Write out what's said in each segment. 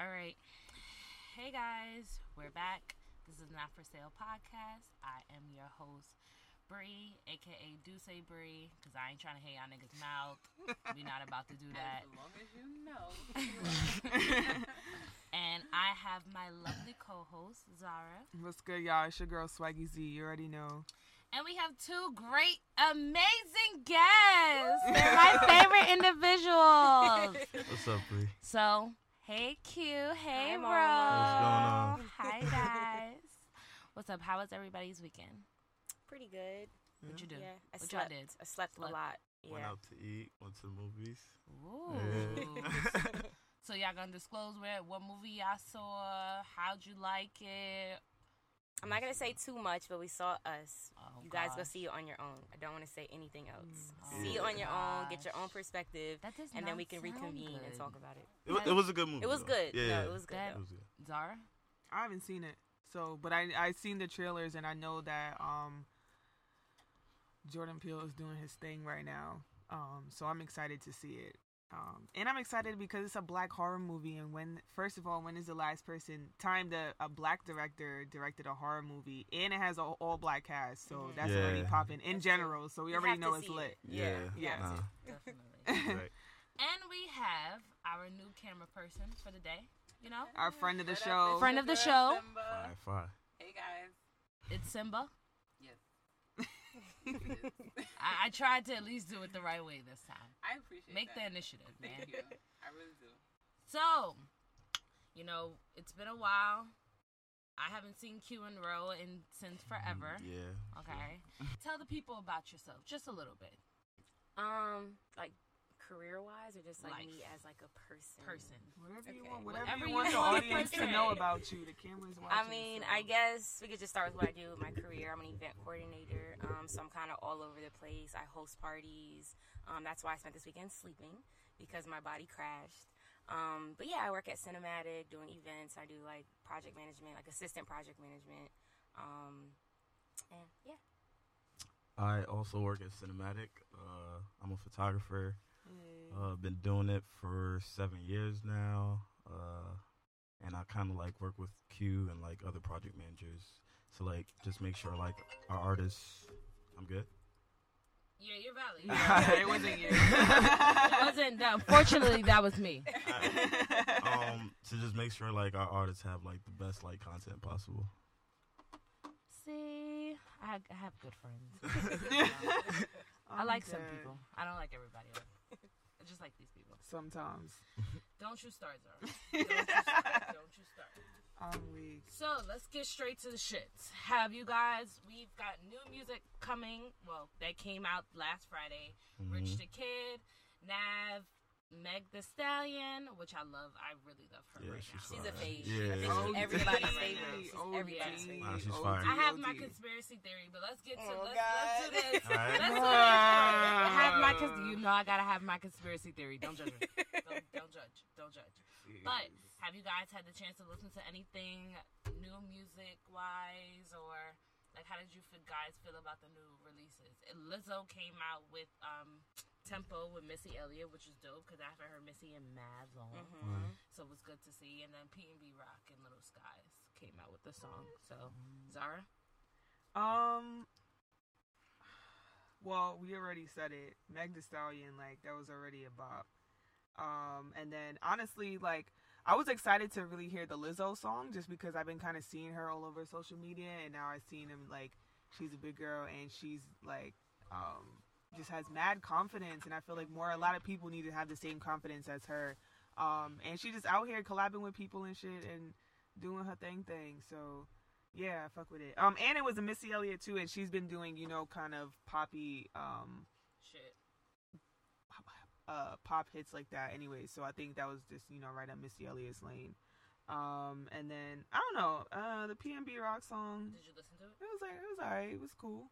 All right. Hey guys, we're back. This is Not For Sale podcast. I am your host, Bree, aka Duce Bree, because I ain't trying to hate y'all niggas' mouth. we not about to do that. As long as you know. And I have my lovely co host, Zara. What's good, y'all? It's your girl Swaggy Z. You already know. And we have two great, amazing guests. They're my favorite individuals. What's up, Bree? So, hey Q, hey Hi, Ro. Mama. What's Hi guys. What's up? How was everybody's weekend? Pretty good. What'd you do? Yeah, I what slept. y'all did? I slept Slept. a lot. Went out to eat, went to the movies. Ooh. Yeah. so y'all gonna disclose where what movie y'all saw? How'd you like it? I'm not gonna say too much, but we saw us. Oh, you guys go see it on your own. I don't want to say anything else. Mm. See it Oh, on your own. Get your own perspective, That does and then we can reconvene good. and talk about it. It, wa- it was a good movie. It was though. good. Yeah, No, yeah. it was good. That- It was good. Zara. I haven't seen it, so but I I seen the trailers and I know that um Jordan Peele is doing his thing right now. Um, so I'm excited to see it. Um, and I'm excited because it's a black horror movie. And when, first of all, when is the last person time that a black director directed a horror movie, and it has an all black cast, so Mhm. that's already popping in general. So we You already know it's lit. it. Yeah. Yeah. Yeah. Nah. Definitely. Right. and we have our new camera person for the day. You know, Our friend of the show. Friend of the show. Simba. Fire, fire. Hey guys. it's Simba. Yes. I, I tried to at least do it the right way this time. I appreciate it. Make the initiative, man. Thank you. I really do. So, you know, it's been a while. I haven't seen Q and Ro in since forever. Mm, Yeah. Okay. Tell the people about yourself, just a little bit. Um, like career wise, or just like Life. me as like a person. Person. Whatever you want, whatever, Whatever you you want the audience to know about you. The camera's watching. I mean, so- I guess we could just start with what I do with my career. I'm an event coordinator, um, so I'm kind of all over the place. I host parties. Um, that's why I spent this weekend sleeping because my body crashed. Um, but yeah, I work at Cinematic doing events. I do like project management, like assistant project management. Um, and yeah, I also work at Cinematic. Uh, I'm a photographer. Hey. Uh, been doing it for seven years now. Uh, and I kind of like work with Q and like other project managers to like just make sure like our artists. I'm good. Yeah, you're valid. it wasn't you. it wasn't. No, unfortunately, that was me. um, to just make sure like our artists have like the best like content possible. See, I, I have good friends. I I'm like some people. I don't like everybody. I just like these people. Sometimes. Don't you start, Zara. Don't you start. Don't you start. I'm weak. So let's get straight to the shits. Have you guys? We've got new music coming. Well, that came out last Friday. Rich Mhm. the Kid, Nav, Meg Thee Stallion, which I love. I really love her Yeah, right she's now. she's a Fire. fade. Yeah. I think she's everybody's yeah. favorite. She's OG, everybody's favorite. Nah, she's OG, fire. I have my conspiracy theory, but let's get to Oh, let's, let's do this. Alright. Let's do this. first. I have my cons- you know I gotta have my conspiracy theory. Don't judge me. Don't, don't judge. Don't judge. But have you guys had the chance to listen to anything new music wise or like how did you guys feel about the new releases? Lizzo came out with um Tempo with Missy Elliott, which is dope because I haven't heard Missy and Mavs on, Mhm. so it was good to see. And then P and B Rock and Lil Skies came out with the song. So Zara, Um. Well, we already said it. Meg Thee Stallion, like that was already a bop. Um, and then honestly, like I was excited to really hear the Lizzo song just because I've been kind of seeing her all over social media, and now I've seen him like she's a big girl and she's like um just has mad confidence, and I feel like more a lot of people need to have the same confidence as her. Um, and she just out here collabing with people and shit and doing her thing thing. So yeah, fuck with it. Um, and it was a Missy Elliott too, and she's been doing you know kind of poppy um shit. uh pop hits like that anyway. So I think that was just you know right up Missy Elliott's lane. Um, and then I don't know uh the PNB rock song. Did you listen to it? It was like it was alright. It was cool.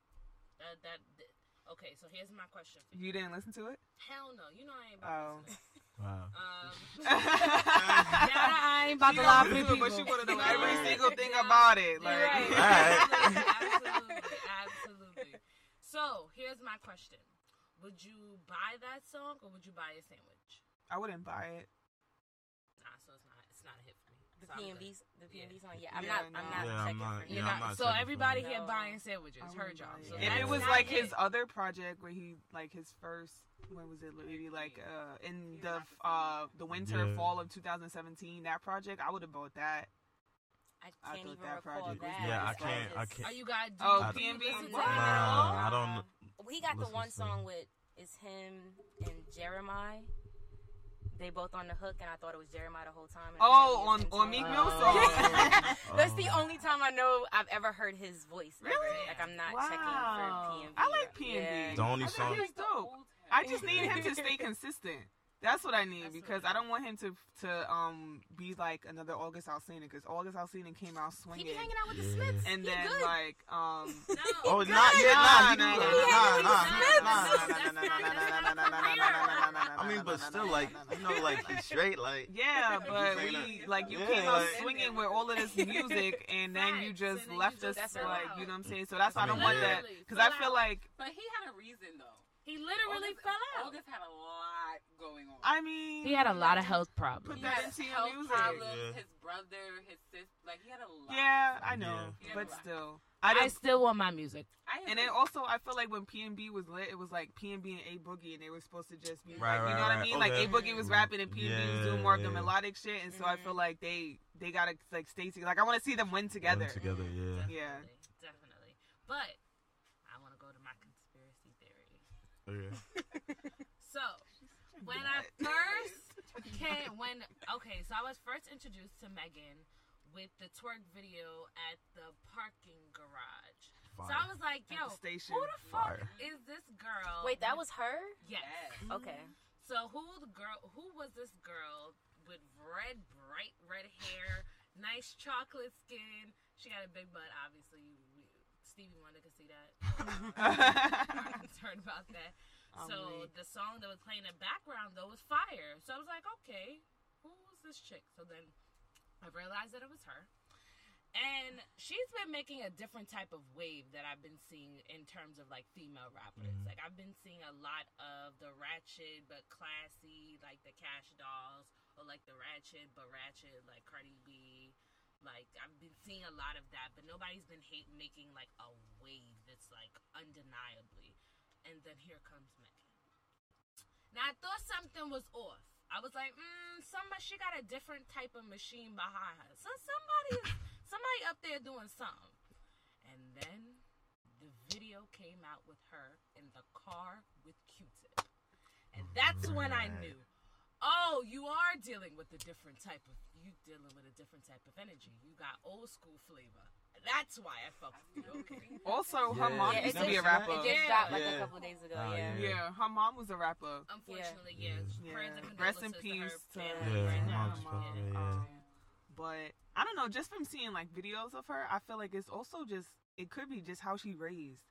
That that. Th- okay, so here's my question for you. You didn't listen to it? Hell no, you know I ain't Oh. about to listen. Wow. Um, yeah, I ain't about to lie for don't people. it, but she want to know No, every single thing No, about it. Like, right. Alright. Absolutely, absolutely, absolutely. So here's my question: Would you buy that song or would you buy a sandwich? I wouldn't buy it. Nah, so it's not. It's not a hit for The so I'm PNB, good. the Yeah. PNB song. Yeah, I'm Yeah, not. no. I'm not Yeah, I'm checking not- for You're yeah, I'm not- not so checking everybody here No. buying sandwiches. I Her wouldn't job. So it. if it was like it. his other project where he like his first when was it maybe like uh in the uh the winter Yeah. fall of 2017 that project I would have bought that I I can't thought even that recall project that. Yeah, I can't- I can't- Are you guys? Do Oh, you, do you PNB? listen Nah, him at Nah, all? I don't. Well, he got the one song with is him and Jeremih. They both on the hook, and I thought it was Jeremih the whole time. Oh, on- him on too. Meek Oh. Mill song. That's the Oh. only time I know I've ever heard his voice. ever. Really? Like I'm not Wow. checking for PNB. I like PNB. Yeah. The only I think song- he's dope. I just need him to stay consistent. That's what I need That's because I don't want him to to um be like another August Alsina because August Alsina came out swinging. He swinging be hanging out with the Yeah. Smiths. and He then good. like um No. Oh, Good. not yet. Nah, he Nah, do- nah, nah, nah, nah, nah, nah, nah, nah. I mean, but still, like you know, like he's straight, like Yeah, but we like you Yeah, came out like- swinging with all of this music, and then you just then left you us just like you know what I'm saying. So that's why I I don't want that because I feel like But he had a reason though. He literally August, fell out. August had a lot going on. I mean He had a lot of health problems. Put that into your music. problems. Yeah. His brother, his sister, like he had a lot. Yeah, I know, Yeah. but still, I I still want my music. And then also, I feel like when P and B was lit, it was like P and B and A Boogie, and they were supposed to just be Right, like, you right, know what I right. mean? Like A Boogie was rapping and P and B was doing more of the melodic shit, and so I Mhm. feel like they they gotta like stay together. Like I want to see them win together. Them together, yeah. Yeah. Definitely, definitely. But I want to go to my conspiracy theory. Okay. So when I first came, when okay, so I was first introduced to Megan with the twerk video at the parking garage. So I was like, At yo, the station. who the fuck Fire. is this girl? Wait, that was her. yes. Yes. Okay. So who the girl? Who was this girl with red, bright red hair, nice chocolate skin? She had a big butt, obviously. We- Stevie Wonder could see that. I'm concerned about that. I'm so the song that was playing in the background though was fire. So I was like, okay, who's this chick? So then I realized that it was her. And she's been making a different type of wave that I've been seeing in terms of like female rappers. Mhm. Like I've been seeing a lot of the ratchet but classy, like the Kash Dolls, or like the ratchet but ratchet, like Cardi B. Like I've been seeing a lot of that, but nobody's been hate making like a wave that's like undeniably. And then here comes Megan. Now I thought something was off. I was like, mm, somebody she got a different type of machine behind her. So somebody somebody up there doing something. And then the video came out with her in the car with Q-Tip. And that's when I knew. Oh, you are dealing with a different type of you dealing with a different type of energy. You got old school flavor. That's why I fuck with you. Okay. also, her Yeah. mom Yeah, used it to be a just- rapper. It just Yeah. dropped like a couple days ago. Oh, yeah. yeah. Yeah, her mom was a rapper. Unfortunately, yeah. Yeah. Prayers Yeah. and Rest in peace to to her Yeah, right now. mom. supposed to be, yeah. Um, but I don't know, just from seeing like videos of her, I feel like it's also just it could be just how she raised.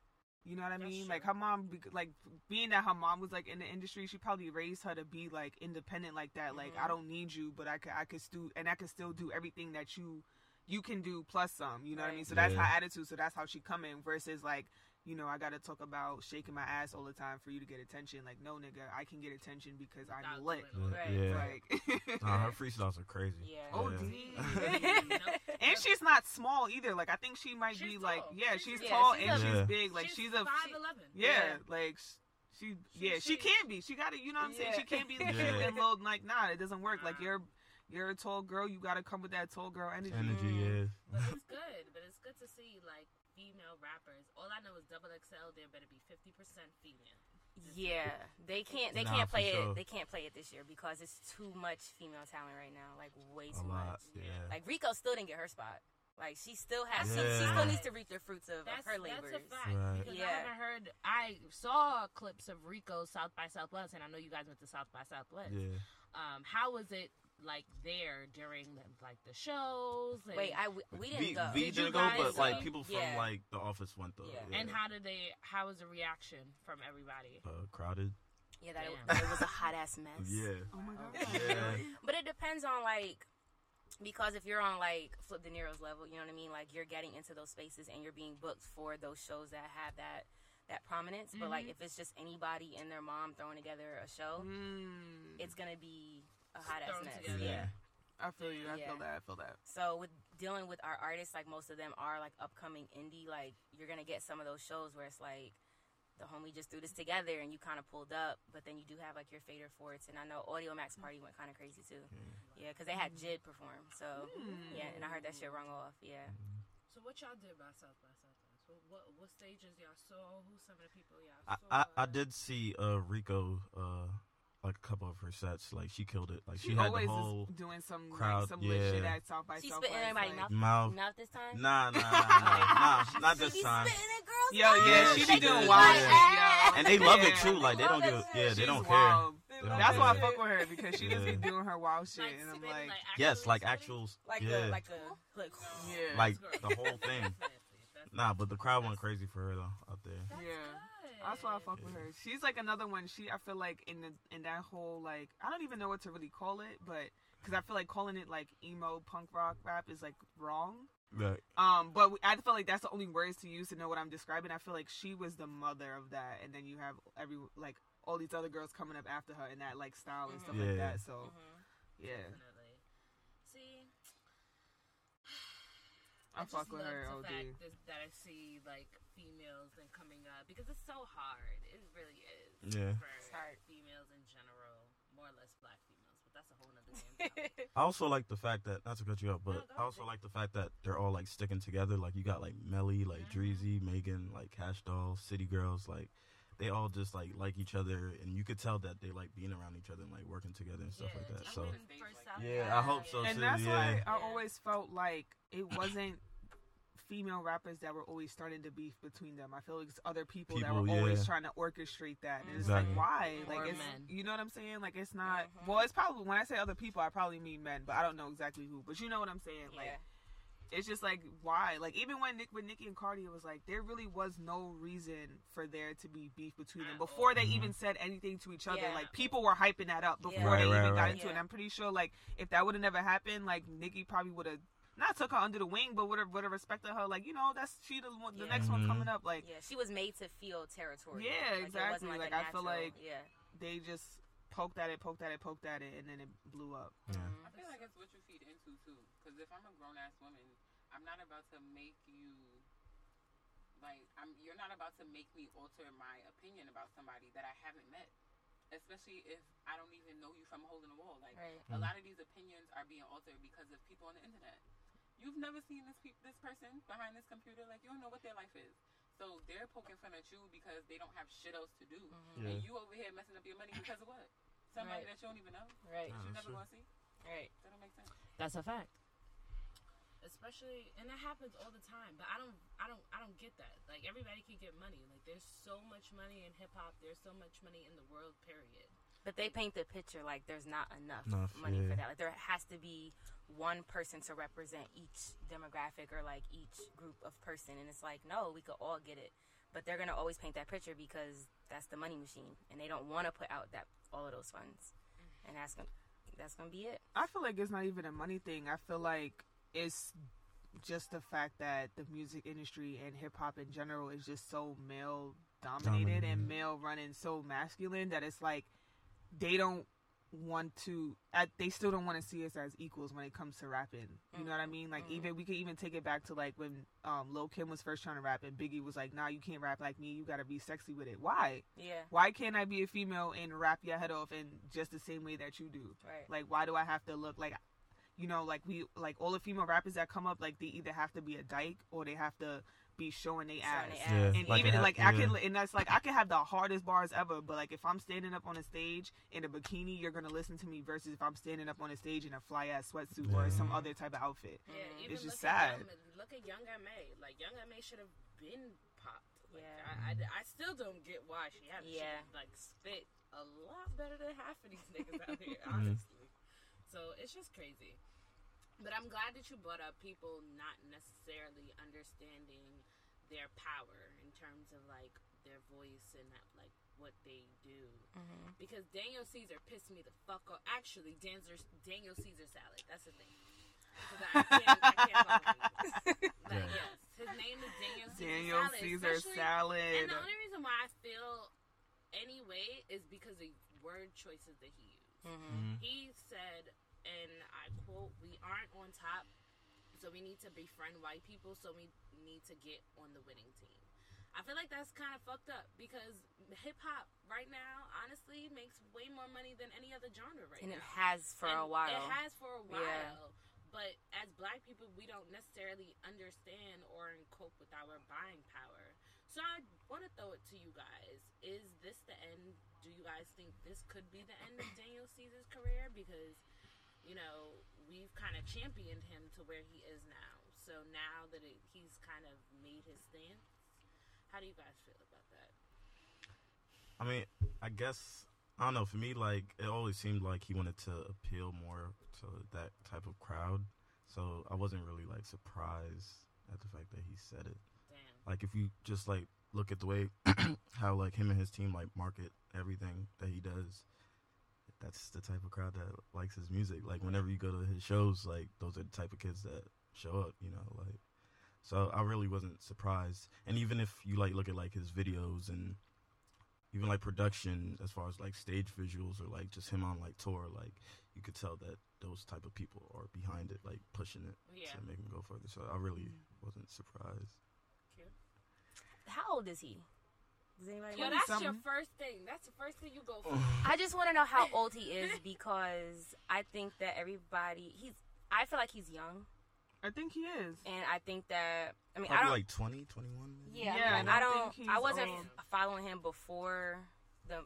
You know what I mean? Like her mom, be- like being that her mom was like in the industry, she probably raised her to be like independent like that. Like Mhm. I don't need you, but I could, I could still, and I could still do everything that you, you can do plus some. You know what I mean? So that's Yeah. her attitude. So that's how she coming. Versus like, you know, I gotta talk about shaking my ass all the time for you to get attention. Like no, nigga, I can get attention because I'm Without lit. doing all Right. Yeah. Like, Nah, her freestyles are crazy. Yeah. Oh, Yeah. And she's not small either. Like I think she might She's be like yeah, She's- she's Yeah, tall she's and a- she's big. Like she's, a five eleven. yeah, Yeah. like she She- yeah, she she- can be. She got to you know what I'm saying? She can't be the Yeah. cute and little like nah, it doesn't work. Like you're you're a tall girl, you got to come with that tall girl energy. Energy, yeah. But it's good. But it's good to see like female rappers. All I know is double XL. There better be fifty percent female. Yeah, they can't. They Nah, can't play sure. it. They can't play it this year because it's too much female talent right now. Like way too lot, much. yeah. Like Rico still didn't get her spot. Like she still has. She, she still needs to reap the fruits of, of That's, her that's labors. a fact. Right. Because I haven't heard. I saw clips of Rico South by Southwest, and I know you guys went to South by Southwest. Yeah. Um, how was it like there during the, like the shows? And, Wait, I we, we didn't V, go. V did didn't go, but go? like people from Yeah. like the office went though. Yeah. Yeah. and how did they? How was the reaction from everybody? uh, crowded. yeah, that it, it was a hot ass mess. Yeah. Oh my god. Yeah. But it depends on like because if you're on like Flipp Dinero's level, you know what I mean. Like you're getting into those spaces and you're being booked for those shows that have that that prominence. But like Mhm. if it's just anybody and their mom throwing together a show, Mm. it's gonna be a hot ass mess. together. Yeah. I feel you. I Yeah. feel that. I feel that. So with dealing with our artists, like most of them are like upcoming indie. Like you're gonna get some of those shows where it's like the homie just threw this together and you kind of pulled up, but then you do have like your fader forts. And I know Audiomack Party went kind of crazy too. Yeah, because they had Jid perform. So yeah, and I heard that shit rung off. Yeah. So what y'all did by South by Southwest? What, what what stages y'all saw? Who some of the people y'all I. I, I did see uh Rico uh like a couple of her sets like she killed it. Like she, She, had always the whole is doing some crowd, like, some lit shit yeah. at South by She Southwest. spitting everybody like- mouth, mouth. mouth this time. nah nah nah nah, nah not this be time. spitting in girls' Yo, yeah, Yeah, she she be doing wild yeah. shit, yo. and they love it too. Like they don't Love give yeah they don't care. wild. They That's why I fuck with her because she just be doing her wild shit, Like, and I'm they be, like, yes like actuals, Like yeah. the like the like yeah, like the whole thing. That's nasty. That's nah but the crowd went crazy for her though out there. That's Yeah. Good. That's why I fuck with her. She's like another one. She, I feel like in the in that whole like, I don't even know what to really call it, but because I feel like calling it like emo punk rock rap is like wrong. right Um, but I feel like that's the only words to use to know what I'm describing. I feel like she was the mother of that, and then you have every like all these other girls coming up after her in that like style and stuff like that. So Mhm. yeah, Definitely. See, I, just fuck with love her. the OD. fact that, that I see like females and coming up because it's so hard. It really is. Yeah. For hard. females in general, more or less black females, but that's a whole nother game. I also like the fact that not to cut you up, but No, I also ahead. like the fact that they're all like sticking together. Like you got like Melly, like Mhm. Dreezy, Megan, like Kash Doll, City Girls, like they all just like like each other, and you could tell that they like being around each other and like working together and stuff yeah, like that. So waiting for South Yeah, I hope so, and too, that's yeah. why I always felt like it wasn't female rappers that were always starting to beef between them. I feel like it's other people, that People, were always trying to orchestrate that. And it's like why? Or Like it's men. you know what I'm saying? Like it's not Mhm. well, it's probably when I say other people, I probably mean men, but I don't know exactly who. But you know what I'm saying? Like it's just like why? Like even when Nick with Nicki and Cardi was like there really was no reason for there to be beef between them before they all. even said anything to each other. Yeah. Like people were hyping that up before Yeah. they Right, even right, got right. into it. And I'm pretty sure like if that would have never happened, like Nicki probably would have not took her under the wing, but would have would have respected her. Like you know that's she the one, the Yeah. next one Mhm. coming up. Like Yeah, she was made to feel territorial. Yeah, Like, exactly. wasn't Like, a I feel like- yeah. they just poked at it, poked at it, poked at it, and then it blew up. yeah. Mhm. I feel like it's what you feed into too. Because if I'm a grown ass woman, I'm not about to make you like I'm. You're not about to make me alter my opinion about somebody that I haven't met. Especially if I don't even know you from a hole in the wall. Like Right. a lot of these opinions are being altered because of people on the internet. You've never seen this pe- this person behind this computer. Like you don't know what their life is. So they're poking fun at you because they don't have shit else to do, Mhm. Yeah. and you over here messing up your money because of what? Somebody Right. that you don't even know. Right. Yeah. You never true. gonna see. Right. That don't make sense. That's a fact. Especially, and that happens all the time. But I don't, I don't, I don't get that. Like everybody can get money. Like there's so much money in hip hop. There's so much money in the world. Period. But they paint the picture like there's not enough, Enough, money yeah. for that. Like there has to be one person to represent each demographic or like each group of person, and it's like no, we could all get it. But they're gonna always paint that picture because that's the money machine, and they don't want to put out that all of those funds, and that's gonna that's gonna be it. I feel like it's not even a money thing. I feel like it's just the fact that the music industry and hip hop in general is just so male dominated and male running so masculine that it's like they don't want to uh, they still don't want to see us as equals when it comes to rapping you know what i mean like Mhm. even we could even take it back to like when um lil kim was first trying to rap and biggie was like nah you can't rap like me you gotta be sexy with it why Yeah. why can't i be a female and rap your head off in just the same way that you do Right. like why do i have to look like you know like we like all the female rappers that come up like they either have to be a dyke or they have to be showing their ass Yeah, and like even it ha- like I can, and that's like I can have the hardest bars ever, but like if I'm standing up on a stage in a bikini, you're gonna listen to me versus if I'm standing up on a stage in a fly ass sweatsuit or some other type of outfit. Yeah, even It's just look sad. At young, look at Young M.A. Like Young M.A. should have been popped. Like, Yeah. I, I, I still don't get why she had Yeah. She, like spit a lot better than half of these niggas out here, Mhm. honestly. So it's just crazy. But I'm glad that you brought up people not necessarily understanding their power in terms of like their voice and that, like what they do. Mhm. Because Daniel Caesar pissed me the fuck off. Actually, Daniel, Daniel Caesar salad. That's the thing. I can't, I can't fuck with him. But Yeah. yes, his name is Daniel Caesar Daniel salad. Caesar salad. And the only reason why I feel anyway is because of word choices that he used. Mhm. Mhm. He said, and I quote we aren't on top, so we need to befriend white people, so we need to get on the winning team. I feel like that's kind of fucked up because hip hop right now, honestly, makes way more money than any other genre right and now. it has for a while. It has for a while. Yeah. But as black people, we don't necessarily understand or cope with our buying power. So I want to throw it to you guys. Is this the end? Do you guys think this could be the end of Daniel Caesar's career? Because, you know, we've kind of championed him to where he is now. So now that it, he's kind of made his stance, how do you guys feel about that? I mean, I guess I don't know. For me, like it always seemed like he wanted to appeal more to that type of crowd. So I wasn't really like surprised at the fact that he said it. Damn. Like if you just like look at the way how like him and his team like market everything that he does, that's the type of crowd that likes his music. Like whenever you go to his shows, like those are the type of kids that show up. You know, like so I really wasn't surprised. And even if you like look at like his videos and even like production as far as like stage visuals or like just him on like tour, like you could tell that those type of people are behind it, like pushing it Yeah. to make him go further. So I really mm-hmm. wasn't surprised. How old is he? Does anybody Yo, know? that's your first thing. That's the first thing you go for. I just want to know how old he is because I think that everybody he's. I feel like he's young, I think he is. and I think that I mean I Probably don't. like 20, 21. maybe? yeah, Yeah, like, and I I don't. think I wasn't old. following him before the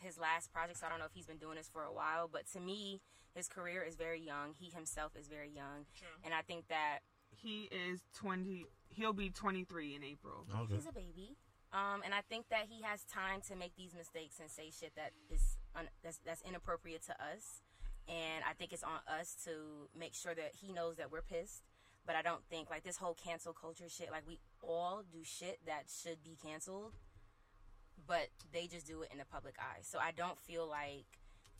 his last project, so I don't know if he's been doing this for a while. But to me, his career is very young. He himself is very young, True. and I think that He is 20. He'll be 23 in April. Okay. he's a baby. Um, and I think that he has time to make these mistakes and say shit that is un- that's that's inappropriate to us. And I think it's on us to make sure that he knows that we're pissed. But I don't think like this whole cancel culture shit. Like we all do shit that should be canceled, but they just do it in the public eye. So I don't feel like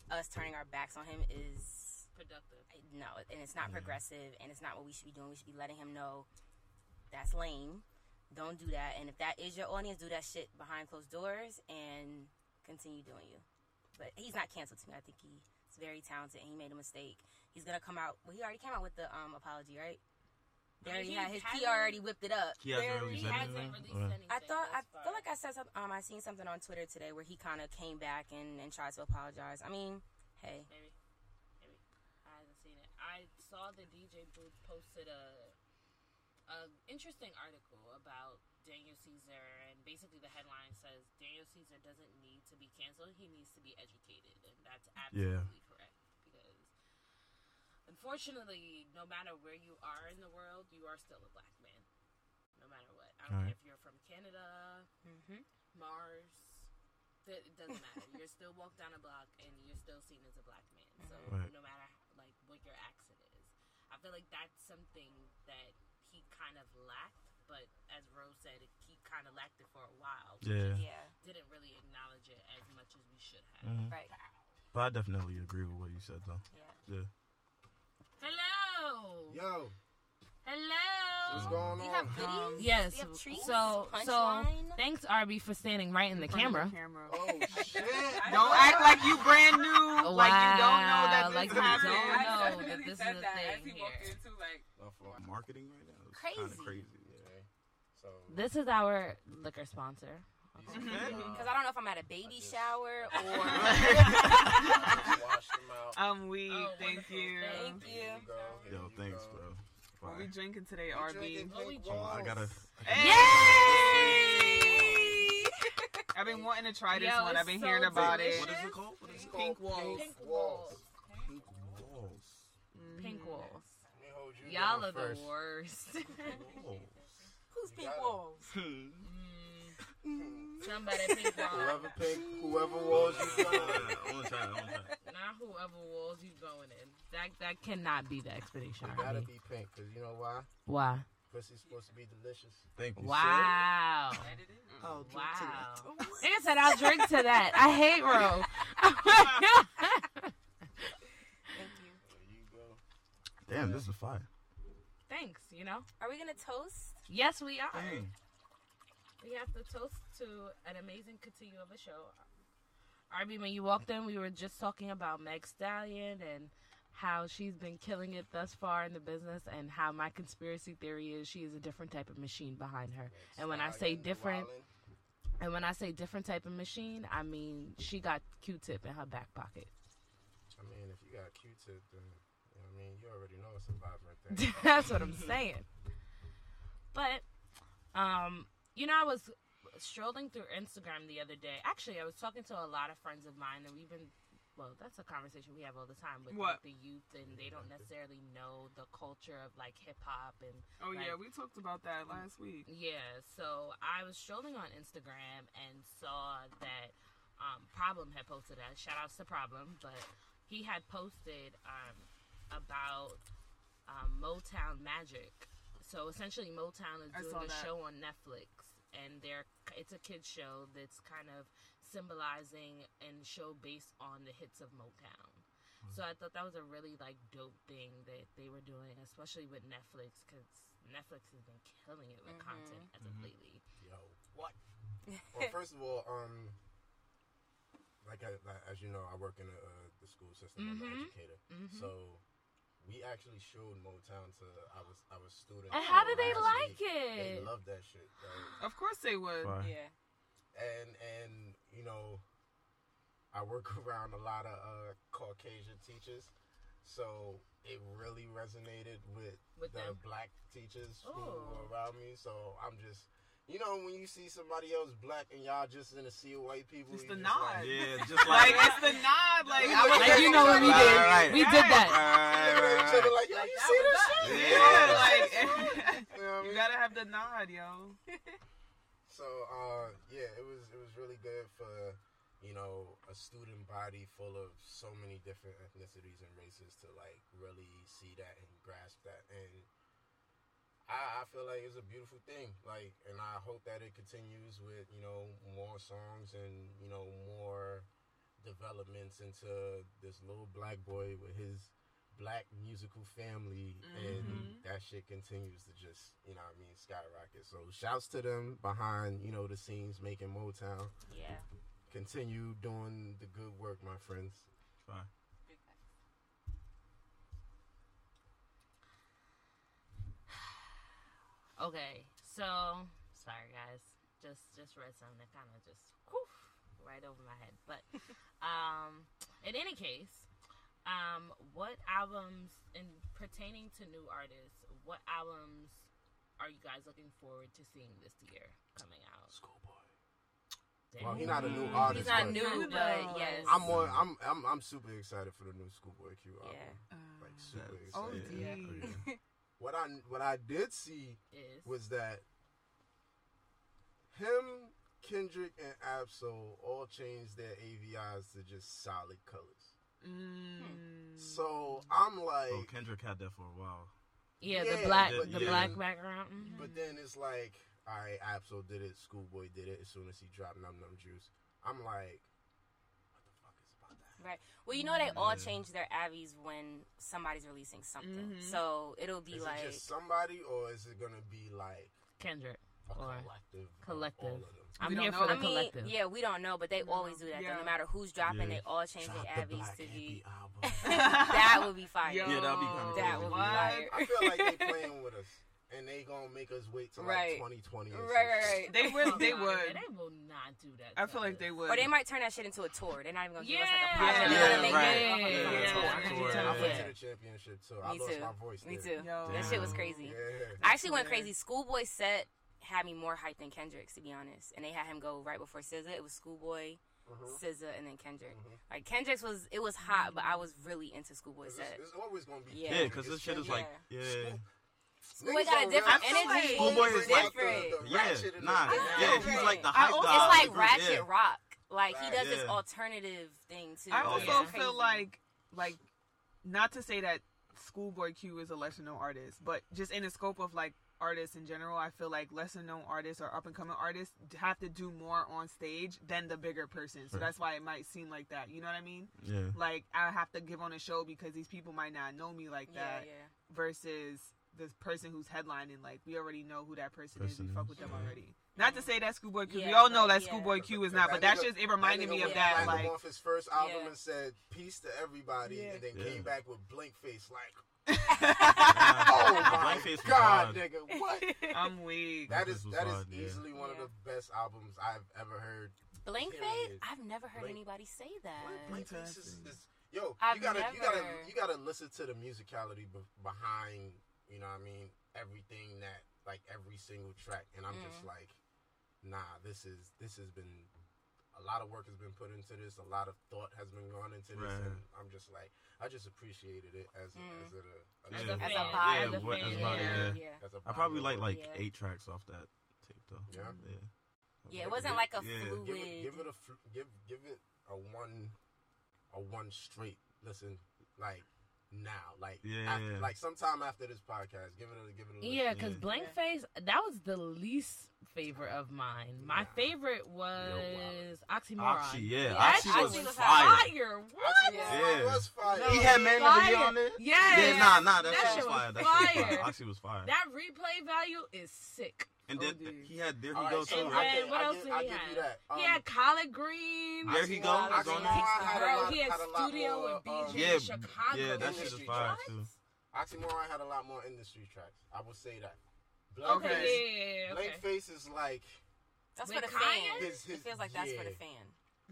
us turning our backs on him is Productive. no, and it's not Yeah. progressive, and it's not what we should be doing. We should be letting him know that's lame. Don't do that. And if that is your audience, do that shit behind closed doors and continue doing you. But he's not canceled to me. I think he's very talented, and he made a mistake. He's gonna come out. Well, he already came out with the um apology, right? They already He had his. He already whipped it up. He hasn't Very- really hasn't released anything. I thought. I thus far. feel like I said something. Um, I seen something on Twitter today where he kind of came back and, and tried to apologize. I mean, hey, Maybe. Maybe. I haven't seen it. I saw the DJ Booth posted a a interesting article about Daniel Caesar and basically the headline says Daniel Caesar doesn't need to be canceled, he needs to be educated and that's absolutely correct because unfortunately no matter where you are in the world, you are still a black man. No matter what. I don't Right. care if you're from Canada, mm-hmm. Mars. It it doesn't matter. you're still walk down a block and you're still seen as a black man. So Right. no matter like what your accent is, I feel like that's something that he kind of lacked. But as Rose said, he kind of lacked it for a while. Yeah. just yeah, Didn't really acknowledge it as much as we should have. Mhm. right, But I definitely agree with what you said, though. yeah. Yeah. Hello. Yo, Hello. what's going Do you have on? goodies? Yes. Do you have treats? So so Punchline? thanks Arby for standing right in the In camera. of camera. Oh shit! Don't act like you brand new. Like you don't know that this like you don't know that this is a that thing as he here. in like, No, for- Marketing right now is Crazy. kind of crazy. Yeah. So This is our liquor sponsor. you- uh, Because I don't know if I'm at a baby just- shower or. Wash them out. Um, I'm weak. Oh, thank you. Thank Here you. Yo, you thanks, go. bro. What we Bye. drinking today, We RB? drinking What we pink drinking? Oh, I gotta. balls. Yay! I've been wanting to try this Yo, one. I've been so hearing about delicious. What it. is it called? What is it Pink called? walls. Pink walls. Pink walls. Mm. Pink walls. Let me hold you Y'all down are the worst. Who's pink walls? Somebody pink walls. Whoever pink, whoever walls you I got. wanna try. I. Not whoever walls you going in. That that cannot be the expedition. You gotta be pink, cause you know why? Why? Pussy's supposed to be delicious. Thank you. Wow. that it is. Oh, Wow. Nigga said I'll drink to that. I hate Ro. Thank you. There you go. Damn, this is fire. Thanks, you know? Are we gonna toast? Yes, we are. Dang. We have to toast to an amazing continue of a show. Arby, when you walked in, we were just talking about Meg Stallion and how she's been killing it thus far in the business, and how my conspiracy theory is she is a different type of machine behind her. And when I say different, Wildin'. and when I say different type of machine, I mean she got Q-tip in her back pocket. I mean, if you got Q-tip, then you know what I mean, you already know it's a vibrant thing. That's what I'm saying. But, um, you know, I was strolling through Instagram the other day. Actually, I was talking to a lot of friends of mine, and we've been. Well, that's a conversation we have all the time with What? like, the youth, and they don't necessarily know the culture of like hip hop and Oh yeah, we talked about that last week. Yeah, so I was strolling on Instagram and saw that um, Problem had posted that. Shout outs to Problem, but he had posted um, about um, Motown Magic. So essentially, Motown is doing a that. show on Netflix, and they're it's a kids show that's kind of symbolizing and show based on the hits of Motown. So I thought that was a really like dope thing that they were doing, especially with Netflix, because Netflix has been killing it with content as of lately. Yo, what? well, first of all, um, like, I, as you know, I work in the, uh, the school system. I'm an Mhm. educator, Mhm. so we actually showed Motown to our our students. And how did they like week. They it? love that shit. Like, Of course they would. Fire. Yeah. and and you know, I work around a lot of uh, Caucasian teachers, so it really resonated with, With the them. black teachers who Oh. were around me. So I'm just, you know, when you see somebody else black and y'all just in a sea of white people, Just you the just nod. like, Yeah, just Like like. it's the nod. Like We I was Like you know what we did. other, Right. We did that. we look at each other like, yo, Like, you see was this that. shit? Yeah. Yeah, like You know what I you gotta have the nod, yo. So uh, yeah, it was it was really good for you know a student body full of so many different ethnicities and races to like really see that and grasp that, and I, I feel like it's a beautiful thing. Like, and I hope that it continues with you know more songs and you know more developments into this little black boy with his black musical family and Mhm. that shit continues to just you know what I mean skyrocket. So shouts to them behind you know the scenes making Motown. Yeah. Continue doing the good work, my friends. Fine. Big facts. Okay, so sorry guys, just just read something that kind of just whew, right over my head. But um, in any case, um, what albums in pertaining to new artists, what albums are you guys looking forward to seeing this year coming out? Schoolboy. Damn. Well, he not a new artist. He's not but new, but but yes. I'm more. I'm, I'm I'm super excited for the new Schoolboy Q album. Yeah. Like super That's- Oh, excited. yeah. What I what I did see Is was that him, Kendrick, and Ab-Soul all changed their AVIs to just solid colors. Mm. So I'm like, Oh, Kendrick had that for a while. yeah, Yeah, the black but the yeah. black background. mhm. but then it's like, all right, Ab-Soul did it, Schoolboy did it as soon as he dropped Numb Numb Juice. I'm like, what the fuck is about that? Right. Well, you know they all Yeah. change their avies when somebody's releasing something. Mhm. So it'll be Is like it just somebody, or is it gonna be like Kendrick. Or collective? collective. all of them? I'm We here for the I mean, collective. yeah, we don't know, but they No. always do that. though. Yeah. No matter who's dropping, Yeah. they all change Drop their the avies to Hippie be. that would be fire. Yo, Yeah, that'd be kinda That would be what? fire. I feel like they're playing with us, and they gonna make us wait till Right. like 2020. or Right, right, right. They would. They would. They will not do that. I feel like they would. Or they might turn that shit into a tour. They're not even gonna give us like a project. Yeah, They're gonna make right. it Yeah, yeah, tour. yeah. I Yeah. went to the championship too. I lost too. my voice. Me there. too. Yo. That shit was crazy. Yeah. I actually went crazy. Schoolboy set had me more hyped than Kendrick's, to be honest. And they had him go right before SZA. It was Schoolboy, Mhm. SZA, and then Kendrick. Mhm. Like Kendrick's was it was hot, but I was really into Schoolboy's 'Cause set. It's, it's always gonna be. Yeah. Yeah, because this shit is like, Yeah. yeah. Schoolboy Niggas got a different I feel energy. like Schoolboy It's is like different. the, the Yeah, ratchet in nah, the, yeah, he's like the hype also- guy. it's like of the group, ratchet yeah. rock. Like he Right. does this alternative thing too. I also yeah. Feel like, like, not to say that Schoolboy Q is a lesser known artist, but just in the scope of like artists in general, I feel like lesser known artists or up and coming artists have to do more on stage than the bigger person. So Right. that's why it might seem like that. You know what I mean? Yeah. Like I have to give on a show because these people might not know me like yeah, that. yeah. Versus this person who's headlining, like we already know who that person, is. We fuck with them yeah. already. Not to say that Schoolboy Q, we all know that yeah. Schoolboy Q is not, but that's just it reminded that me of that. platinum Like, off his first album Yeah. and said peace to everybody, Yeah. and then Yeah. came back with blank face like, oh my Blankface was god, nigga, what? I'm weak. That Blankface is was that is hard, yeah. easily one of the best albums I've ever heard. Blank face? I've never heard Blank- anybody say that. Blank Face is, is yo. I've you gotta you gotta you gotta listen to the musicality be- behind you know what I mean everything that like every single track, and I'm just Mm. like, nah, this is this has been a lot of work has been put into this, a lot of thought has been gone into this, Right. and I'm just like, I just appreciated it as a, Mm. as a, a, As Yeah. a As fan, a vibe. Yeah, as a what- as a vibe, yeah. yeah. as a I probably like like Yeah. eight tracks off that tape though. Yeah. yeah. Yeah, it wasn't like a Yeah. fluid. give it, give it a fl- give give it a one a one straight listen like now like Yeah, after, yeah. like sometime after this podcast give it a give it a listen. Yeah, because Yeah. Blank Face, that was the least favorite of mine. My favorite was Oxymoron. Oxy, yeah, Yeah, Oxy Oxy was was fire. fire. What? Oxymoron Yeah. was fire. No. He had man of the year Fire. on there. Yes. Yeah, nah, nah, that, That shit was shit was fire. That shit was fire. fire. Oxy was fire. That replay value is sick. And then OD. he had there he All right, goes so too, right? what I else did he have? you that. he Um, had Collard Green. There he goes. go. He's on Oxymoron had a Bro, lot- he had had studio more, with BJ um, Yeah, in Chicago. yeah, that shit is What? fire, too. Oxymoron had a lot more industry tracks. I will say that. Blank Okay, Okay. Face, yeah, yeah, yeah, Blank okay. Face is like That's With for the fan. His- his- it feels like that's for the fan.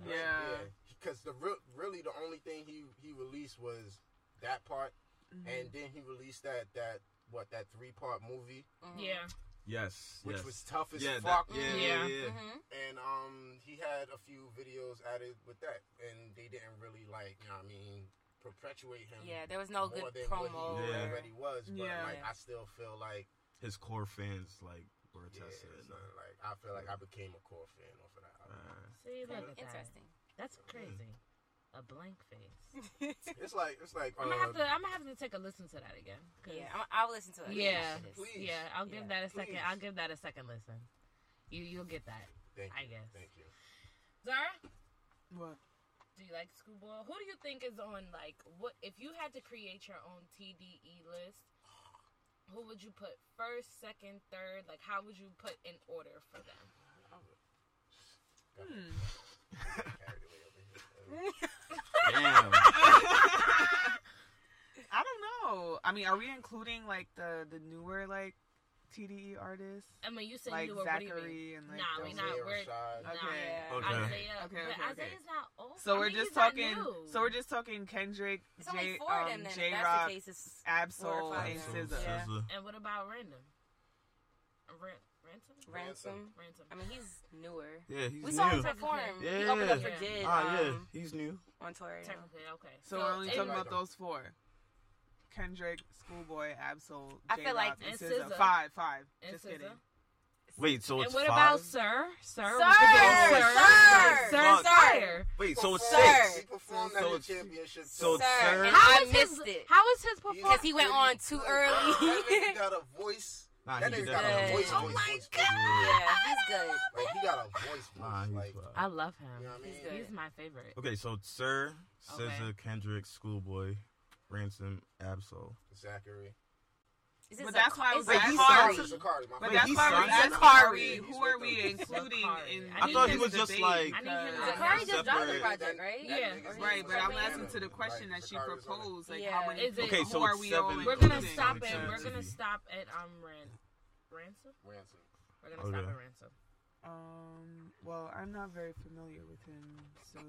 Yeah. Because the real, really the only thing he he released was that part, Mm-hmm. and then he released that that what that three part movie, Mhm. Yeah. Yes, which yes. was tough as yeah, fuck. that, yeah, Yeah. yeah, yeah. Mhm. And um, he had a few videos added with that, and they didn't really like, you know, what I mean, perpetuate him. Yeah, there was no more good than promo. what he Yeah. already was. But Yeah. like, I still feel like, His core fans like were yeah, attested. it's not like I feel like I became a core fan off of that. album. Uh, See, look at that. Interesting. That's crazy. A blank face. It's like it's like I'm gonna have uh, to. I'm gonna have to take a listen to that again. yeah, I'm, I'll listen to it. Yeah. Please. Yeah, I'll give Yeah. that a second. Please. I'll give that a second listen. You you'll get that. Thank I you, guess. Thank you. Zara, What? do you like Schoolboy? Who do you think is on like what? If you had to create your own TDE list, who would you put first, second, third? Like how would you put in order for them? Hmm. damn. I don't know. I mean, are we including like the the newer like TDE artists? I mean, you said Like you were what do you mean? Zacari and, like, nah, those- we not. We're Rashad. nah. Okay. Yeah. Okay. Isaiah, Okay, but okay, okay. Isaiah's not old. So I we're mean, just talking. So we're just talking Kendrick, It's only J, four of um, them then. J If Rock, the case, it's Ab-Soul, four or five and of SZA. Yeah. SZA. And what about Random? Ran- Ransom? Ransom. Ransom. I mean, he's newer. Yeah, he's we new. saw him perform. Yeah. He opened up for Jid Ah, yeah, um, he's new. On tour. right now. Technically, okay. So, we're only talking about those four: Kendrick, Schoolboy, Ab-Soul, I J feel like- and and SZA. SZA. Five, five. And Just SZA. kidding. Wait, so And what five? about Sir? Sir, Sir, we could go Sir, Sir, Sir, Fuck. Wait, so it's Performed- six. He performed So at the championship. so Sir, Sir. and How I his, missed it How is his He's- because he went on too That early. nigga got a voice. Nah, that he nigga got a voice. Oh my voice, God. yeah, he's good. Like he got a voice. Nah, voice. he's Like. I love him. you know what I mean? He's good. He's my favorite. Okay, so Sir, Okay. SZA, Kendrick, Schoolboy, Ransom, Ab-Soul. Zacari. Is But that's why I is was my But that's he why signed we're to Zacari. Who are we including Zacari. in? I I thought he was just debate? like- I need him Because- to- Zacari just dropped a Separate. project, right? That Yeah. nigga's Right, but I'm Separate. asking to the question that she Zacari's proposed, like Yeah. how many Is it- Okay, so are we all. We're gonna stop Makes it. We're gonna stop at um Ran- Ransom. Ransom. We're gonna stop Okay. at Ransom. Um, well, I'm not very familiar with him, so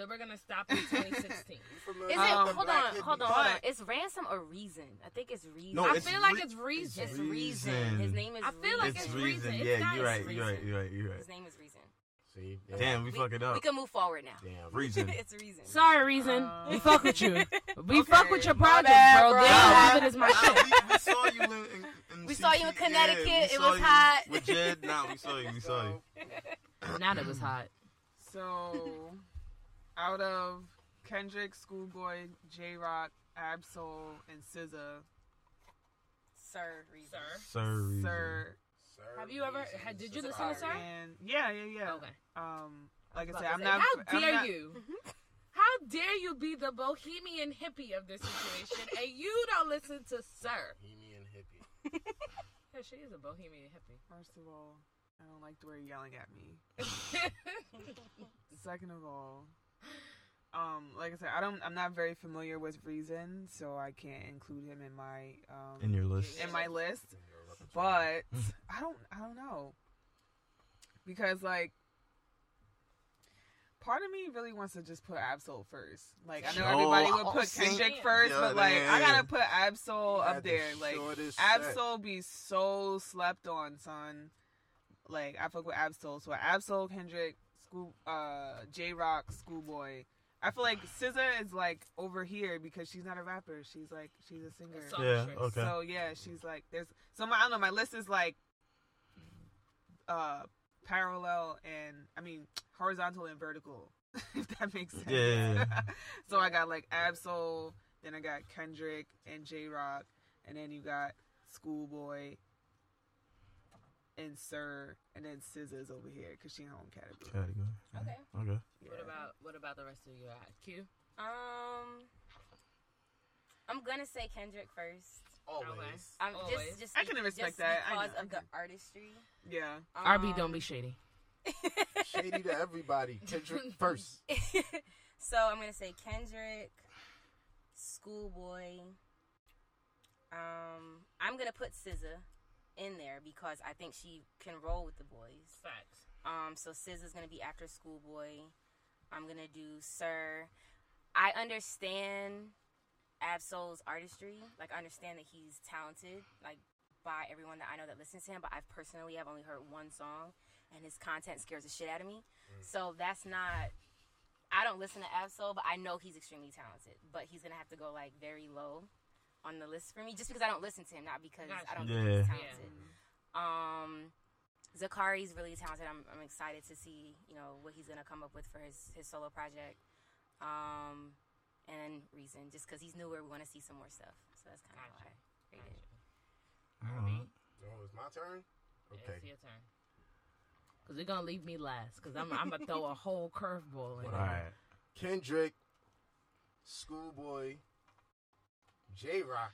So we're gonna stop in 2016. Is it? Um, hold on, hold on, hold on. But- It's ransom or reason? I think it's reason. No, I it's feel like it's Reason. it's Reason. reason. His name is. I feel like It's it's reason. Reason. Yeah, not- you're right. it's You're right. You're right. You're right. His name is reason. See, Damn, we fuck it up. We can move forward now. Damn. Reason. it's reason. Sorry, Reason. Uh, we fuck with you. We Okay. fuck with your project, bad, bro. bro. They don't leave it as my Nah, shit. we, we saw you in, in, in We saw you in Connecticut. Yeah, It was hot. With Jid, nah, we saw you. We saw you. Now that was hot. so out of Kendrick, Schoolboy, Jay Rock, Ab-Soul, and SZA, Sir, reason. Sir. Sir, reason. Sir, Sir, Have you ever- had- did you listen to Sir? and yeah, yeah, yeah. Okay. Um, like I was said, I'm to not. How I'm dare not- you? How dare you be the bohemian hippie of this situation and you don't listen to Sir? Bohemian hippie. Yeah, she is a bohemian hippie. First of all, I don't like the way you're yelling at me. Second of all, um, like I said, I don't. I'm not very familiar with Reason, so I can't include him in my um In your list. in my list. But I don't. I don't know because like. Part of me really wants to just put Ab-Soul first. Like I know Yo, everybody would put was saying- Kendrick first, Yo, but like I gotta put Ab-Soul up had the there. Like. Ab-Soul be so slept on, son. Like I fuck with Ab-Soul. So Ab-Soul, Kendrick, School, uh, Jay Rock, Schoolboy. I feel like SZA is like over here because she's not a rapper. She's like she's a singer. So- Yeah. Okay. So yeah, she's like there's so my I don't know. My list is like uh parallel and I mean horizontal and vertical. if that makes sense. Yeah, yeah, yeah. so I got like Ab-Soul, then I got Kendrick and Jay Rock, and then you got Schoolboy and Sir, and then SZA's over here because she in her own category. Category. Okay. Okay. Yeah. What about what about the rest of you? Q. Um, I'm gonna say Kendrick first. Always. Um, Always. just, just I can respect just that. I because know, I of the can- artistry. Yeah. RB, Um, don't be shady. Shady to everybody. Kendrick first. so I'm gonna say Kendrick, Schoolboy. Um, I'm gonna put SZA in there because I think she can roll with the boys. Facts. Um, so SZA's gonna be after Schoolboy. I'm gonna do Sir. I understand Ab-Soul's artistry. Like I understand that he's talented. Like by everyone that I know that listens to him, but I've personally have only heard one song, and his content scares the shit out of me. So that's not. I don't listen to Ab-Soul, but I know he's extremely talented. But he's gonna have to go like very low on the list for me, just because I don't listen to him, not because I don't think Yeah. he's talented. Um, Zacari's really talented. I'm, I'm excited to see you know what he's gonna come up with for his his solo project. Um, and Reason, just because he's newer, we want to see some more stuff. So that's kind of Gotcha. why I rated it. Alright. Oh, it's my turn? Okay. It's your turn. Cause you're gonna leave me last. Cause I'm I'm gonna throw a whole curveball in. All there. right. Kendrick, Schoolboy, Jay Rock.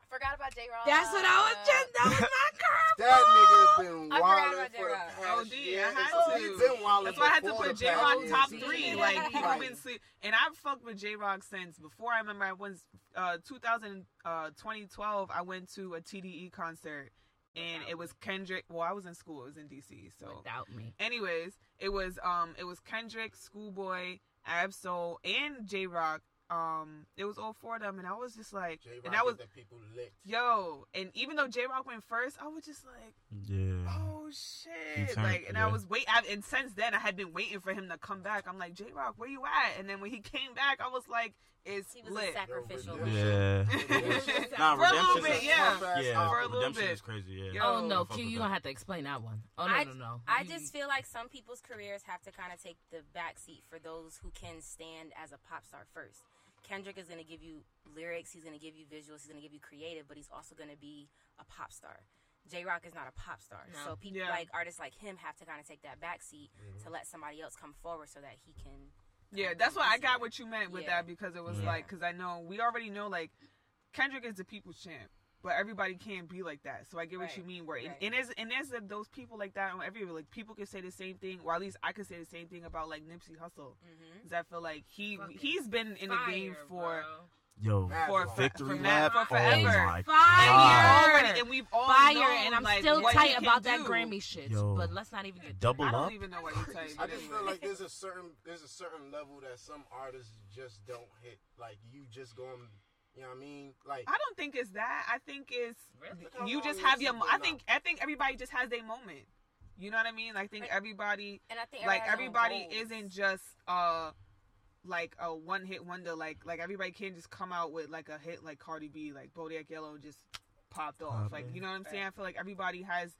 I forgot about Jay Rock. That's what I was just. That was my curveball. That nigga's been I forgot wilding for the Jay Rock. past Oh, D, I year. had to. he's been wilding That's why I had to before put the Jay Rock year. top See? three. Yeah. Like people Right. been sleep, and I've fucked with Jay Rock since before. I remember I was uh 2000 uh 2012. I went to a TDE concert, and it was Kendrick. Well, I was in school. It was in DC. So, Without me. anyways, it was um it was Kendrick, Schoolboy, Ab-Soul, and Jay Rock. Um, it was all four of them, and I was just like, J and Rock that was the people licked. yo. And even though Jay Rock went first, I was just like. Yeah. Oh shit! turned- like, and yeah. I was wait, I, and since then I had been waiting for him to come back. I'm like, Jay Rock, where you at? And then when he came back, I was like, it's He was lit. a sacrificial. Yo, Yeah. Redemption. nah, For a little bit, is yeah. yeah. For a little redemption bit. is crazy. Yeah. Yo. Oh no, Q, you that. gonna have to explain that one. Oh no, I, no, no. I You- just feel like some people's careers have to kind of take the backseat for those who can stand as a pop star first. Kendrick is going to give you lyrics, he's going to give you visuals, he's going to give you creative, but he's also going to be a pop star. Jay Rock is not a pop star, No. so people Yeah. like artists like him have to kind of take that backseat to mm-hmm. let somebody else come forward so that he can. Yeah, um, that's why I got what you meant with Yeah. that because it was Yeah. like because I know we already know like Kendrick is the people's champ, but everybody can't be like that. So I get what Right. you mean. Where Right. and there's and there's uh, those people like that on everywhere. Like people can say the same thing, or at least I could say the same thing about like Nipsey Hussle. Mm-hmm. Because I feel like he Fucking he's been in the game for. bro. Yo, For victory for lap. for Oh forever. my Fire. And, god. we already, and we've all Fire, known, and I'm like, still tight can about that. Grammy shit. Yo. But let's not even get Double I up. don't even know what you're type. I just feel like there's a certain there's a certain level that some artists just don't hit. Like you just going, you know what I mean? Like I don't think it's that. I think it's Really? You just you've your. mo- I think I think everybody just has their moment. You know what I mean? I think everybody And I think like everybody everybody has their own isn't just uh like a one hit wonder. Like like everybody can't just come out with like a hit like Cardi B, like Bodak Yellow just popped off. Pop, Like yeah. you know what I'm saying? I feel like everybody has.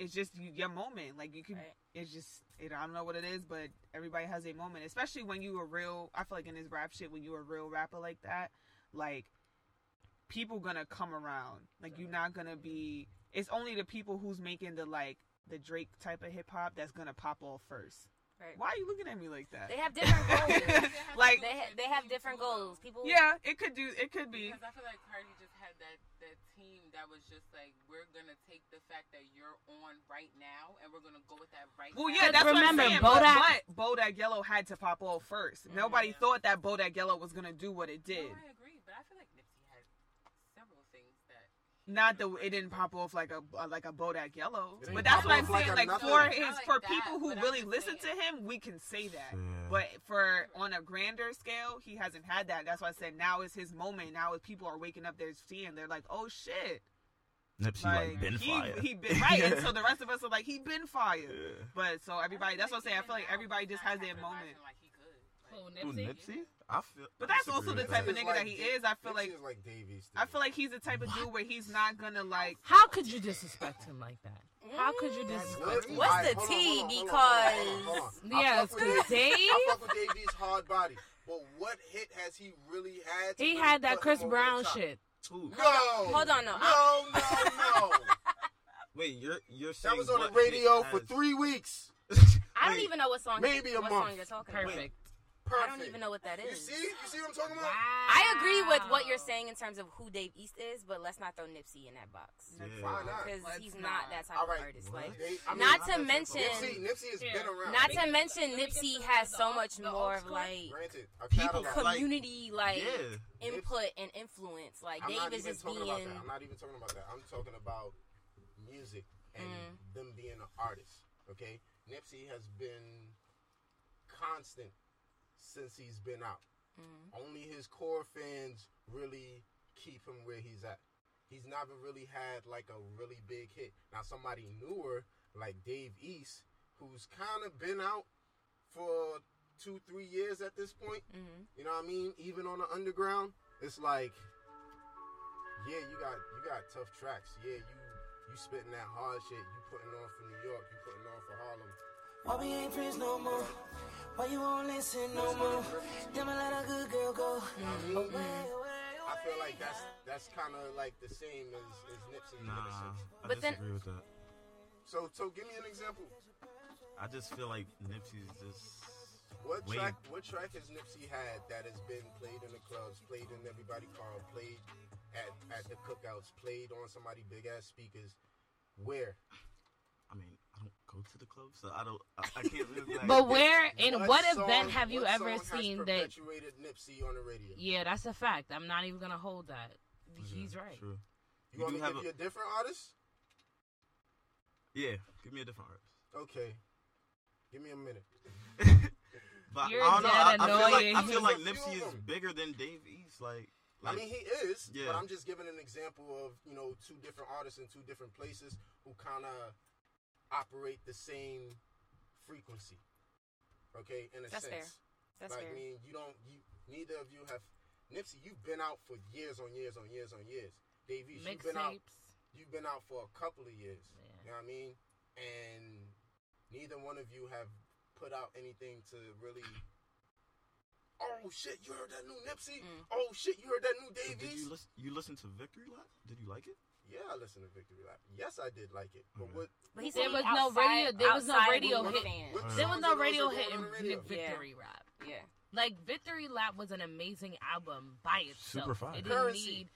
It's just your moment. Like you can. Right. It's just it, I don't know what it is, but everybody has a moment. Especially when you a real. I feel like in this rap shit, when you are a real rapper like that, like people gonna come around. Like you're not gonna be. It's only the people who's making the like the Drake type of hip hop that's gonna pop off first. Right. Why are you looking at me like that? They have different goals. like, they ha- they have different goals. People. yeah, it could do. It could be. Because I feel like Cardi just had that that was just like, we're gonna take the fact that you're on right now, and we're gonna go with that right. Well, now. yeah, that's remember, what I'm saying. But, Bodak- but Bodak Yellow had to pop off first. Nobody Yeah. thought that Bodak Yellow was gonna do what it No, did. I agree, but I feel like Nipsey had several things that. Not that it didn't pop off like a like a Bodak Yellow, but that's what I'm off like saying. Like for Not his like for that, people who really just listen to him, we can say that. Yeah. But for on a grander scale, he hasn't had that. That's why I said now is his moment. Now, if people are waking up, they're seeing, they're like, "Oh shit!" Nipsey like, been he fire. he been right, and so the rest of us are like, "He been fired. Yeah. But so everybody, that's what I'm saying. I feel like everybody just has their moment. Like he could. Who, Like, Who, Nipsey? Nipsey? I feel. But I that's also the with type of nigga that he is. I feel like is like Dave East. I feel like he's the type of dude where he's not gonna like. How could you disrespect him like that? How could you mm. disrespect him? What's Alright, the hold on, tea? hold on, hold on, Because- hold on, hold on. Yes, because Dave. Dave, I fuck with Dave East hard body. But what hit has he really had? he had that Chris Brown shit. Who? No. Hold on, no. No, no, no. Wait, you're you're saying that was on the radio for three weeks. I don't even know what song. maybe a month. you're talking. Perfect. Perfect. I don't even know what that is. You see? You see what I'm talking about? I agree with what you're saying in terms of who Dave East is, but let's not throw Nipsey in that box Yeah. Why not? because he's not. not that type All of right. artist. What? Like, They- I mean, Not to mention- Nipsey has been around. not to get- mention let Nipsey the- has the so old- much the more of like Granted, people, catalog. Like- community, like Yeah. input and influence. Like I'm Dave not is even just talking being. about that. I'm not even talking about that. I'm talking about music and Mm. them being an artist. Okay, Nipsey has been constant since he's been out. Mm. Only his core fans really keep him where he's at. He's never really had like a really big hit. Now somebody newer like Dave East, who's kind of been out for two, three years at this point. Mhm. You know what I mean? Even on the underground, it's like, yeah, you got you got tough tracks. Yeah, you you spitting that hard shit. You putting on for New York. You putting on for Harlem. Why we ain't friends no more? Why you won't listen no more? Damn, I let a good girl go. You know what I mean? Away, away, I feel like that's that's kind of like the same as, as Nipsey Nah, sense. I But then- disagree with that. So so give me an example. I just feel like Nipsey's just What Wait. track what track has Nipsey had that has been played in the clubs, played in everybody car, played at at the cookouts, played on somebody big ass speakers? Where? I mean, I don't go to the club, so I don't. I, I can't really. Like, But where in what, song- event have you ever seen that? Nipsey on the radio? Yeah, that's a fact. I'm not even gonna hold that. He's right. True. You We want me to have give a- you a different artist? Yeah, give me a different artist. Okay. Give me a minute. But You're I don't know. I, I feel like I feel like There's Nipsey is bigger than Dave East. Like, I mean, he is, Yeah. but I'm just giving an example of you know two different artists in two different places who kind of operate the same frequency. Okay, in a That's fair. sense. That's like, fair. I mean, you don't, you neither of you have. Nipsey, you've been out for years on years on years on years. Dave East, you've been out. You've been out for a couple of years. Yeah. You know what I mean? And neither one of you have put out anything to really. Oh shit! You heard that new Nipsey? Mm. Oh shit! You heard that new Dave did you listen? You listen to Victory Lap? Did you like it? Yeah, I listened to Victory Lap. Yes, I did like it. But Okay. what? But he There said was he no outside- radio- there was no radio hit. Tang. what There was songs no radio hit in radio? Victory Rap. Yeah. Like Victory Lap was an amazing album by itself. Super fire. It didn't Currency. need.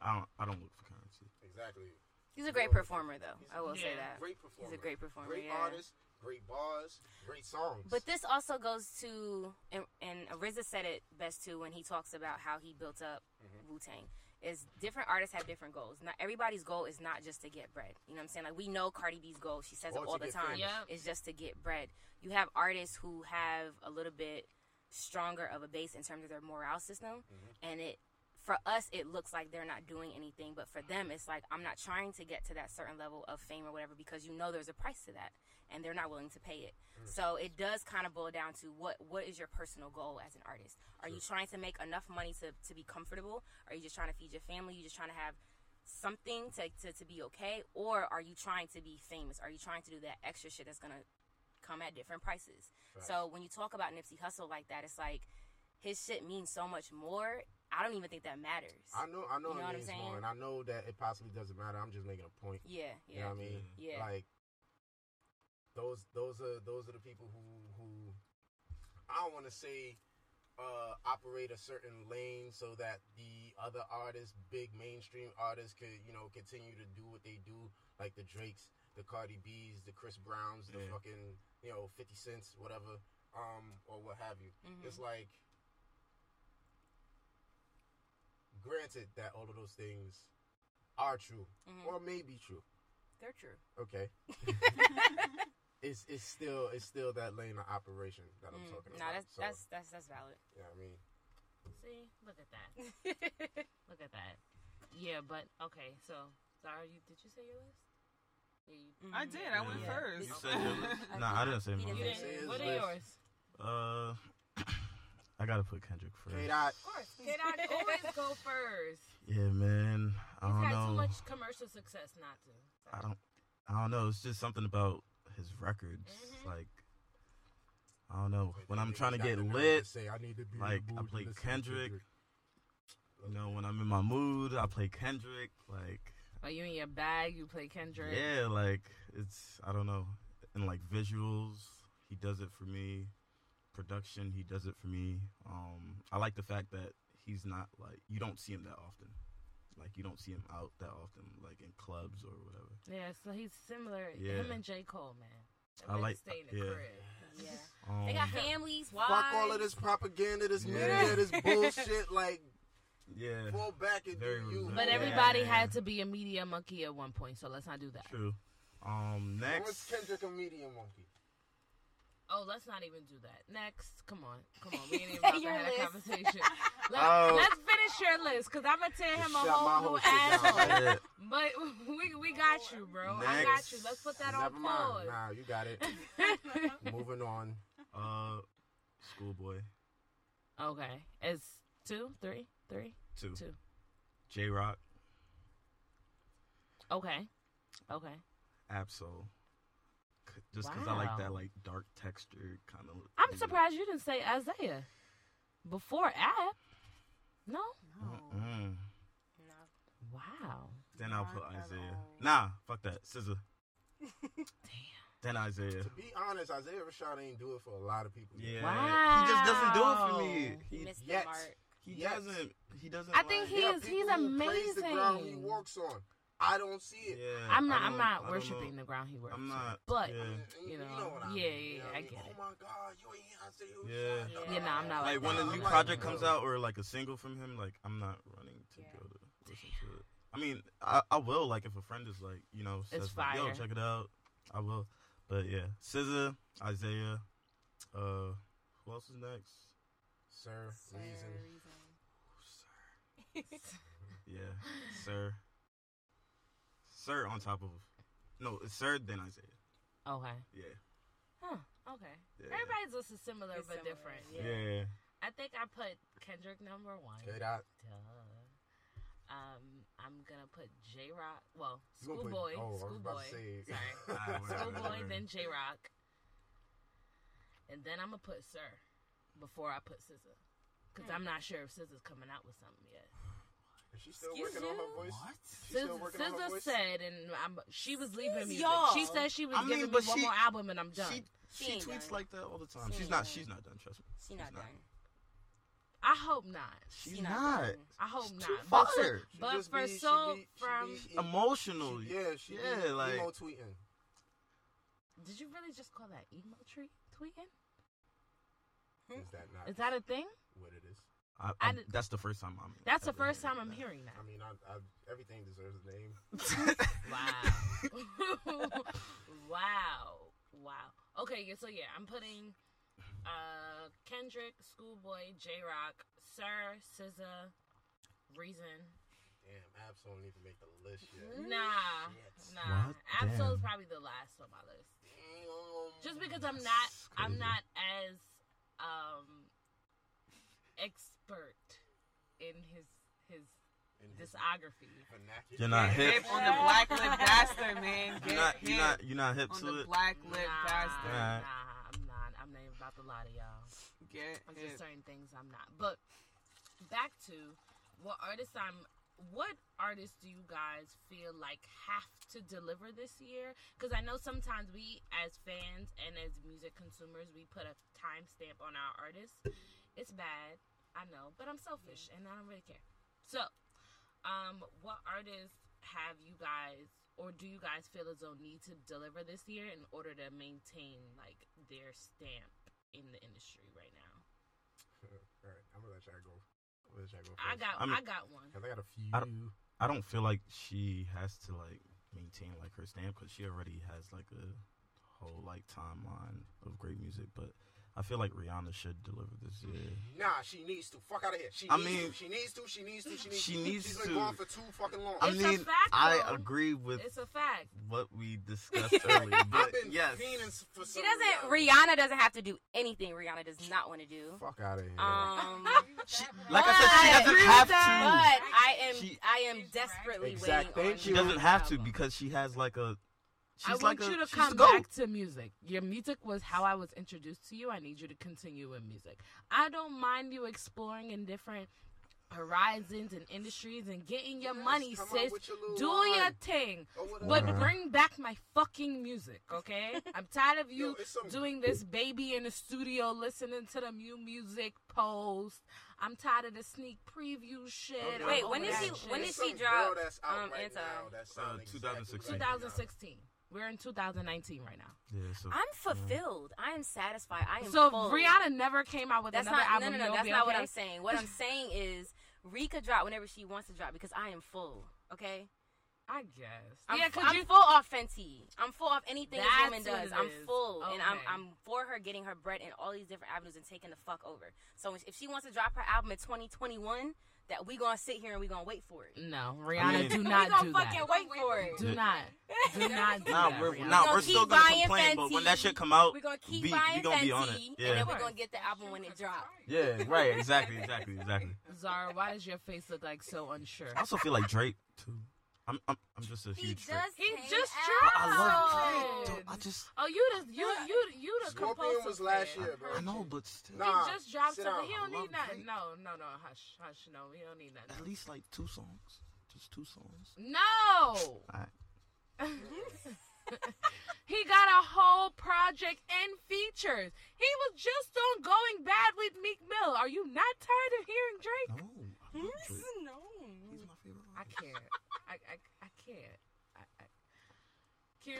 I don't. I don't look for currency. Exactly. He's a great performer, though. I will say that. Great performer. He's a great performer. Great yeah. artist. Great bars. Great songs. But this also goes to, and, and RZA said it best too when he talks about how he built up Mm-hmm. Wu Tang. Is different artists have different goals. Not everybody's goal is not just to get bread. You know what I'm saying? Like we know Cardi B's goal. She says Or it all the time. famous. Yeah. Is just to get bread. You have artists who have a little bit stronger of a base in terms of their morale system, Mm-hmm. and it for us it looks like they're not doing anything, but for them it's like I'm not trying to get to that certain level of fame or whatever because you know there's a price to that, and they're not willing to pay it. Mm. So it does kind of boil down to what what is your personal goal as an artist? Are you trying to make enough money to, to be comfortable? Are you just trying to feed your family? You just trying to have something to, to, to be okay? Or are you trying to be famous? Are you trying to do that extra shit that's gonna come at different prices? So when you talk about Nipsey Hussle like that, it's like his shit means so much more. I don't even think that matters. I know, I know, You know what it I'm means more, and I know that it possibly doesn't matter. I'm just making a point. yeah, You yeah. know what I mean? Yeah. Like, those those are those are the people who who I don't want to say uh, operate a certain lane so that the other artists, big mainstream artists, could you know continue to do what they do, like the Drakes, the Cardi B's, the Chris Browns, the Yeah. fucking you know Fifty Cents, whatever, um, or what have you. Mhm. It's like, granted that all of those things are true Mhm. or may be true. They're true. Okay. it's it's still it's still that lane of operation that I'm Mm, talking no, about. that's so, that's that's that's valid. yeah, I mean, See, look at that. Look at that. Yeah, but okay. So, Zara, you did you say your list? Yeah, you, I did. I went Yeah. first. You said your list? Nah, I didn't say He mine. you didn't say didn't. What are yours? Uh, I gotta put Kendrick first. K dot. Of course. Can I always go first? Yeah, man. I He's don't had know. too much commercial success not to. I don't. I don't know. It's just something about his records. Mhm. Like, I don't know. When I'm trying to get lit, say, I need to be like, I play to Kendrick. you know, when I'm in my mood, I play Kendrick. Like, Are you in your bag? You play Kendrick. yeah, like it's. I don't know. And like visuals, he does it for me. Production, he does it for me. Um, I like the fact that he's not like you don't see him that often. Like you don't see him out that often, like clubs or whatever. Yeah, so he's similar. Yeah. Him and J. Cole, man. I like- niggas stay in the yeah. crib. Yeah. Um, They got families, wives. Fuck all of this propaganda, this Yeah. media, this bullshit. Like, yeah, fall back and Very do you. real. But Yeah. everybody had to be a media monkey at one point, so let's not do that. true. Um, What's next, Kendrick a media monkey? Oh, let's not even do that. Next, come on, come on. We ain't even about to have a conversation. Let, Oh. Let's finish your list, cause I'm gonna tear him a Shut whole new whole shit down. asshole. yeah, But we we got you, bro. I got you. Let's put that Never on mind. pause. Nah, you got it. Moving on. uh, Schoolboy okay, it's two, three, three, two, two. Jay Rock, Okay, okay. Ab-Soul. C- Just because I like that like dark texture kind of. I'm surprised you didn't say Isaiah before App. No. Mm. No. Wow. Then I'll put Isaiah. Nah, fuck that. SZA. Damn. Then Isaiah. To be honest, Isaiah Rashad ain't do it for a lot of people. Yeah. Wow. He just doesn't do it for me. He He, missed Yet. the mark. he Yes. doesn't. He doesn't. I think like- he is- people he's who praise the ground he walks on. I don't see it. Yeah, I'm not. I I'm don't- not I don't worshiping the ground he works. I'm not. But yeah. And You know, what I yeah, mean, you yeah, know what I mean? get it. Oh my God, you ain't hear Isaiah Yeah. Rashad. Yeah. Yeah, nah, I'm not Like like when that. a I'm new like, project no. comes out or like a single from him, like I'm not running to Yeah. go to listen to it. I mean, I, I will like if a friend is like, you know, says It's like, yo, check it out. I will. But yeah, SZA, Isaiah, uh, who else is next? Sir, Sir, reason. Yeah, Sir. Sir on top of no, it's Sir then Isaiah. Okay. Yeah, Huh. Okay. yeah, Everybody's list is similar It's but similar, different. yeah. yeah. I think I put Kendrick number one. K dot. Duh. Um, I'm gonna put Jay Rock. Well, You gonna put- Schoolboy. oh, I was about to Schoolboy. Sorry. Schoolboy, then Jay Rock. And then I'm gonna put Sir before I put SZA. Because Hmm. I'm not sure if SZA's coming out with something yet. Is she still Excuse working on her voice? What? She still SZA, working on her voice? said, and I'm, she was leaving me. y'all. She said she was I mean, giving me but one she- more album and I'm done. She She she ain't tweets done. like that all the time. She She's ain't not. done. She's not done. Trust me. She not She's not. done. I hope not. She's She not. not done. I hope She's not. too But, so- fire. She but just for be- she so be- she from, be- Emotional. she- yeah, she Yeah, be like- emo tweeting. did you really just call that emo tree tweeting? Hmm? Is that not Is that a thing? what it is? I, I I, that's the first time I'm. That's the first time hearing I'm that. hearing I that. mean, I, I, everything deserves a name. Wow. wow. Wow. Okay, yeah, so yeah, I'm putting uh Kendrick, Schoolboy, Jay Rock, Sir, SZA, Reason. Damn, Abs don't even make the list yet. Nah. Shit. Nah. What? Ab-Soul's Damn. probably the last on my list. Damn. Just because I'm not I'm not as um expert in his his In discography. vernacular. You're not hip. hip on the black lip bastard, man. Get You're not. hip You're not. You're not hip on to the it. black lip nah, bastard. Alright. nah, I'm not. I'm not even about to lie to y'all. Get There's hip. just certain things I'm not. But back to what artists I'm what artists do you guys feel like have to deliver this year? Because I know sometimes we, as fans and as music consumers, we put a timestamp on our artists. It's bad, I know, but I'm selfish and I don't really care. So, um, what artists have you guys, or do you guys feel as though need to deliver this year in order to maintain like their stamp in the industry right now? All right, I'm gonna let y'all go. I'm let y'all go I first. got, I mean- I got one. 'Cause I got a few. I don't- I don't feel like she has to like maintain like her stamp because she already has like a whole like timeline of great music. But I feel like Rihanna should deliver this year. Nah, she needs to. Fuck out of here. She I needs mean- to. She needs to. She needs to. She needs She to. needs She's to. been gone for too fucking long. I It's a mean, fact, I agree with It's a fact. what we discussed earlier, I've but been yes, for She doesn't. Rihanna. Rihanna doesn't have to do anything. Rihanna does not want to do. Fuck out of here. Um, she, like I said, she doesn't have to. but to. I am. She- I am desperately Exact- waiting. thank on She doesn't have to because she has like a. She's I like want you a, to come back to music. Your music was how I was introduced to you. I need you to continue with music. I don't mind you exploring in different horizons and industries and getting your Yes, money, sis. your Do line. your thing. Or whatever. But bring back my fucking music, okay? I'm tired of you Yo, some- doing this baby in the studio listening to the new music post. I'm tired of the sneak preview shit. Okay. Wait, over when did she- shit. when did There's she drop, girl that's out um, right Anti? now Uh, 2016. 2016. We're in 2019 right now. Yeah, so I'm fulfilled. I am satisfied. I am So full. Rihanna never came out with That's another not. album. no, no, no. That's be not what? I'm saying. What I'm saying is, Rika drop whenever she wants to drop because I am full. Okay. I guess. I'm, yeah, cause I'm you, full off Fenty. I'm full off anything this That's woman what does. it I'm is. full, and I'm I'm for her getting her bread in all these different avenues and taking the fuck over. So if she wants to drop her album in 2021, that we gonna sit here and we gonna wait for it. no, Rihanna, mean- do that. we gonna do fucking that. wait for it. Do not, do not do Nah, that. we're Rihanna. nah, gonna we're still gonna buying complain, but when that shit come out, We're gonna keep we, buying we gonna Fenty, be on it. and Yeah, then we're gonna get the album when it drops. yeah, right, exactly, exactly, exactly. Zara, why does your face look like so unsure? I also feel like Drake too. I'm I'm, I'm just a He huge just Drake. He came just out. I love Drake. Drake. I just Oh, you the you you you the Scorpion compulsive was last year, bro. I know, but still, Nah. He just dropped something. He don't I need nothing. No, no, no. Hush, hush. No, he don't need nothing. at least like two songs, just two songs. No. Alright. he got a whole project and features. He was just on Going Bad with Meek Mill. Are you not tired of hearing Drake? No, I love Drake. no. He's my favorite. I can't. I, I, I can't. I, I, Q.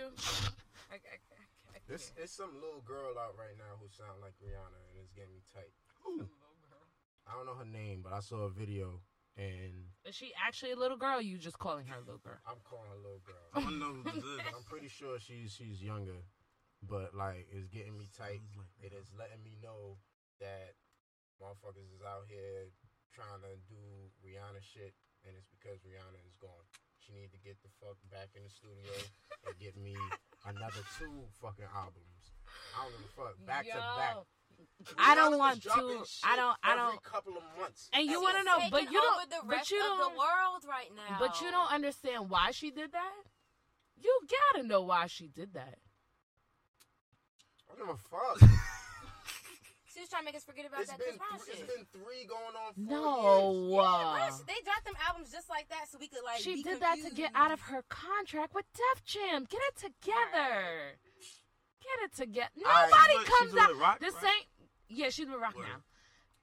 I, I, I, I This can't. it's some little girl out right now who sound like Rihanna, and it's getting me tight. I don't know her name, but I saw a video, and Is she actually a little girl? Or you just calling her a little girl? I'm calling her little girl. I wanna know who this is. I'm pretty sure she's she's younger, but like it's getting me tight. Like It is letting me know that motherfuckers is out here trying to do Rihanna shit, and it's because Rihanna is gone. She need to get the fuck back in the studio and get me another two fucking albums. I don't give a fuck. Back to back. Yo. I don't want to- I don't- I don't- every couple of months. And you want to know, but you don't. over the but you don't. the world right now. But you don't understand why she did that. You gotta know why she did that. I don't give a fuck. She was trying to make us forget about it's that been Chris Brown th- shit. it's been three going on. Four No, years. uh, Bruh, they dropped them albums just like that, so we could like. she be did that to get out of her contract with Def Jam. Get it together. Get it together. Nobody She's with- comes out. Rock, the right? same. Yeah, she's with Rock Word. now.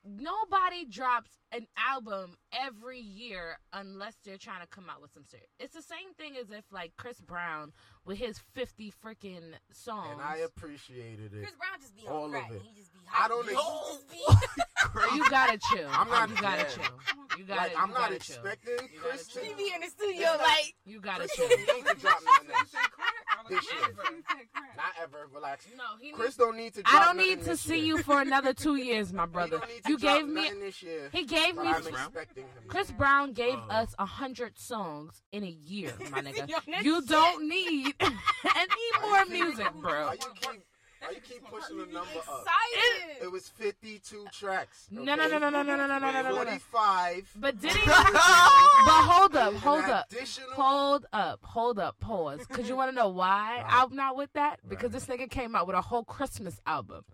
Nobody drops an album every year unless they're trying to come out with some shit. It's the same thing as if like Chris Brown with his fifty freaking songs. And I appreciated it. Chris Brown just be All on of it. He just be. I don't He ex- just be- you gotta chill. I'm not You gotta dead. chill. You gotta. Like I'm not gotta chill. expecting You Chris to. gotta He chill. be in the studio not- like. You gotta Chris chill. don't need to drop nothing else. I This like, year. never. You said crack. Not ever. Relax. No, he. Chris needs- don't need to. Drop I don't need to see year. you for another two years, my brother. don't need to You gave me. this year. He gave but me. Chris Brown? expecting him. Chris Brown gave Oh. us a hundred songs in a year, my nigga. You don't need any more music, bro. Why you keep? Why you keep pushing the number up? Excited. It was 52 tracks. No, no, no, no, no, no, no, no, no, no, no, no. 45. But did he? but hold up, hold up. Additional. Hold up, hold up, pause. Cause you want to know why I'm not with that? Because this nigga came out with a whole Christmas album.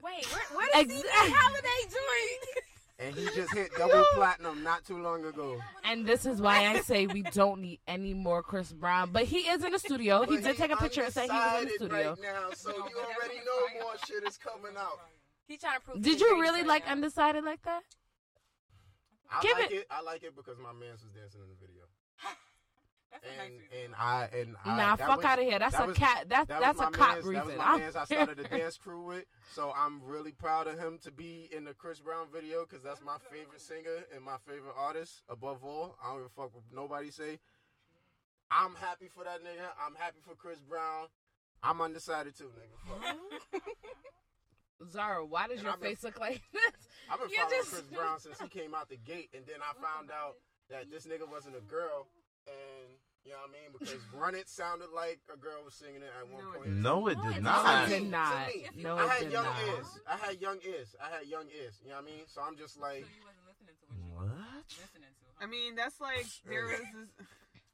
Wait, where, where does he holiday joint? And he just hit double platinum not too long ago. And this is why I say we don't need any more Chris Brown. But he is in the studio. He But did take a picture and say he was in the undecided studio. right now, so you already know more shit is coming out. He trying to prove. Did you really right like now. Undecided like that? I Give like it- it. I like it because my man's was dancing in the video. That's a And nice reason. and I and I, Nah, fuck was- out of here. That's that a was- cat. That's that that's a cop man's, reason. That was my I'm- man's I started the dance crew with, so I'm really proud of him to be in the Chris Brown video because that's my favorite singer and my favorite artist above all. I don't give a fuck what nobody say. I'm happy for that nigga. I'm happy for Chris Brown. I'm undecided too, nigga. Zara, why does And your I've been- face look like this? I've been You following just- Chris Brown since he came out the gate, and then I found out that this nigga wasn't a girl, and you know what I mean? Because Run It sounded like a girl was singing it at one No, it point. didn't. No, it did it No, not. it did not. me. No, I had young not. ears. I had young ears. I had young ears. You know what I mean? So I'm just like, So you wasn't listening to what you What? was listening to. I mean, that's like there was this.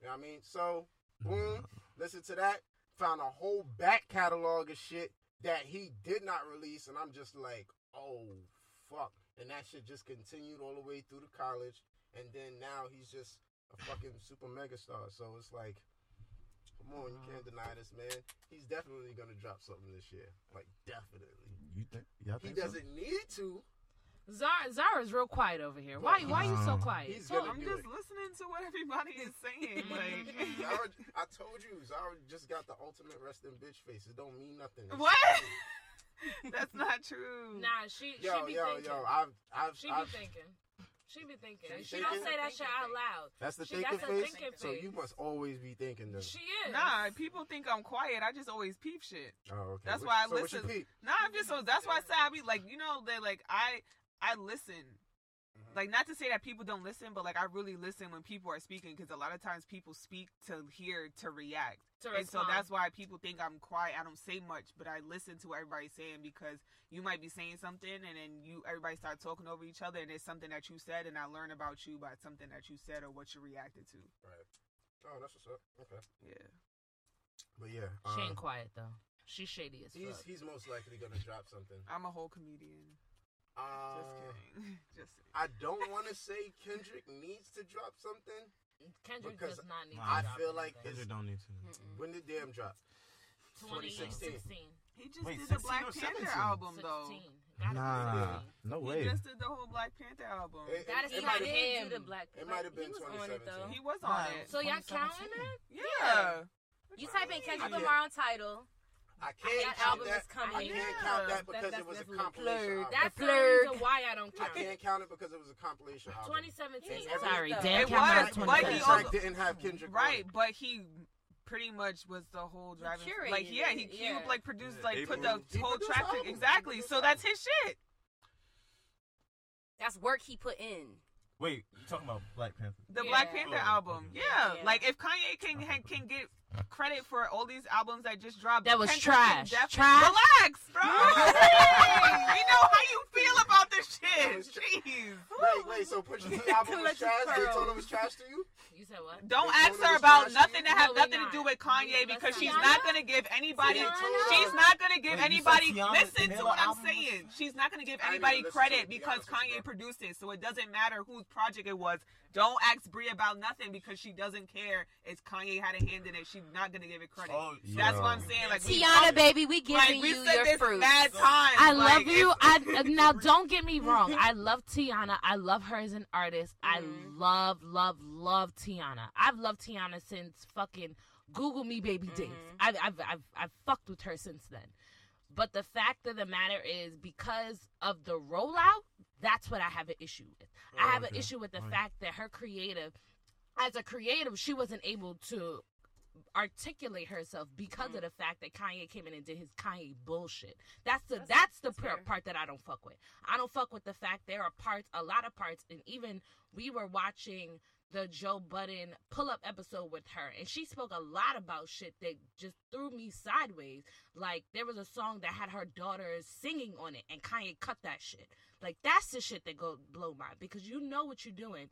you know what I mean? So, boom, listen to that. Found a whole back catalog of shit that he did not release, and I'm just like, oh, fuck. And that shit just continued all the way through to college, and then now he's just a fucking super mega star. So it's like, come on, you can't deny this, man. He's definitely gonna drop something this year. Like, definitely. You think? Y'all He think so? doesn't need to. Zara, Zara's real quiet over here. Why? Why are you so quiet? He's gonna I'm do just it. listening to what everybody is saying. Like, Zara, I told you, Zara just got the ultimate resting bitch face. It don't mean nothing. It's What? that's not true. Nah, she Yo, she be yo, thinking. yo! I've, I've, she be I've thinking. She be thinking. She She, don't say that shit out loud. that's the She- thinking that's a face. thinking So face. you must always be thinking then. She is. Nah, people think I'm quiet. I just always peep shit. oh, okay. That's What- why I so what you listen. peep? Nah, I'm just so. That's why I say I be like, you know, that like I I listen. Mhm. Like not to say that people don't listen, but like I really listen when people are speaking because a lot of times people speak to hear to react. To And so that's why people think I'm quiet. I don't say much, but I listen to what everybody's saying because you might be saying something and then you everybody start talking over each other and it's something that you said and I learn about you by something that you said or what you reacted to. Right. Oh, that's what's up. Okay. Yeah. But yeah, She ain't quiet though. She's shady as he's fuck. he's most likely gonna drop something. I'm a whole comedian. Uh, Just kidding. Just kidding. I don't want to say Kendrick needs to drop something. Kendrick because does not need. I drop feel like anything. Kendrick don't need to. Mm-mm. When did Damn drop? 2016. 2016. He just Wait, did the 16 Black or Panther 17? album though. 16. Gotta be Nah, 16. no He way. just did the whole Black Panther album. It- That is it He might not have- did him. do the black. It might have been he was on it 2017. though. he was on Nah, it. So y'all counting that? Yeah. You type in Kendrick I can't- Lamar on title. I can't That count album that. is coming. I can't Yeah. count that That- because that's it was a compilation. blurred. album. That's the Blurred. reason why I don't count. It. I can't count it because it was a compilation album. 2017. It Sorry, though. damn It was, but he also- didn't have Kendrick. Right, it. but he pretty much was the whole driving. curated like yeah, he it, he yeah. like produced Yeah, like they put the whole track the exactly. So that's his shit. That's work he put in. Wait, you talking about Black Panther? The Yeah. Black Panther Oh, album. okay. Yeah. Yeah. like if Kanye can can, can get credit for all these albums that just dropped. That was Kendrick can trash. definitely- Trash? Relax, bro. We know how you feel about this shit. Jeez. Wait, wait. So Pusha T album was trash. They told him it was trash to you. You said what? Don't They ask her her about nothing that trash. have No, we nothing to do with Kanye because she's not gonna give anybody. She's not gonna give Wait, you said anybody. Listen to what I'm saying. She's not gonna give anybody even listen to credit it, to be because honest with you, Kanye produced it. So it doesn't matter whose project it was. Don't ask Brie about nothing because she doesn't care. It's Kanye had a hand in it. She's not gonna give it credit. Oh, That's yeah. what I'm saying. Like we Teyana, talk- baby, we giving like we you said your this fruit. mad times. I like, love you. I now don't get me wrong. I love Teyana. I love her as an artist. I Mhm. love, love, love Teyana. I've loved Teyana since fucking Google Me Baby days. Mhm. I've, I've, I've, I've fucked with her since then. But the fact of the matter is, because of the rollout, that's what I have an issue with. I Oh, have an issue with the Right. fact that her creative, as a creative, she wasn't able to articulate herself because of mm. the fact that Kanye came in and did his Kanye bullshit. That's the that's, That's- the that's par- part that I don't fuck with. I don't fuck with the fact there are parts, a lot of parts, and even we were watching the Joe Budden pull up episode with her, and she spoke a lot about shit that just threw me sideways. Like there was a song that had her daughters singing on it, and Kanye cut that shit. Like that's the shit that go blow my because you know what you're doing.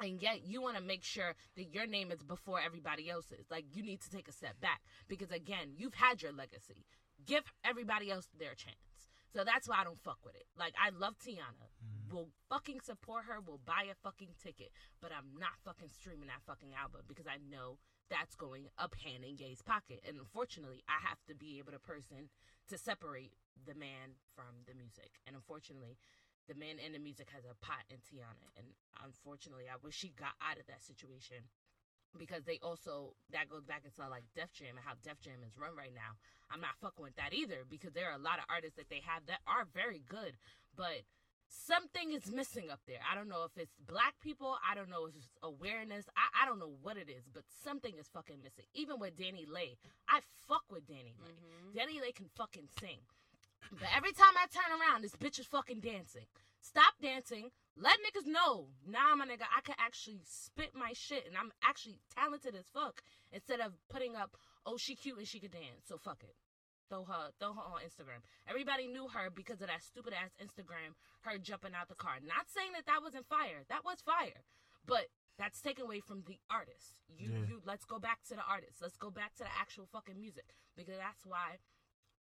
And yet you want to make sure that your name is before everybody else's. Like you need to take a step back because again, you've had your legacy. Give everybody else their chance. So that's why I don't fuck with it. Like I love Teyana. Mm-hmm. Will fucking support her, will buy a fucking ticket, but I'm not fucking streaming that fucking album because I know that's going up hand in Gay's pocket. And unfortunately, I have to be able to person to separate the man from the music. And unfortunately, the man and the music has a pot in Teyana. And unfortunately, I wish she got out of that situation because they also that goes back into like Def Jam and how Def Jam is run right now. I'm not fucking with that either because there are a lot of artists that they have that are very good, but something is missing up there. I don't know if it's black people, I don't know if it's awareness, I, I don't know what it is, but something is fucking missing. Even with DaniLeigh, I fuck with DaniLeigh. Mm-hmm. DaniLeigh can fucking sing. But every time I turn around, this bitch is fucking dancing. Stop dancing. Let niggas know. Nah, my nigga, I can actually spit my shit and I'm actually talented as fuck instead of putting up, oh, she cute and she could dance. So fuck it. Throw her, throw her on Instagram. Everybody knew her because of that stupid ass Instagram, her jumping out the car. Not saying that that wasn't fire. That was fire. But that's taken away from the artist. You, Yeah. you, let's go back to the artist. Let's go back to the actual fucking music because that's why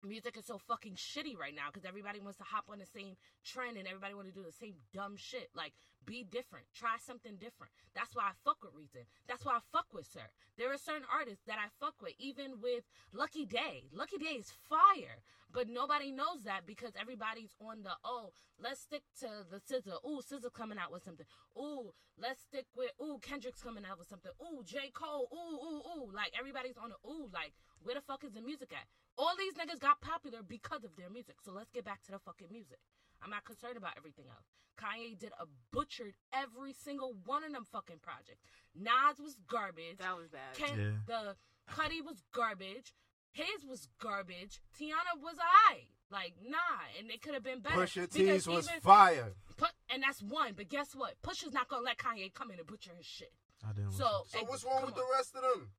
music is so fucking shitty right now because everybody wants to hop on the same trend and everybody want to do the same dumb shit. Like, be different. Try something different. That's why I fuck with Reason. That's why I fuck with Sir. There are certain artists that I fuck with, even with Lucky Daye. Lucky Daye is fire, but nobody knows that because everybody's on the oh, let's stick to the SZA. Ooh, SZA coming out with something. Ooh, let's stick with ooh, Kendrick's coming out with something. Ooh, J. Cole. Ooh, ooh, ooh. Like everybody's on the ooh. Like, where the fuck is the music at? All these niggas got popular because of their music. So let's get back to the fucking music. I'm not concerned about everything else. Kanye did a butchered every single one of them fucking projects. Nas was garbage. That was bad. Ken, Yeah. the Cudi was garbage. His was garbage. Teyana was alright. Like nah, and it could have been better. Pusha T's was even- fire. Put, and that's one. But guess what? Pusha's not gonna let Kanye come in and butcher his shit. I didn't. So, So what's wrong with on. the rest of them?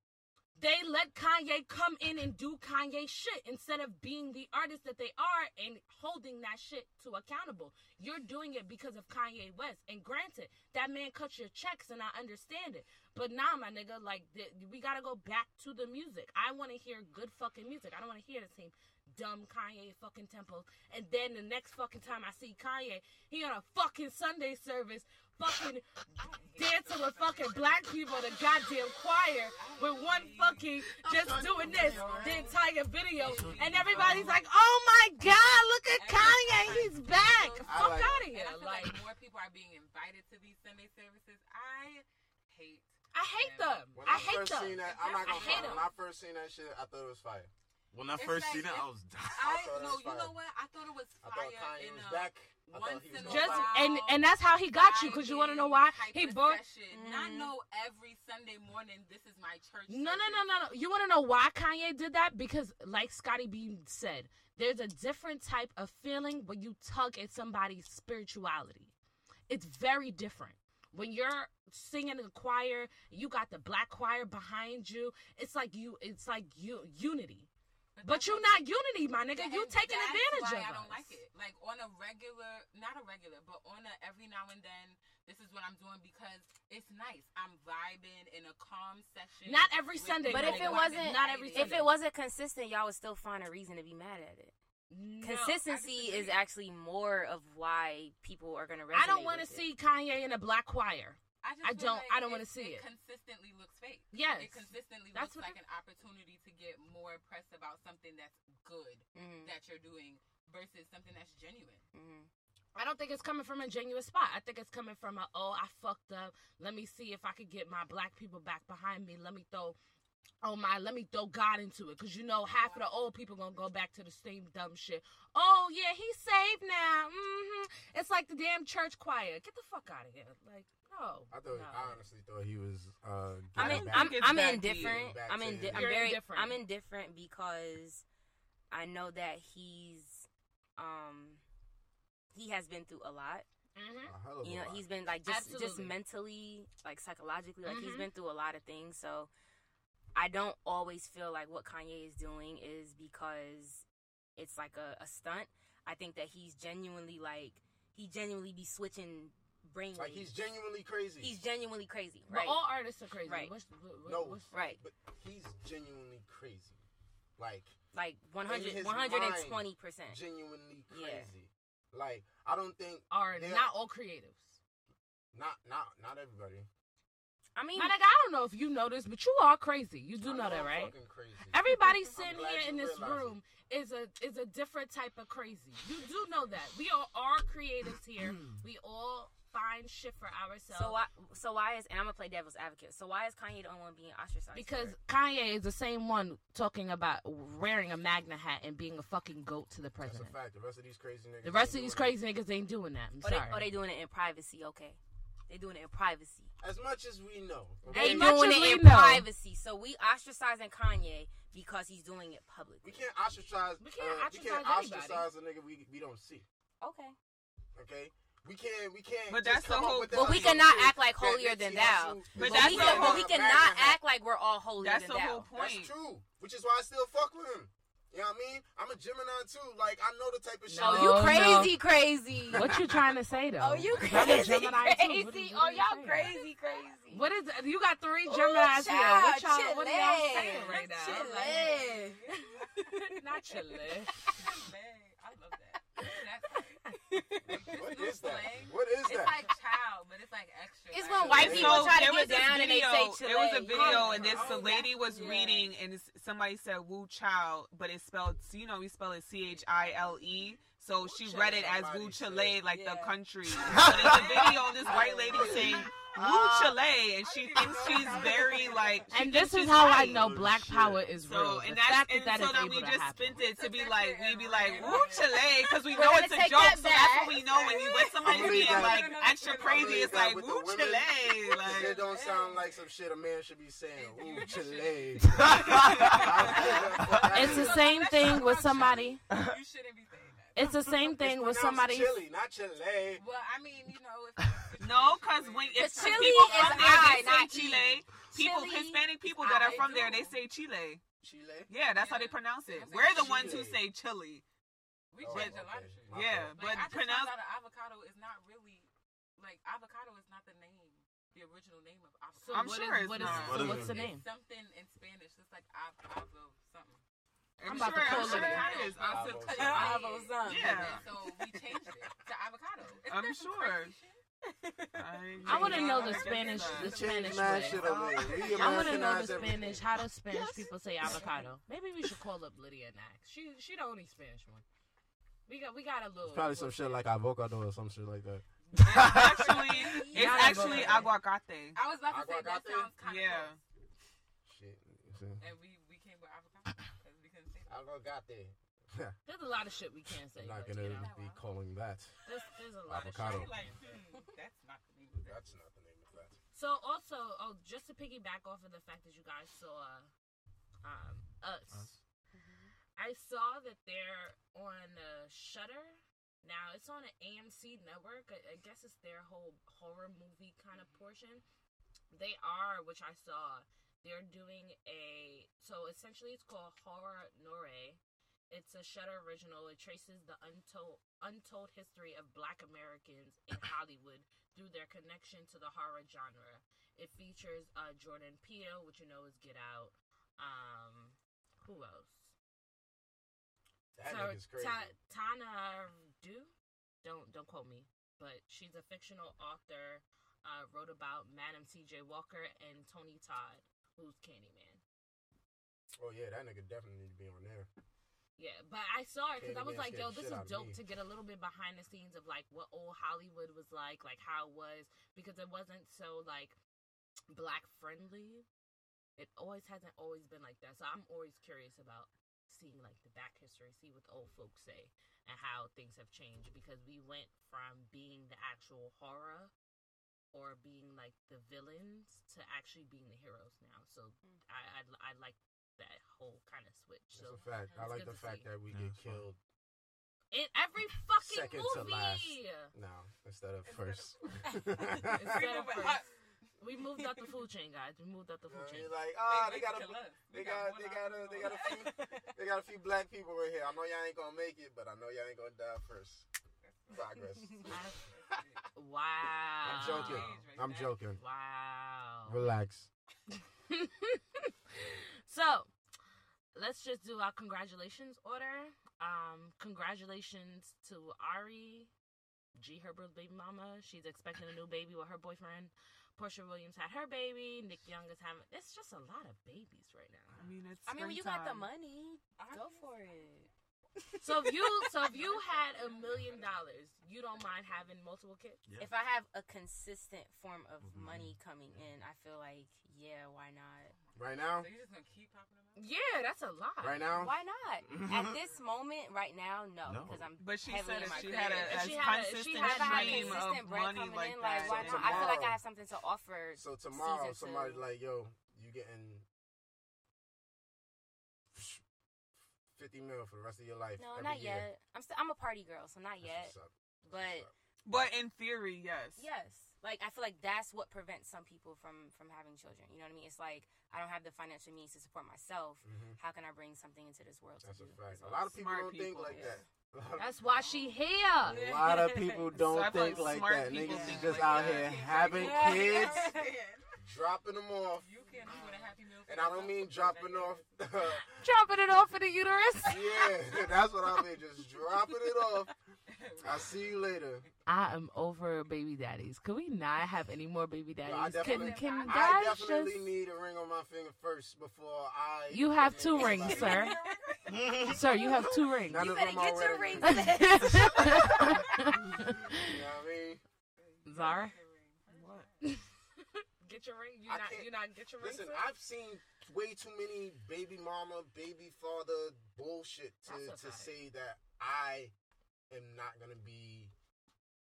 They let Kanye come in and do Kanye shit instead of being the artist that they are and holding that shit to accountable. You're doing it because of Kanye West. And granted, that man cuts your checks and I understand it. But nah, my nigga, like, th- we gotta go back to the music. I wanna hear good fucking music. I don't wanna hear the same dumb Kanye fucking tempo. And then the next fucking time I see Kanye, he on a fucking Sunday service, fucking dancing with fucking black people, in a goddamn choir, with one fucking just doing this the entire video, and everybody's like, "Oh my God, look at Kanye, he's back! Fuck like- out of here!" I feel Like, like more people are being invited to these Sunday services. I hate. I hate them. When I I, hate first them. seen that, I'm not gonna hate them. When I first seen that shit, I thought it was fire. When I It's first like seen it, I was dying. I thought it no, you know what? I thought it was I fire thought Kanye in was a back. I thought once he in was a Just and and that's how he got you because you want to know why he bought. session. Not mm. know every Sunday morning. This is my church. No, no, no, no, no. You want to know why Kanye did that? Because, like Scotty B said, there's a different type of feeling when you tug at somebody's spirituality. It's very different. When you're singing in the choir, you got the black choir behind you. It's like you. It's like you unity. But you're not unity, my nigga. And You taking that's advantage why of I us. don't like it. Like on a regular, not a regular, but on a every now and then. This is what I'm doing because it's nice. I'm vibing in a calm session. Not every Sunday, But if it wasn't, Not every if Sunday. it wasn't consistent, y'all would still find a reason to be mad at it. No, Consistency is actually more of why people are gonna resonate. I don't want to see Kanye in a black choir. I, just I don't- Like I don't wanna see it. Consistently looks fake. Yes. It consistently That's looks like an opportunity to get more press about something that's good Mhm, that you're doing versus something that's genuine. mhm. I don't think it's coming from a genuine spot. I think it's coming from a oh I fucked up. Let me see if I could get my black people back behind me. Let me throw oh my let me throw God into it because you know half of the old people gonna go back to the same dumb shit. Oh yeah, he's saved now. hmm It's like the damn church choir. Get the fuck out of here. Like no. I thought. no. I honestly thought he was. Uh, I'm getting in, back. I'm, I'm indifferent. I'm to in. you. I'm very. indifferent. I'm indifferent because I know that he's um he has been through a lot. Mhm. A hell of a You know, lot. he's been like just just mentally, like psychologically, like he's Mhm. been through a lot of things. So I don't always feel like what Kanye is doing is because it's like a, a stunt. I think that he's genuinely like he genuinely be switching brainwaves. like he's genuinely crazy. he's genuinely crazy, But right? all artists are crazy. Right. What's, what, what- no, what's, right. But he's genuinely crazy. like Like In 100, 120 percent. genuinely Yeah. crazy. Like I don't think Are not all creatives. not not not everybody. I mean, My nigga, I don't know if you know this, but you are crazy. You do I know that, I'm right? crazy. Everybody sitting here in this room is a is a different type of crazy. You do know that. We are all creatives here. we all find shit for ourselves. so why? So why is and I'm gonna play devil's advocate. So why is Kanye the only one being ostracized? because for? Kanye is the same one talking about wearing a MAGA hat and being a fucking goat to the president. That's a fact. The rest of these crazy niggas. The rest of ain't these doing crazy niggas ain't doing that. I'm or they, sorry. or they doing it in privacy? Okay, they doing it in privacy. As much as we know. They As much doing it in know. privacy. So we ostracizing Kanye because he's doing it publicly. We can't ostracize. We can't uh, we can't ostracize anybody. a nigga we we don't see. Okay. Okay. We can't. We can't. But that's the whole- with But we cannot act like holier than thou. But But that's we, the can, whole- but we cannot act like we're all holier That's than the whole point. That's true. Which is why I still fuck with him. You know what I mean? I'm a Gemini too. Like I know the type of shit. Oh, No, you no. crazy, crazy. What you trying to say though? Oh, you I'm crazy, Gemini, too. What crazy. is- what Oh, you y'all saying? crazy, crazy. What is you got three Ooh, Gemini's here? What y'all what are y'all saying right now? Chile. Like, not chile. I love that. That's What new is that? What is It's that? like child, but it's like extra. It's like- when white So, people try to there get this down and they video- say It Chile. was a video, Oh, and this oh, the lady was yeah. reading, and somebody said "Wu Child," but it's spelled. You know, we spell it C H I L E. So she Chile. read it as Wu Somebody Chile, said- like the Yeah. country. So there's a video of this white lady saying Wu Chile, and she thinks she's very like. she And this is she's how I know Black shit. Power is So real. and the that's fact and that that so that we just spent it to be like we'd be like ran woo-chile because we know it's a joke. that So that's what we know when you when somebody's believe being that. like extra crazy. It's like with woo-chile Like it don't sound like some shit a man should be saying. Ooh, Chile. It's the same thing with somebody. You shouldn't be saying that. It's the same thing with somebody. Chili, not Chile. Well, I mean, you know, if, if No, because when if The chili people is from there I, they say not Chile. E. People, Chili, Hispanic people that are I from there, they say Chile. Chile. Yeah, that's how they pronounce it. We're the ones who say chili. we Oh, change a okay. lot of shit. My Yeah, fault. but I just pronounce. found out that avocado is not really like avocado is not the name, the original name of avocado. So I'm what sure is- it's what is- not. so What is what's the name? It's something in Spanish. It's like av- avo something. I'm, I'm about to sure, call I'm sure it. it is. I'm, Avo so- something. Avo something. Yeah. So we changed it to avocado. Isn't I'm that some sure. Crazy shit? I want to know the Spanish, the Spanish changed way. shit over here. We I want to know the. Spanish. How do Spanish people say avocado? Maybe we should call up Lydia and ask. She she the only Spanish one. We got we got a little. It's probably some shit like avocado or some shit like that. actually, it's Yeah, actually aguacate. I was about to say that sounds kind of Yeah. Shit. And we we came with avocado because we couldn't say that. Avocate. There's a lot of shit we can't say. I'm not gonna you know, be calling that. there's, there's a lot Avocado. of shit. Like, hmm, that's not the name of that. That's not the name of that. So also, oh, just to piggyback off of the fact that you guys saw um, us, Us. I saw that they're on uh, Shudder. Now it's on an AMC network. I, I guess it's their whole horror movie kind of portion. They are, which I saw. They're doing a so essentially it's called Horror Noire. It's a Shudder original. It traces the untold untold history of Black Americans in Hollywood through their connection to the horror genre. It features uh, Jordan Peele, which you know is Get Out. Um, who else? That Ta- nigga's crazy. Ta- Tana Du? Don't don't quote me, but she's a fictional author. Uh, wrote about Madam C.J. Walker and Tony Todd, who's Candyman. oh yeah, that nigga definitely need to be on there. Yeah, but I saw it because I was like, yo, this is dope to get a little bit behind the scenes of like what old Hollywood was like, like how it was, because it wasn't so like black friendly. It always hasn't always been like that. So I'm always curious about seeing like the back history, see what the old folks say and how things have changed because we went from being the actual horror or being like the villains to actually being the heroes now. So mm. I, I I like that whole kind of switch. That's So a fact. I like the fact see. that we Yeah, get fun. killed in every fucking Second to movie. last. now instead of first. Instead of first. We moved up the food chain, guys. We moved up the food know, chain. you're like, ah, they wait got a, till us. They got, one they got a, they got a few, they got a few black people right here. I know y'all ain't gonna make it, but I know y'all ain't gonna die first. Progress. wow. I'm joking. I'm joking. Wow. Relax. So, let's just do our congratulations order. Um, congratulations to Ari, G Herbo's baby mama. She's expecting a new baby with her boyfriend. Porsha Williams had her baby. Nick Young is having. It's just a lot of babies right now. I mean, it's. I mean, when you got the springtime. money, go for it. So if you so if you had a million dollars, you don't mind having multiple kids? Yeah. If I have a consistent form of Mhm. money coming in, I feel like, yeah, why not? Right now, So you're just gonna keep popping them out? Yeah, that's a lot. right now, Why not? At this moment, right now, no, No. because I'm. But she said if she had a If she had a- she consistent had If I stream of consistent bread money coming like in, that, like why So not? I feel like I have something to offer. so tomorrow season somebody like, yo, you getting fifty mil for the rest of your life. No, not year. yet. I'm still. I'm a party girl, so not That's yet. what's up. That's But what's up. But in theory, yes. yes, like I feel like that's what prevents some people from from having children. You know what I mean? It's like I don't have the financial means to support myself. Mhm. How can I bring something into this world That's to a do? fact. as A lot of people Smart don't think like yeah. that. A lot of- That's why she here. A lot of people don't So think like like that. Niggas think just like out that. here having Yeah. kids, dropping them off, You can't afford a happy meal. and I don't mean dropping that off. Dropping it off in the uterus. yeah, that's what I mean. Just dropping it off. I'll see you later. I am over baby daddies. Could we not have any more baby Yo, I daddies? Can definitely, can I definitely just? need a ring on my finger first before I. You have two rings, somebody. sir. Sir, you have two rings. None You of better them are get your rings. You know what I mean? Zara, What? get your ring. You not you not get your ring. Listen, sir? I've seen way too many baby mama, baby father bullshit to, to say that I am not gonna be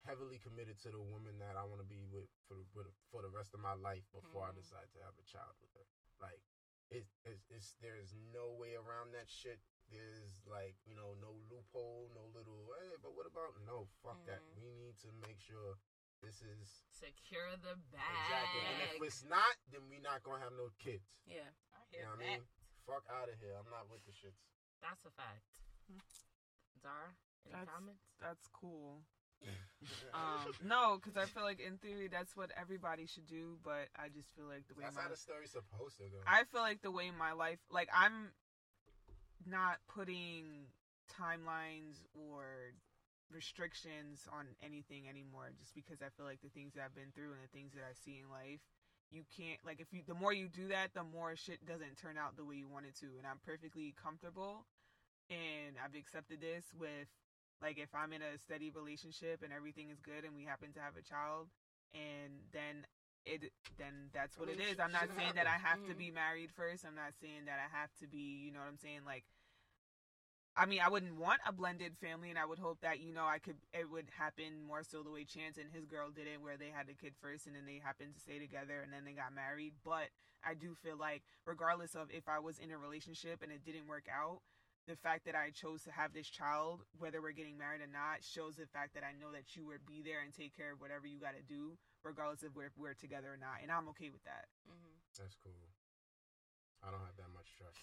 heavily committed to the woman that I want to be with for the, with, for the rest of my life before I Mhm. decide to have a child with her. Like, it, it's, it's there's no way around that shit. There's like you know no loophole, no little. Hey, but what about no? Fuck that. Mhm. We need to make sure this is Secure the bag. exactly. And if it's not, then we not gonna have no kids. yeah. I You hear know what I mean? Fuck out of here. I'm not with the shits. That's a fact. Zara, any That's- comments? That's cool. Um, no, because I feel like in theory that's what everybody should do, but I just feel like the way That's my how the story's supposed to go. I feel like the way my life, like I'm not putting timelines or restrictions on anything anymore, just because I feel like the things that I've been through and the things that I see in life, you can't like if you the more you do that, the more shit doesn't turn out the way you want it to, and I'm perfectly comfortable, and I've accepted this with like if I'm in a steady relationship and everything is good and we happen to have a child, and then it then that's I what mean, it is. I'm not saying that I have happens. to Mhm. be married first. I'm not saying that I have to be, you know what I'm saying? Like, I mean, I wouldn't want a blended family, and I would hope that you know I could it would happen more so the way Chance and his girl did it, where they had the kid first and then they happened to stay together and then they got married. But I do feel like, regardless of if I was in a relationship and it didn't work out, the fact that I chose to have this child, whether we're getting married or not, shows the fact that I know that you would be there and take care of whatever you got to do, regardless of if we're together or not. And I'm okay with that. hmm That's cool. I don't have that much trust.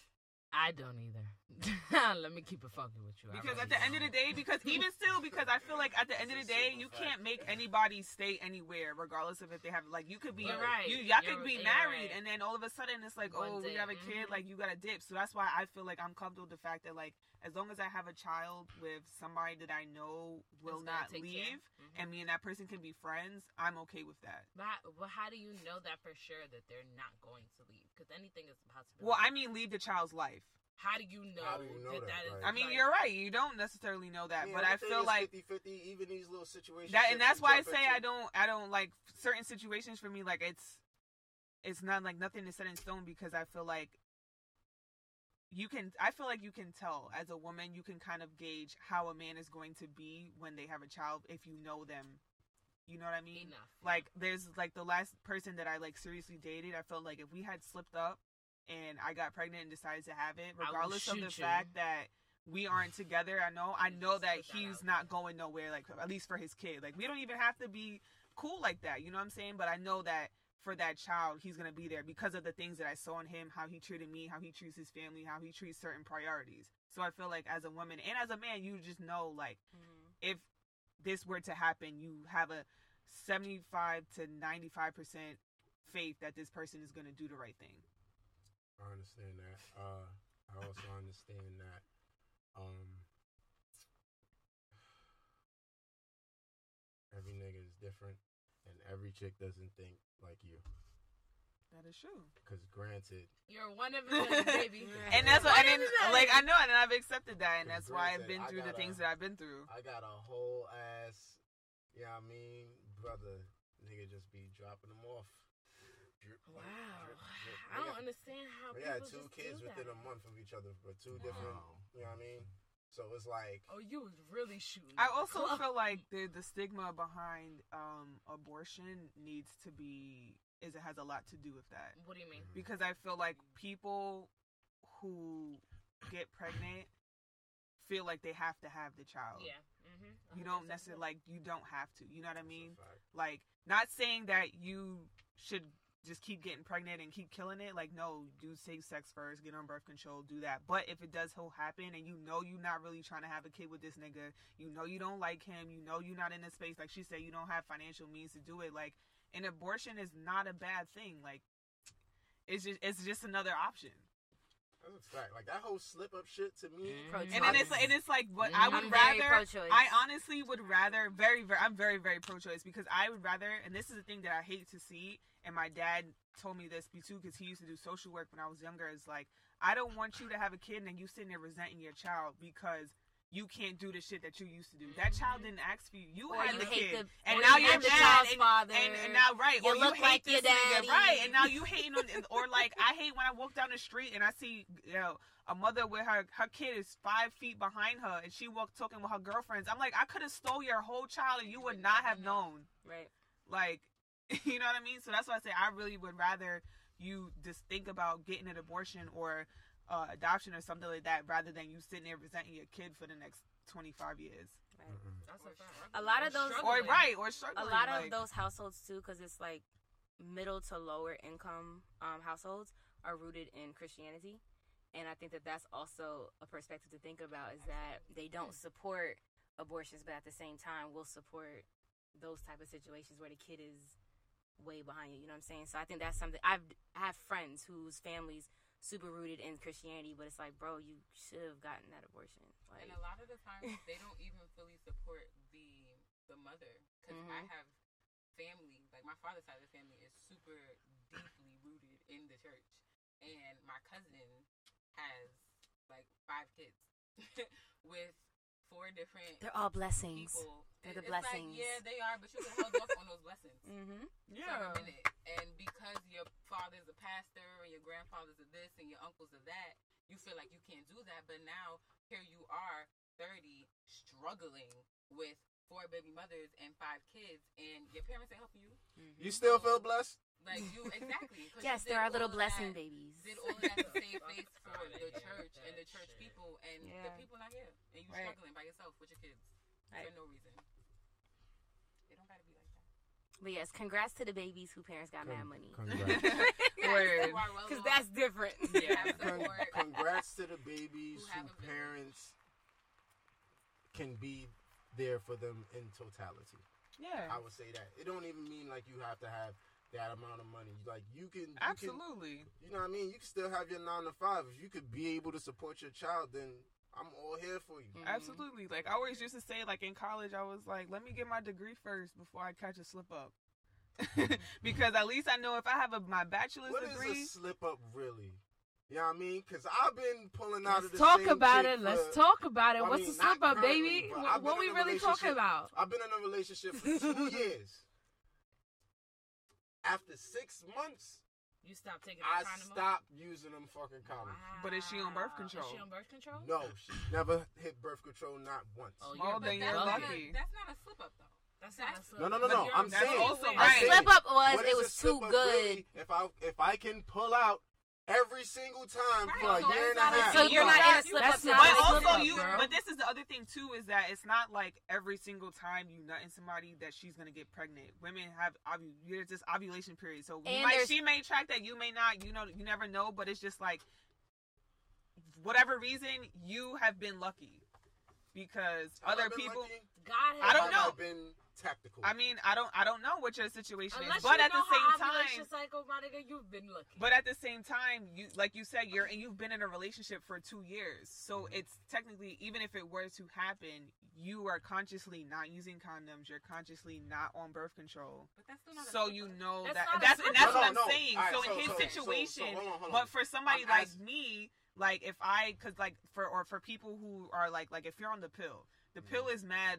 I don't either. Let me keep it fucking with you. Because at the end of the day, because even still, because I feel like at the end of the day, you can't make anybody stay anywhere, regardless of if they have like you could be You're right. you y'all You're- could be married, right. and then all of a sudden it's like One oh we have a kid, mhm. like you got to dip. So that's why I feel like I'm comfortable with the fact that like as long as I have a child with somebody that I know will not take care. leave, Mhm. and me and that person can be friends, I'm okay with that. But, how- but how do you know that for sure that they're not going to leave? Because anything is a possibility. Well, I mean, leave the child's life. how do you know, do you know that, that, that is? right? I mean, like- you're right. You don't necessarily know that, Yeah, but I feel like 50-50, even these little situations. that and that's why I say into. I don't I don't like certain situations for me like it's it's not like nothing is set in stone because I feel like you can I feel like you can tell as a woman you can kind of gauge how a man is going to be when they have a child if you know them. You know what I mean? enough. Like there's like the last person that I like seriously dated, I felt like if we had slipped up and I got pregnant and decided to have it, regardless of the you. fact that we aren't together, I know I know that he's not going nowhere, like at least for his kid. Like we don't even have to be cool like that, you know what I'm saying? But I know that for that child, he's gonna be there because of the things that I saw in him, how he treated me, how he treats his family, how he treats certain priorities. So I feel like as a woman and as a man, you just know like hmm if this were to happen, you have a 75 to 95 percent faith that this person is going to do the right thing. I understand that. Uh, I also understand that um every nigga is different and every chick doesn't think like you. That is true. Cause granted, You're one of them, baby. And that's what, One and then, like I know, and I've accepted that, and Because that's why I've been through the gotta- things that I've been through. I got a whole ass, you know I mean, brother, nigga just be dropping them off. Drip, Wow. drip, drip. I don't got- understand how We people had two just kids do within that. a month of each other, but two different, you know what I mean? So it's like, Oh, you was really shooting. I also Clock. feel like the the stigma behind um, abortion needs to be is it has a lot to do with that What do you mean? because I feel like people who get pregnant feel like they have to have the child. Yeah. Mm-hmm. You don't necessarily like you don't have to. You know what I mean? Like not saying that you should just keep getting pregnant and keep killing it. Like no, do safe sex first, get on birth control, do that. But if it does so happen and you know you're not really trying to have a kid with this nigga, you know you don't like him, you know you're not in the space like she said, you don't have financial means to do it. Like an abortion is not a bad thing. Like it's just it's just another option. That's a fact. Like that whole slip up shit to me. Mm-hmm. Pro-choice. And then it's and it's like what I mm-hmm. I'm would rather. I honestly would rather very very. I'm very very pro-choice because I would rather. And this is the thing that I hate to see. And my dad told me this too because he used to do social work when I was younger. Is like I don't want you to have a kid and you sitting there resenting your child because. You can't do the shit that you used to do. That child didn't ask for you. You Or had you the kid, the- and now you you're mad, and, father. and, and now right, You or look you like hate your this nigga, right? And now you hating on, or like I hate when I walk down the street and I see you know a mother with her her kid is five feet behind her and she walked talking with her girlfriends. I'm like, I could have stole your whole child and you would not have mm-hmm. known. Right. Like, you know what I mean? So that's why I say I really would rather you just think about getting an abortion or uh, adoption or something like that rather than you sitting there resenting your kid for the next 25 years. That's a. A lot of those- Or right, or a struggling. lot of like- those households too because it's like middle to lower income um, households are rooted in christianity and i think that that's also a perspective to think about is that they don't support abortions but at the same time will support those type of situations where the kid is way behind you you know what i'm saying so i think that's something i've I have friends whose families super rooted in christianity but it's like bro you should have gotten that abortion. Like And a lot of the times they don't even fully support the the mother. Because I Mhm. have family like my father's side of the family is super deeply rooted in the church, and my cousin has like five kids with four different they're all blessings people. They're the it's like, blessings. yeah, they are, but you can hold off on those blessings mm-hmm yeah. for a minute. And because your father's a pastor and your grandfather's a this and your uncle's a that, you feel like you can't do that. But now here you are, 30, struggling with four baby mothers and five kids, and your parents ain't helping you. You still feel blessed? Like you exactly. 'cause yes you there are little blessing that- babies Did all of that to save face for the church and the church people, and the people not here, and you Right. struggling by yourself with your kids Right. for no reason. It don't gotta be like that. But yes, congrats to the babies who parents got mad money. Congrats. Word. Who are well Because that's different. Yeah. Con- congrats to the babies Who have whose a parents can be there for them in totality. Yeah. I would say that. It don't even mean like you have to have that amount of money. Like you can you can- Absolutely. you know what I mean? You can still have your nine to five. If you could be able to support your child, then I'm all here for you. Mhm. Absolutely. Like I always used to say, like in college, I was like, let me get my degree first before I catch a slip up. because at least I know if I have a, my bachelor's What is degree, a slip up really? You know what I mean? Because I've been pulling out of Let's the talk same about chick it. Let's talk about it. I What's mean, the slip up, baby? What, I've what we really talking about? I've been in a relationship for two years. After six months, You stopped taking I condom off? stopped using them fucking condoms. But is she on birth control? Is she on birth control? No, she never hit birth control, not once. Oh, Well, you're then you're that's not lucky. A, that's not a slip up though. That's not a slip No, no, no, no. I'm saying. also I'm right. A slip up was what it is a was too good. really if I if I can pull out every single time Right, for a so year and a half. So you're not in a slip up. That's to But a slip also up, you girl. but this is the other thing too is that it's not like every single time you nut in somebody that she's gonna get pregnant. Women have ovu- there's this ovulation period. So you might she may track that, you may not, you know you never know, but it's just like whatever reason, you have been lucky. Because Have other been people lucky? God has I don't Have know. I tactical. I mean, I don't, I don't know what your situation Unless is, but you at the same how time, ovulation cycle, my nigga, you've been looking. but at the same time, you, like you said, you're and you've been in a relationship for two years, so Mm-hmm. it's technically, even if it were to happen, you are consciously not using condoms. You're consciously not on birth control. But that's still not So slip you know That's that not that's and that's up. what No, I'm no, no. saying. All right, so so- in his so- so- situation, so hold on, hold on. but for somebody I'm like ask- me, like if I, cause like for or for people who are like like if you're on the pill, the pill Mm-hmm. is mad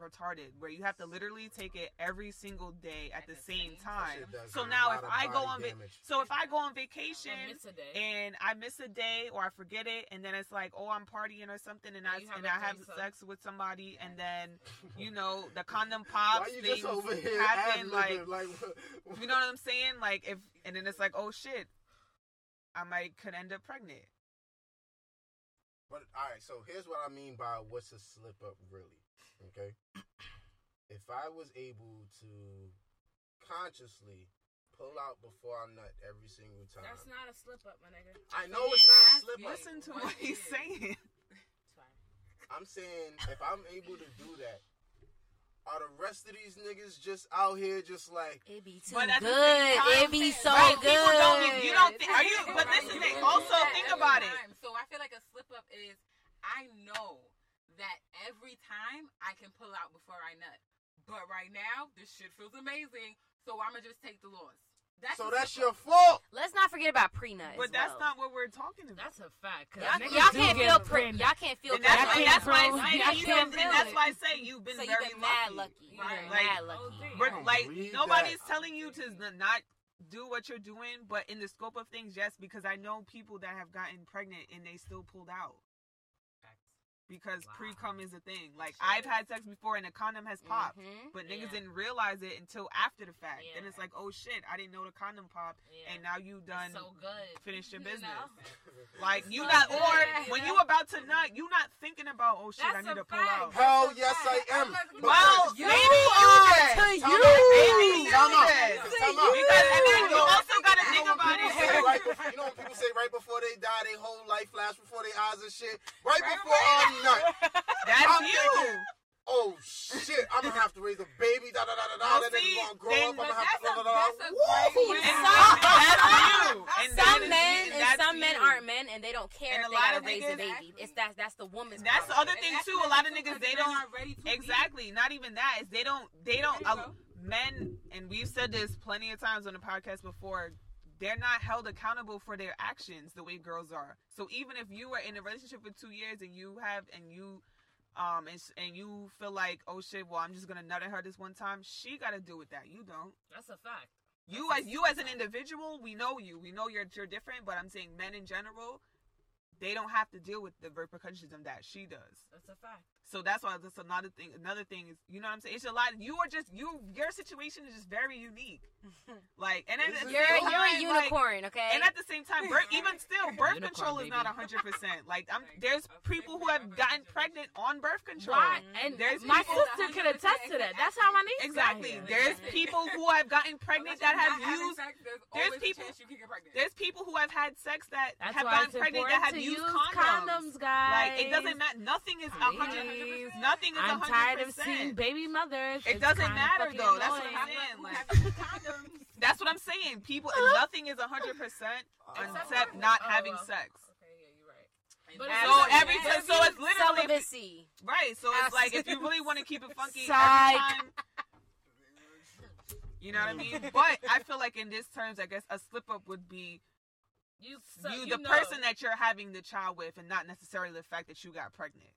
retarded where you have to literally take it every single day at, At the, the same same time. That shit does So now if I go on va- so if I go on vacation miss and I miss a day or I forget it and then it's like oh I'm partying or something and And I have and a I have threesome. sex with somebody and then you know the condom pops Why you things just over here happen like like you know what I'm saying? Like if and then it's like, oh shit, I might could end up pregnant. But all right, so here's what I mean by what's a slip up really. Okay, if I was able to consciously pull out before I nut every single time, That's not a slip up, my nigga. I know it's not a slip up. Listen to what what he's is? saying. I'm saying if I'm able to do that, are the rest of these niggas just out here just like It be too But good. same time, it be so right, good. people don't be- you don't think- are you- but this is you it. Also, think about it. So I feel like a slip up is I know that every time I can pull out before I nut. But right now, this shit feels amazing, so I'ma just take the loss. That's so that's your up. fault. Let's not forget about pre-nut. But that's well. not what we're talking about. That's a fact. Y'all, y'all can't feel pre. Y'all can't feel and that's, I and can't that's why prove- I I say, can't you've feel been, and that's why I say you've been So you've very been mad lucky. lucky. Right. Like, mad lucky. damn. Like nobody's that. telling you to not do what you're doing, but in the scope of things, yes, because I know people that have gotten pregnant and they still pulled out because Wow. pre cum is a thing. Like I've had sex before and a condom has popped, Mhm. but niggas Yeah. didn't realize it until after the fact. Then it's like, oh shit, I didn't know the condom popped, Yeah. and now you done It's so good. finished your You business. know? Like you So not, good. or when you about to nut, you not thinking about, oh shit, I need a to pull fact. out. Hell That's yes, I am. That's Well, fact. maybe You- you did. Time you. out. Maybe you Time out. Time out. Because and then you also gotta think know when about people say it. right before, you know when people say right before they die, their whole life flash before their eyes and shit. Right, Right, before right. I'm nut. That's I'm you. thinking, Oh shit! I'm gonna have to raise a baby. Da da da da da. Well, That nigga see, gonna grow then- up. I'm but gonna have to da that's da a- da. that's a Woo! great- And And some, that's you. And that Some is men you. and That's some men you. aren't men, and they don't care And if a they lot gotta of raise a niggas- baby. It's that's that's the woman's. That's the problem. other thing And too. that's A lot of another niggas thing, they 'cause men don't are ready to be. exactly. Not even that is they don't they don't There you go. men and we've said this plenty of times on the podcast before. They're not held accountable for their actions the way girls are. So even if you are in a relationship for two years and you have and you um and, and you feel like oh shit well I'm just gonna nut at her this one time she got to deal with that you don't That's a fact. you as you as an individual we know you we know you're you're different but I'm saying men in general they don't have to deal with the repercussions of that she does That's a fact. So that's why that's another thing. Another thing is, you know what I'm saying? It's a lot. You are just you. Your situation is just very unique. Like, and at, you're, you're a unicorn, like, okay? And at the same time, birth, even still, birth unicorn, control is not 100. percent Like, I'm there's people who have gotten pregnant on birth control. And there's my sister could attest to that. That's how my niece exactly. There's people who have gotten pregnant that have used. Sex, there's, there's people. There's people who have had sex that that's have gotten pregnant that have used condoms. condoms. guys. Like, it doesn't matter. Nothing is 100. Nothing is I'm 100%. tired of seeing baby mothers. It doesn't matter though. Annoying. That's what I'm saying. Like. That's what I'm saying. People, uh-huh. nothing is 100 percent except not having sex. But so like, every time, so it's literally celibacy. right. So it's like if you really want to keep it funky, every time, you know what I mean. But I feel like in this terms, I guess a slip up would be you, so you, you the know. person that you're having the child with, and not necessarily the fact that you got pregnant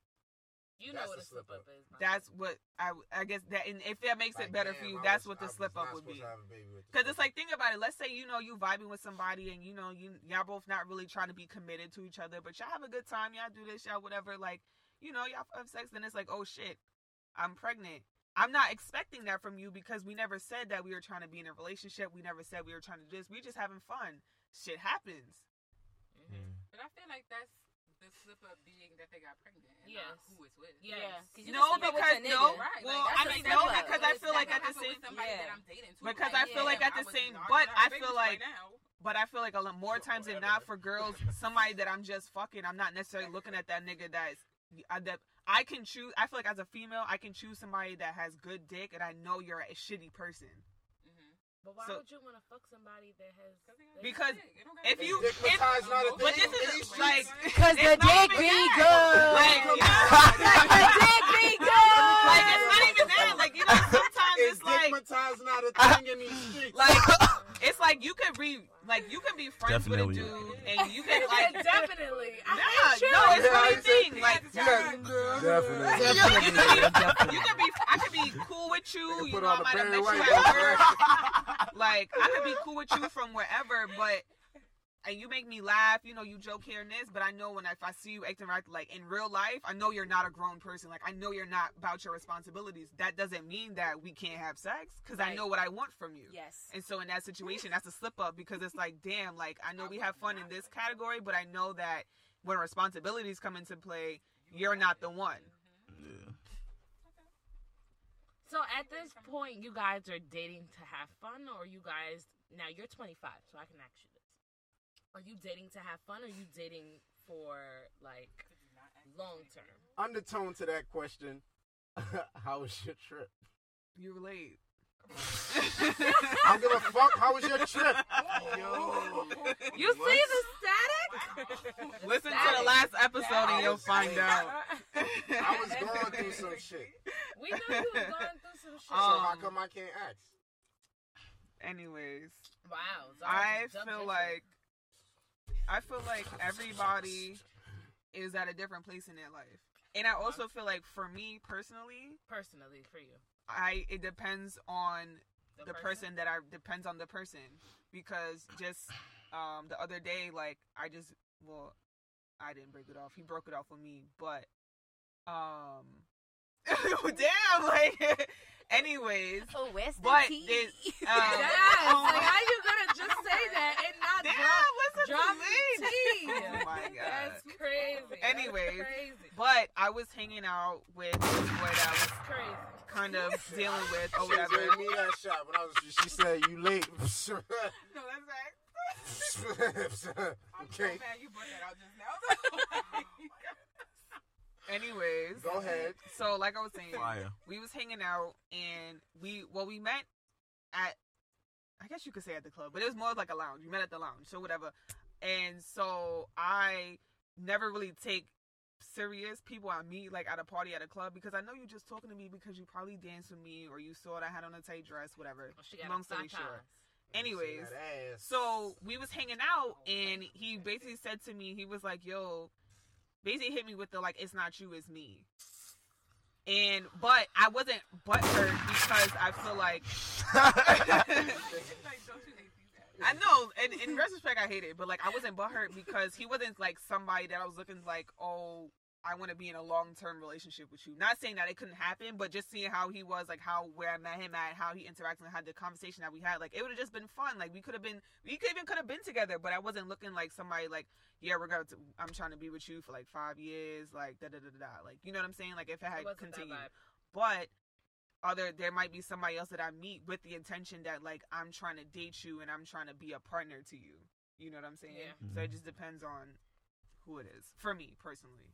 you know what a a slip slip up up. is. That's what I, I guess that, and if that makes Like, it better damn, for you, I that's was- what the was slip up would be. supposed to have a baby with this Because it's like, think about it. Let's say you know you vibing with somebody, and you know you y'all both not really trying to be committed to each other, but y'all have a good time. Y'all do this, y'all whatever. Like, you know, y'all have sex. Then it's like, oh shit, I'm pregnant. I'm not expecting that from you because we never said that we were trying to be in a relationship. We never said we were trying to do this. We are just having fun. Shit happens. Mhm. But I feel like that's the slip up being that they got pregnant and Yes. not who it's with. Yes. Yeah, 'cause you No, can slip up with because- no. Right. Well, like, I mean, no, because I feel like at the same- somebody yeah. that I'm dating too. Because Like, I feel like at the same- but have I a baby feel like- now. But I feel like a lot more times than not for girls, somebody that I'm just fucking, I'm not necessarily looking at that nigga that's I, that I can choose. I feel like as a female, I can choose somebody that has good dick, and I know you're a shitty person. But why So- would you want to fuck somebody that has? Because if if you- Dick if- not but this is These like Cause the dick be good. like, Come the dick be good. like it's not even that. Like you know, sometimes Is it's like dick not a thing in these streets? like it's like you could be like you can be friends Definitely. with a dude and you can like definitely. I Nah, no, it's Yeah, really I a thing. Like Definitely. you can be, I could be cool with you. They You know, on I might have met you White at work. Like I could be cool with you from wherever, but and you make me laugh. You know, you joke here and this, but I know when I, if I see you acting right, like in real life, I know you're not a grown person. Like I know you're not about your responsibilities. That doesn't mean that we can't have sex because I know what I want from you. Yes. And so in that situation, that's a slip up because it's like, damn, like I know we have fun in this category, but I know that when responsibilities come into play, you're not the one. Yeah. So at this point, you guys are dating to have fun, or you guys now you're 25, so I can ask you this: Are you dating to have fun, or are you dating for like long term? Undertone to that question. How was your trip? You relate. I don't give a fuck. How was your trip? You see the static? Listen to the last episode and you'll find out. I was going through some shit. We know you was going through some shit. So how Um, come I can't ask? Anyways, wow. I feel like I feel like everybody is at a different place in their life. And I also feel like for me personally, personally for you, I it depends on the, person? that I depends on the person because just um the other day like I just well I didn't break it off. He broke it off with me, but um damn like anyways Oh, where's the But tea? it- Yes, um, like how you gonna just say that and not Damn, drop, listen drop to me. the tea? Oh my god. That's crazy. That's Anyways, crazy. But I was hanging out with this boy that I was crazy. kind of dealing with or She whatever. gave me that shot when I was. She said you late. No, that's right. I'm so okay. mad you brought that out just now. Anyways, Go ahead. so like I was saying, Fire. we was hanging out and we well we met at I guess you could say at the club, but it was more like a lounge. We met at the lounge, so whatever. And so I never really take serious people I meet like at a party at a club because I know you're just talking to me because you probably danced with me or you saw that I had on a tight dress, whatever. Oh, she got Long story short. Anyways, See that ass. So we was hanging out, and he basically said to me, he was like, "Yo," basically hit me with the like, "It's not you, it's me." And but I wasn't butthurt because I feel like like, don't you hate these ass? I know, and in retrospect, I hate it, but like I wasn't butthurt because he wasn't like somebody that I was looking like, oh, I want to be in a long term relationship with you. Not saying that it couldn't happen, but just seeing how he was, like how where I met him at, how he interacted and had the conversation that we had, like it would have just been fun. Like we could have been, we could even could have been together, but I wasn't looking like somebody like, yeah, we're going to, I'm trying to be with you for like five years, like da da da da, da. like you know what I'm saying? Like if it It had wasn't continued, but other there might be somebody else that I meet with the intention that like I'm trying to date you and I'm trying to be a partner to you. You know what I'm saying? Yeah. So it mm-hmm. just depends on who it is. For me personally.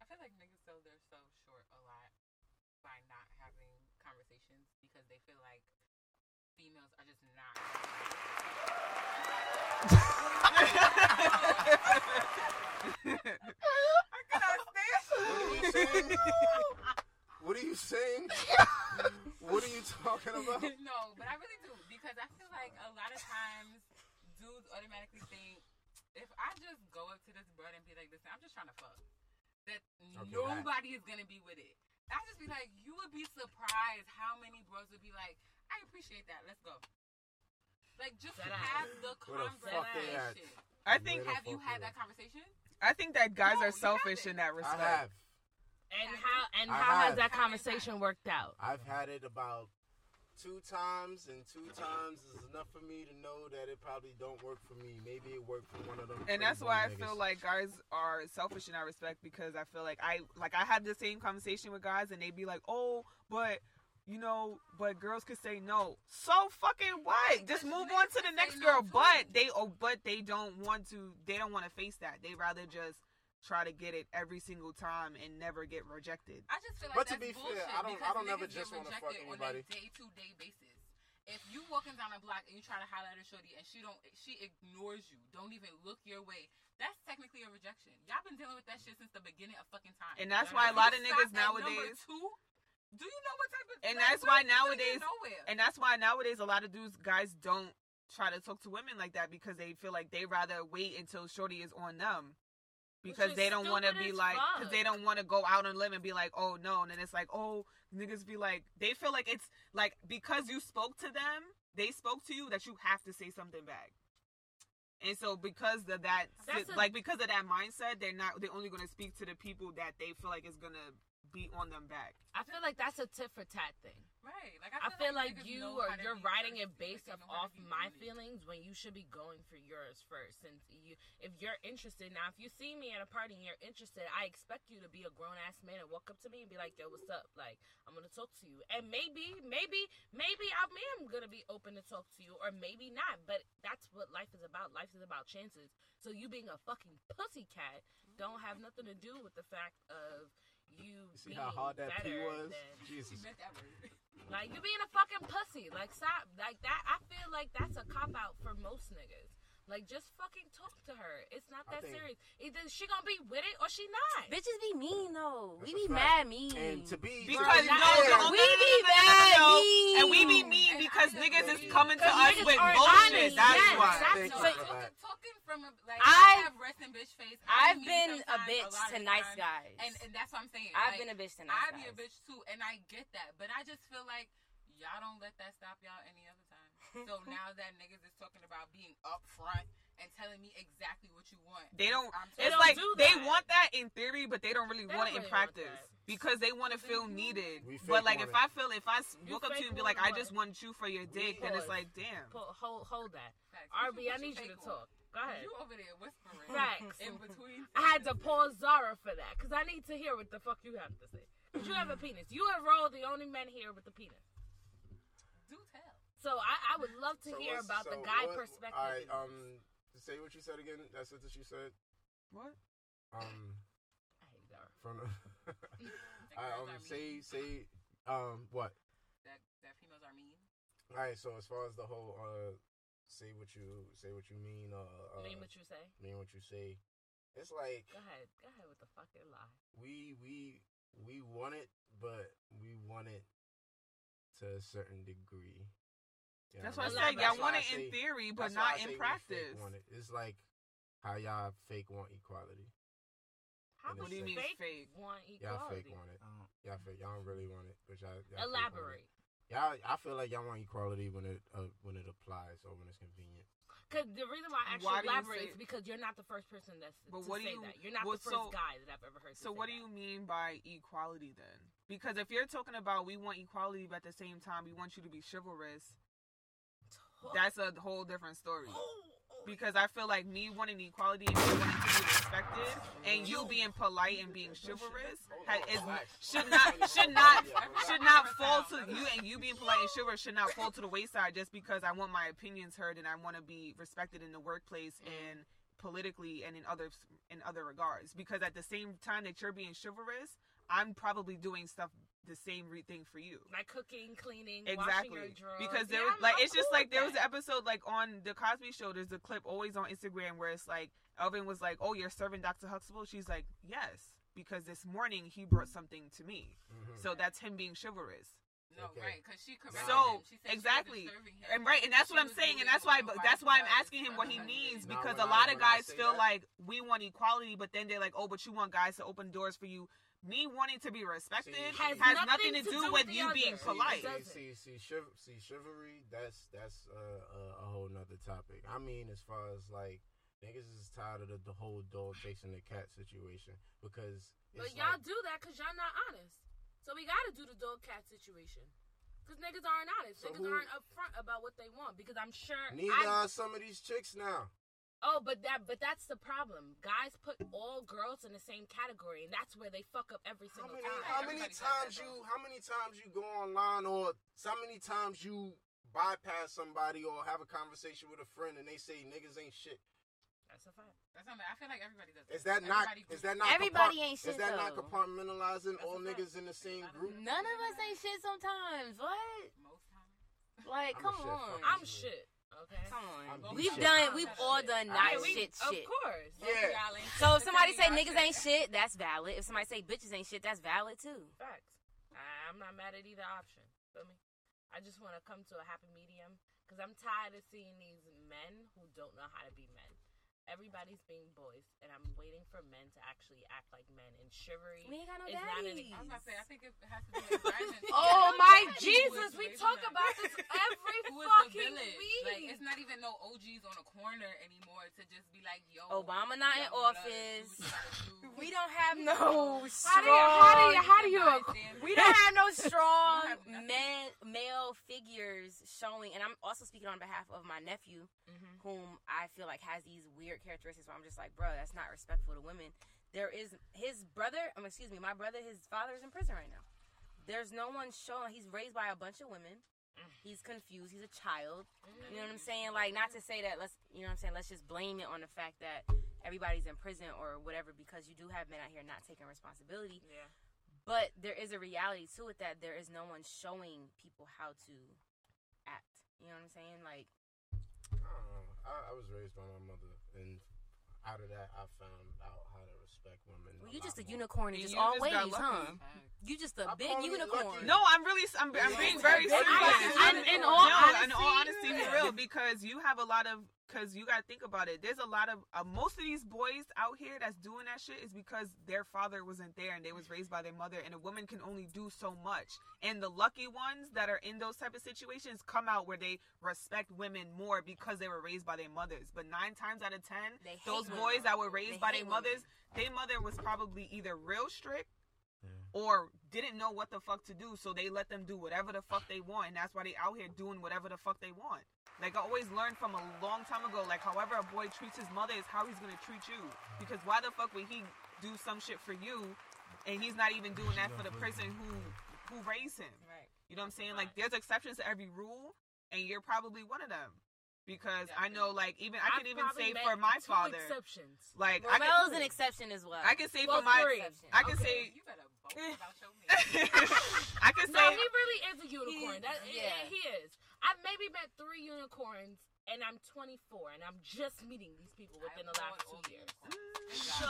I feel like niggas sell their self short a lot by not having conversations because they feel like females are just not. What are you saying? What are you saying? what are you talking about? no, but I really do because I feel like a lot of times dudes automatically think if I just go up to this broad and be like, "Listen, I'm just trying to fuck," that Okay, nobody is gonna be with it. I just be like, you would be surprised how many bros would be like, "I appreciate that. Let's go." Like just Dead have ass. the Where the fuck they at? conversation. I think Have you had they that conversation? I think that guys No, are selfish in that respect. I respect. have. And how and I how has that conversation worked out? I've had it about two times, and two times is enough for me to know that it probably don't work for me. Maybe it worked for one of them. And that's why I boy feel like guys are selfish in that respect because I feel like I like I had the same conversation with guys and they'd be like, "Oh, but you know, but girls could say no." So fucking what? Right, Just 'cause move on to the next girl. too. But they oh, but they don't want to. They don't want to face that. They rather just try to get it every single time and never get rejected. I just feel like But to that's be fair, bullshit I don't- I because don't never just get wanna fuck rejected anybody. on a day to day basis. If you walking down a block and you try to holler at a shorty and she don't, she ignores you, don't even look your way. That's technically a rejection. Y'all been dealing with that shit since the beginning of fucking time. And that's If why a lot of niggas at number nowadays- Two, do you know what type of? And like, that's why if you couldn't get nowadays- And that's why nowadays a lot of dudes guys don't try to talk to women like that because they feel like they rather wait until shorty is on them. Because they don't want to be like, because they don't want to go out and live and be like, oh no, and then it's like, oh, niggas be like, they feel like it's like because you spoke to them, they spoke to you that you have to say something back. And so because of that, That's a- like because of that mindset, they're not, they're only going to speak to the people that they feel like is going to be on them back. I feel like that's a tit for tat thing. right? Like I feel like niggas you or you're be writing it based like off they know how off to be my greedy. feelings when you should be going for yours first. Since you, if you're interested now, if you see me at a party and you're interested, I expect you to be a grown ass man and walk up to me and be like, "Yo, what's up? Like, I'm gonna talk to you." And maybe, maybe, maybe I am gonna be open to talk to you, or maybe not. But that's what life is about. Life is about chances. So you being a fucking pussy cat don't have nothing to do with the fact of you. See how hard that P was? than- Jesus. meant that word. like you being a fucking pussy. Like stop. Like that. I feel like that's a cop out for most niggas. Like just fucking talk to her. It's not that think- serious. Either she gonna be with it or she not. Bitches be mean though. That's we be fact. mad mean. And to be Because no, no, We no, no, be mad mean. and we be mean And because I niggas is coming to us with bullshit. honest. That's Yes, why. that's Thank so- Talking, talking from a like I- I have resting bitch face. I I've been a bitch lot to nice times, guys. and, and that's what I'm saying. I've Like, been a bitch to nice guys. I be a bitch too, and I get that, but I just feel like y'all don't let that stop y'all any other time. So now that niggas is talking about being upfront and telling me exactly what you want, They don't. I'm They It's don't like do they want that in theory, but they don't really They want it don't in really practice because they want to feel do. needed. But like if it. I feel if I You walk up to you and be like, I just want you for your dick, then it's like, damn. Pull, hold, hold that. Facts. RB, I need you to talk. Go ahead. You over there whispering Facts. in between. I had to pause Zara for that because I need to hear what the fuck you have to say. 'Cause you have a penis. You and Roll the only men here with the penis. Do tell. So I, I would love to So hear what's- about the guy what- perspective. All right, um, say what you said again. That sentence you said. What? Um, I hate Zara. from the. That I um say say um what? that that females are mean. All right, so as far as the whole uh, say what you say what you mean uh, uh Mean what you say. mean what you say. It's like Go ahead. Go ahead with the fucking lie. we we we want it, but we want it to a certain degree. You That's know what I what said. Y'all want I it in theory, but that's why I not in practice. want it. It's like how y'all fake want equality. How In What do you mean fake, fake? want Y'all fake want it. I don't- Y'all fake. Y'all don't really want it, but y'all, y'all fake want it. Elaborate. Y'all, I feel like y'all want equality when it uh, when it applies or when it's convenient. Because the reason why I actually Why elaborate is because you're not the first person that's But to what do say you- that. You're not what- the first so- guy that I've ever heard. To So say what do that. you mean by equality then? Because if you're talking about we want equality, but at the same time we want you to be chivalrous, that's a whole different story. Because I feel like me wanting equality and me wanting to be respected, and you being polite and being chivalrous, ha- is should not should not should not fall to you and you being polite and chivalrous should not fall to the wayside just because I want my opinions heard and I want to be respected in the workplace and politically and in other in other regards. Because at the same time that you're being chivalrous, I'm probably doing stuff the same re- thing for you. like cooking, cleaning, washing your Exactly. drawers. Because there Yeah, was I'm- like I'm it's just like with there was an episode like on the Cosby show, there's a clip always on Instagram where it's like Elvin was like, Oh, you're serving Dr. Huxtable? She's like, Yes. Because this morning he brought something to me. Mhm. So that's him being chivalrous. No, Okay. right? Because she corrected So him. She said exactly. She wasn't him. And right, and that's She what I'm saying, and that's why, but that's why I'm asking him what he her means because when a I- lot of guys feel that- like we want equality, but then they're like, oh, but you want guys to open doors for you. Me wanting to be respected See, has, Has nothing to do with the you other. being polite. it. See, see, see, chiv- see, chivalry. That's that's uh, a, a whole nother topic. I mean, as far as like niggas is tired of the, the whole dog chasing the cat situation because But y'all like, do that because y'all not honest. So we got to do the dog cat situation. Because niggas aren't honest. So niggas who- aren't upfront about what they want. Because I'm sure. neither I- are some of these chicks now. Oh, but that but that's the problem. Guys put all girls in the same category, and that's where they fuck up every How single many, time. how many Everybody does times you, how many times you go online or how many times you bypass somebody or have a conversation with a friend and they say niggas ain't shit. That's a fact. That's not. I feel like everybody does. Is that not? Everybody Is that not? Everybody compart- ain't shit, Is that not compartmentalizing That's all niggas in the same group? None of us ain't shit sometimes. What? most times? Like, I'm come on. I'm shit. Okay. Come on. We've shit. done. We've all done Yeah, not we- shit Of course. Yeah. So if somebody say niggas ain't shit, that's valid. If somebody say bitches ain't shit, that's valid too. Facts. I- I'm not mad at either option. Feel me? I just want to come to a happy medium because I'm tired of seeing these men who don't know how to be men. Everybody's being boys, and I'm waiting for men to actually act like men. And chivalry We ain't got no is not an daddies. I was about to say. I think it has to be an environment. Oh my Who Jesus! We talk about this every Who is the fucking week. Like it's not even no OGs on a corner anymore to just be like, yo. Obama not in office. do what you gotta do. We don't have no how do you? How do you? How do you? We don't have no strong have men, male figures showing, and I'm also speaking on behalf of my nephew, Mhm. whom I feel like has these weird characteristics. Where I'm just like, bro, that's not respectful to women. There is his brother. Um, excuse me, my brother. His father is in prison right now. There's no one showing. He's raised by a bunch of women. He's confused. He's a child. You know what I'm saying? Like, not to say that let's, you know what I'm saying? Let's just blame it on the fact that everybody's in prison or whatever, because you do have men out here not taking responsibility. Yeah. But there is a reality to it that there is no one showing people how to act. You know what I'm saying? Like, I don't know. I, I was raised by my mother, and out of that, I found out how to respect women. well, you lot just a more. unicorn in You just just all got ways, huh? You just a I big unicorn. lucky. No, I'm really, I'm, I'm being very serious. I- I'm- in no, all in all honesty- honesty, real, because you have a lot of, because you got to think about it. There's a lot of, uh, most of these boys out here that's doing that shit is because their father wasn't there and they was raised by their mother, and a woman can only do so much. And the lucky ones that are in those type of situations come out where they respect women more because they were raised by their mothers. But nine times out of ten, They hate those women. boys that were raised They by their women. mothers, their mother was probably either real strict Yeah. or didn't know what the fuck to do, so they let them do whatever the fuck they want, and that's why they out here doing whatever the fuck they want. Like I always learned from a long time ago, like however a boy treats his mother is how he's gonna treat you. Because why the fuck would he do some shit for you, and he's not even doing that for the person who who raised him? Right. You know what I'm saying? Like there's exceptions to every rule, and you're probably one of them. Because I know, like even I I've even say for my two father, exceptions. like I Romel's can, an exception as well. I can say Well, for my, three. I can Okay, say You better boast about your man. I can say No, say he really is a unicorn. He's- That, yeah. yeah. he is. I've maybe met three unicorns, and I'm 24, and I'm just meeting these people within the last two years. So,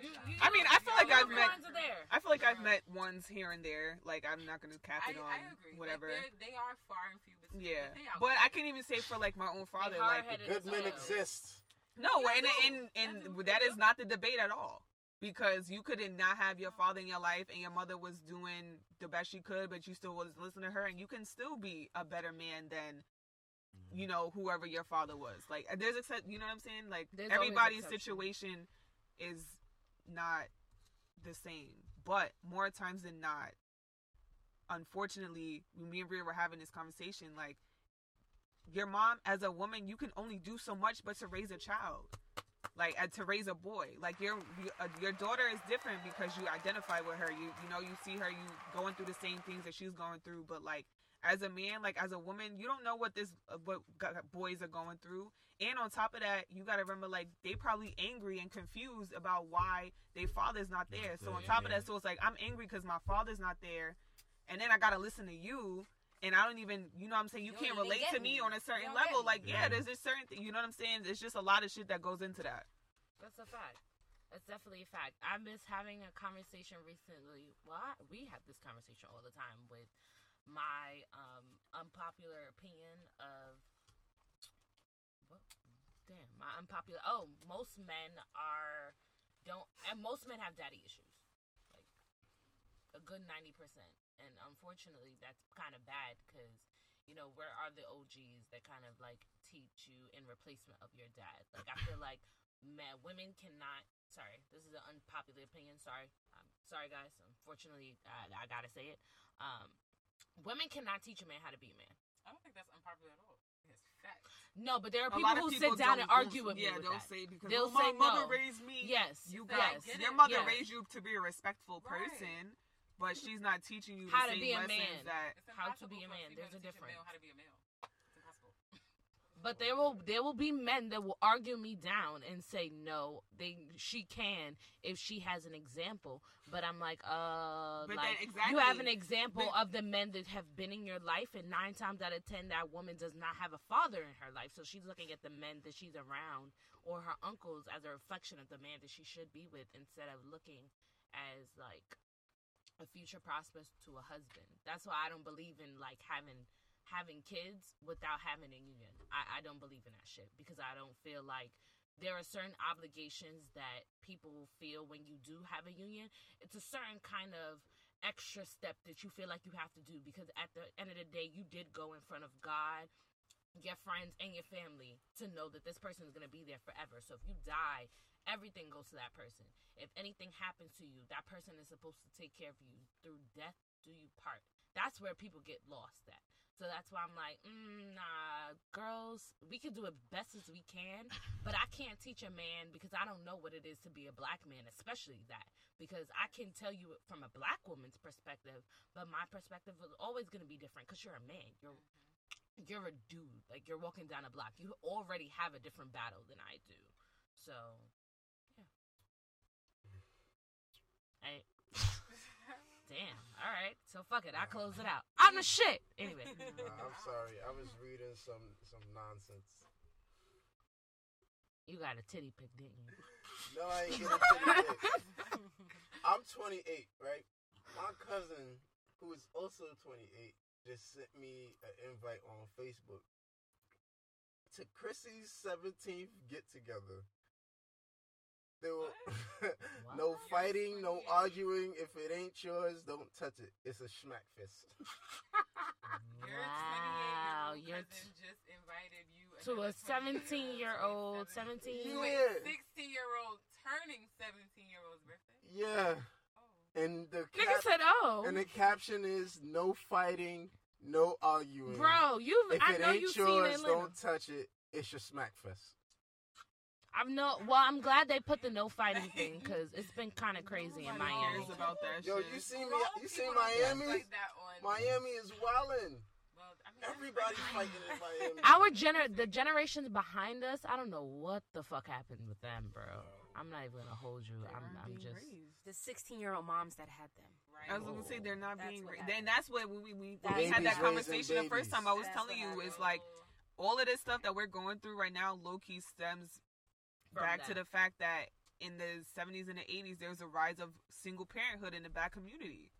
you, you, I mean, I feel like I've met- unicorns are there. I feel like I've met ones here and there. Like I'm not gonna cap I, it on I agree. whatever. Like, they're- far and few between. yeah, but, but. I can't even say for like my own father, like hard-headed Good as men exist. no, and and and do. that is not the debate at all. Because you could not not have your father in your life, and your mother was doing the best she could, but you still was listening to her, and you can still be a better man than you mm-hmm. know whoever your father was. Like uh, there's except you know what I'm saying. Like There's everybody's situation is not the same, but more times than not, unfortunately, when me and Rhea were having this conversation, like your mom as a woman, you can only do so much, but to raise a child. Like uh, to raise a boy, like your uh, your daughter is different because you identify with her. You you know you see her, you going through the same things that she's going through. But like as a man, like as a woman, you don't know what this uh, what g- boys are going through. And on top of that, you got to remember like they probably angry and confused about why their father's not there. So on top of that, so it's like I'm angry because my father's not there, and then I got to listen to you. And I don't even, you know what I'm saying? You, You can't relate to me me. on a certain You don't get level. Like, yeah, Yeah. there's a certain, th- you know what I'm saying? There's just a lot of shit that goes into that. That's a fact. That's definitely a fact. I miss having a conversation recently. Well, I, we have this conversation all the time with my um, unpopular opinion of. What? Damn, my unpopular. Oh, most men are don't, and most men have daddy issues, like a good ninety percent. And unfortunately, that's kind of bad because you know where are the OGs that kind of like teach you in replacement of your dad? Like I feel like man, women cannot. Sorry, this is an unpopular opinion. Sorry, um, sorry guys. Unfortunately, I, I gotta say it. Um, women cannot teach a man how to be a man. I don't think that's unpopular at all. No, but there are people who people sit down and argue with yeah, me with they'll that. say because They'll well, my say mother no. raised me. Yes, you guys, Get your mother Yes. raised you to be a respectful Right. Person, but she's not teaching you How the to same be a lessons man. that. How to be a man. There's a difference. male how to be a male. It's impossible. But there will there will be men that will argue me down and say no, they she can if she has an example. But I'm like, uh, But like exactly. you have an example But- of the men that have been in your life, and nine times out of ten, that woman does not have a father in her life, so she's looking at the men that she's around or her uncles as a reflection of the man that she should be with, instead of looking as like a future prospect to a husband. That's why I don't believe in like having having kids without having a union. I, I don't believe in that shit because I don't feel like there are certain obligations that people feel when you do have a union. It's a certain kind of extra step that you feel like you have to do because at the end of the day you did go in front of God, your friends and your family to know that this person is going to be there forever. So if you die, everything goes to that person. If anything happens to you, that person is supposed to take care of you through death do you part. That's where people get lost at. So that's why I'm like, mm, nah, girls, we can do it best as we can, but I can't teach a man because I don't know what it is to be a black man, especially that. Because I can tell you from a black woman's perspective, but my perspective is always going to be different because you're a man. You're you're a dude. Like you're walking down a block. You already have a different battle than I do. So, yeah. I, damn. All right. So fuck it. I close it out. I'm the shit. Anyway. Nah, I'm sorry. I was reading some some nonsense. You got a titty pic, didn't you? No, I ain't getting titty pic. I'm 28, right? My cousin, who is also 28, just sent me an invite on Facebook to Chrissy's 17th get together. There will no fighting, no arguing. If it ain't yours, don't touch it. It's a schmack fist. Wow, 28 year you're cousin just invited you to a 17 year old, 17 17. Yeah. 16 year old turning 17 year old's birthday. Yeah. Oh. And the Nigga cap- said, "Oh, and the caption is no fighting, no arguing. bro, you. If I it know ain't you seen yours, in Atlanta. don't touch it. It's your smack fest. I'm no. Well, I'm glad they put the no fighting thing because it's been kind of crazy in Nobody Miami. cares about that Yo, shit. you see me? You see people don't dress Miami? Like that on, Miami is wildin'. Well, I mean, Everybody's fighting in Miami. Our gener, the generations behind us, I don't know what the fuck happened with them, bro. I'm not even gonna hold you. They I'm, I'm just. raised. The 16 year old moms that had them. Right. I was gonna say they're not That's being. what Ra- then that's what we we, we we had that conversation the first time. I was That's telling you happened. is like all of this stuff that we're going through right now. Low key stems From back to the fact that in the 70s and the 80s there was a rise of single parenthood in the black community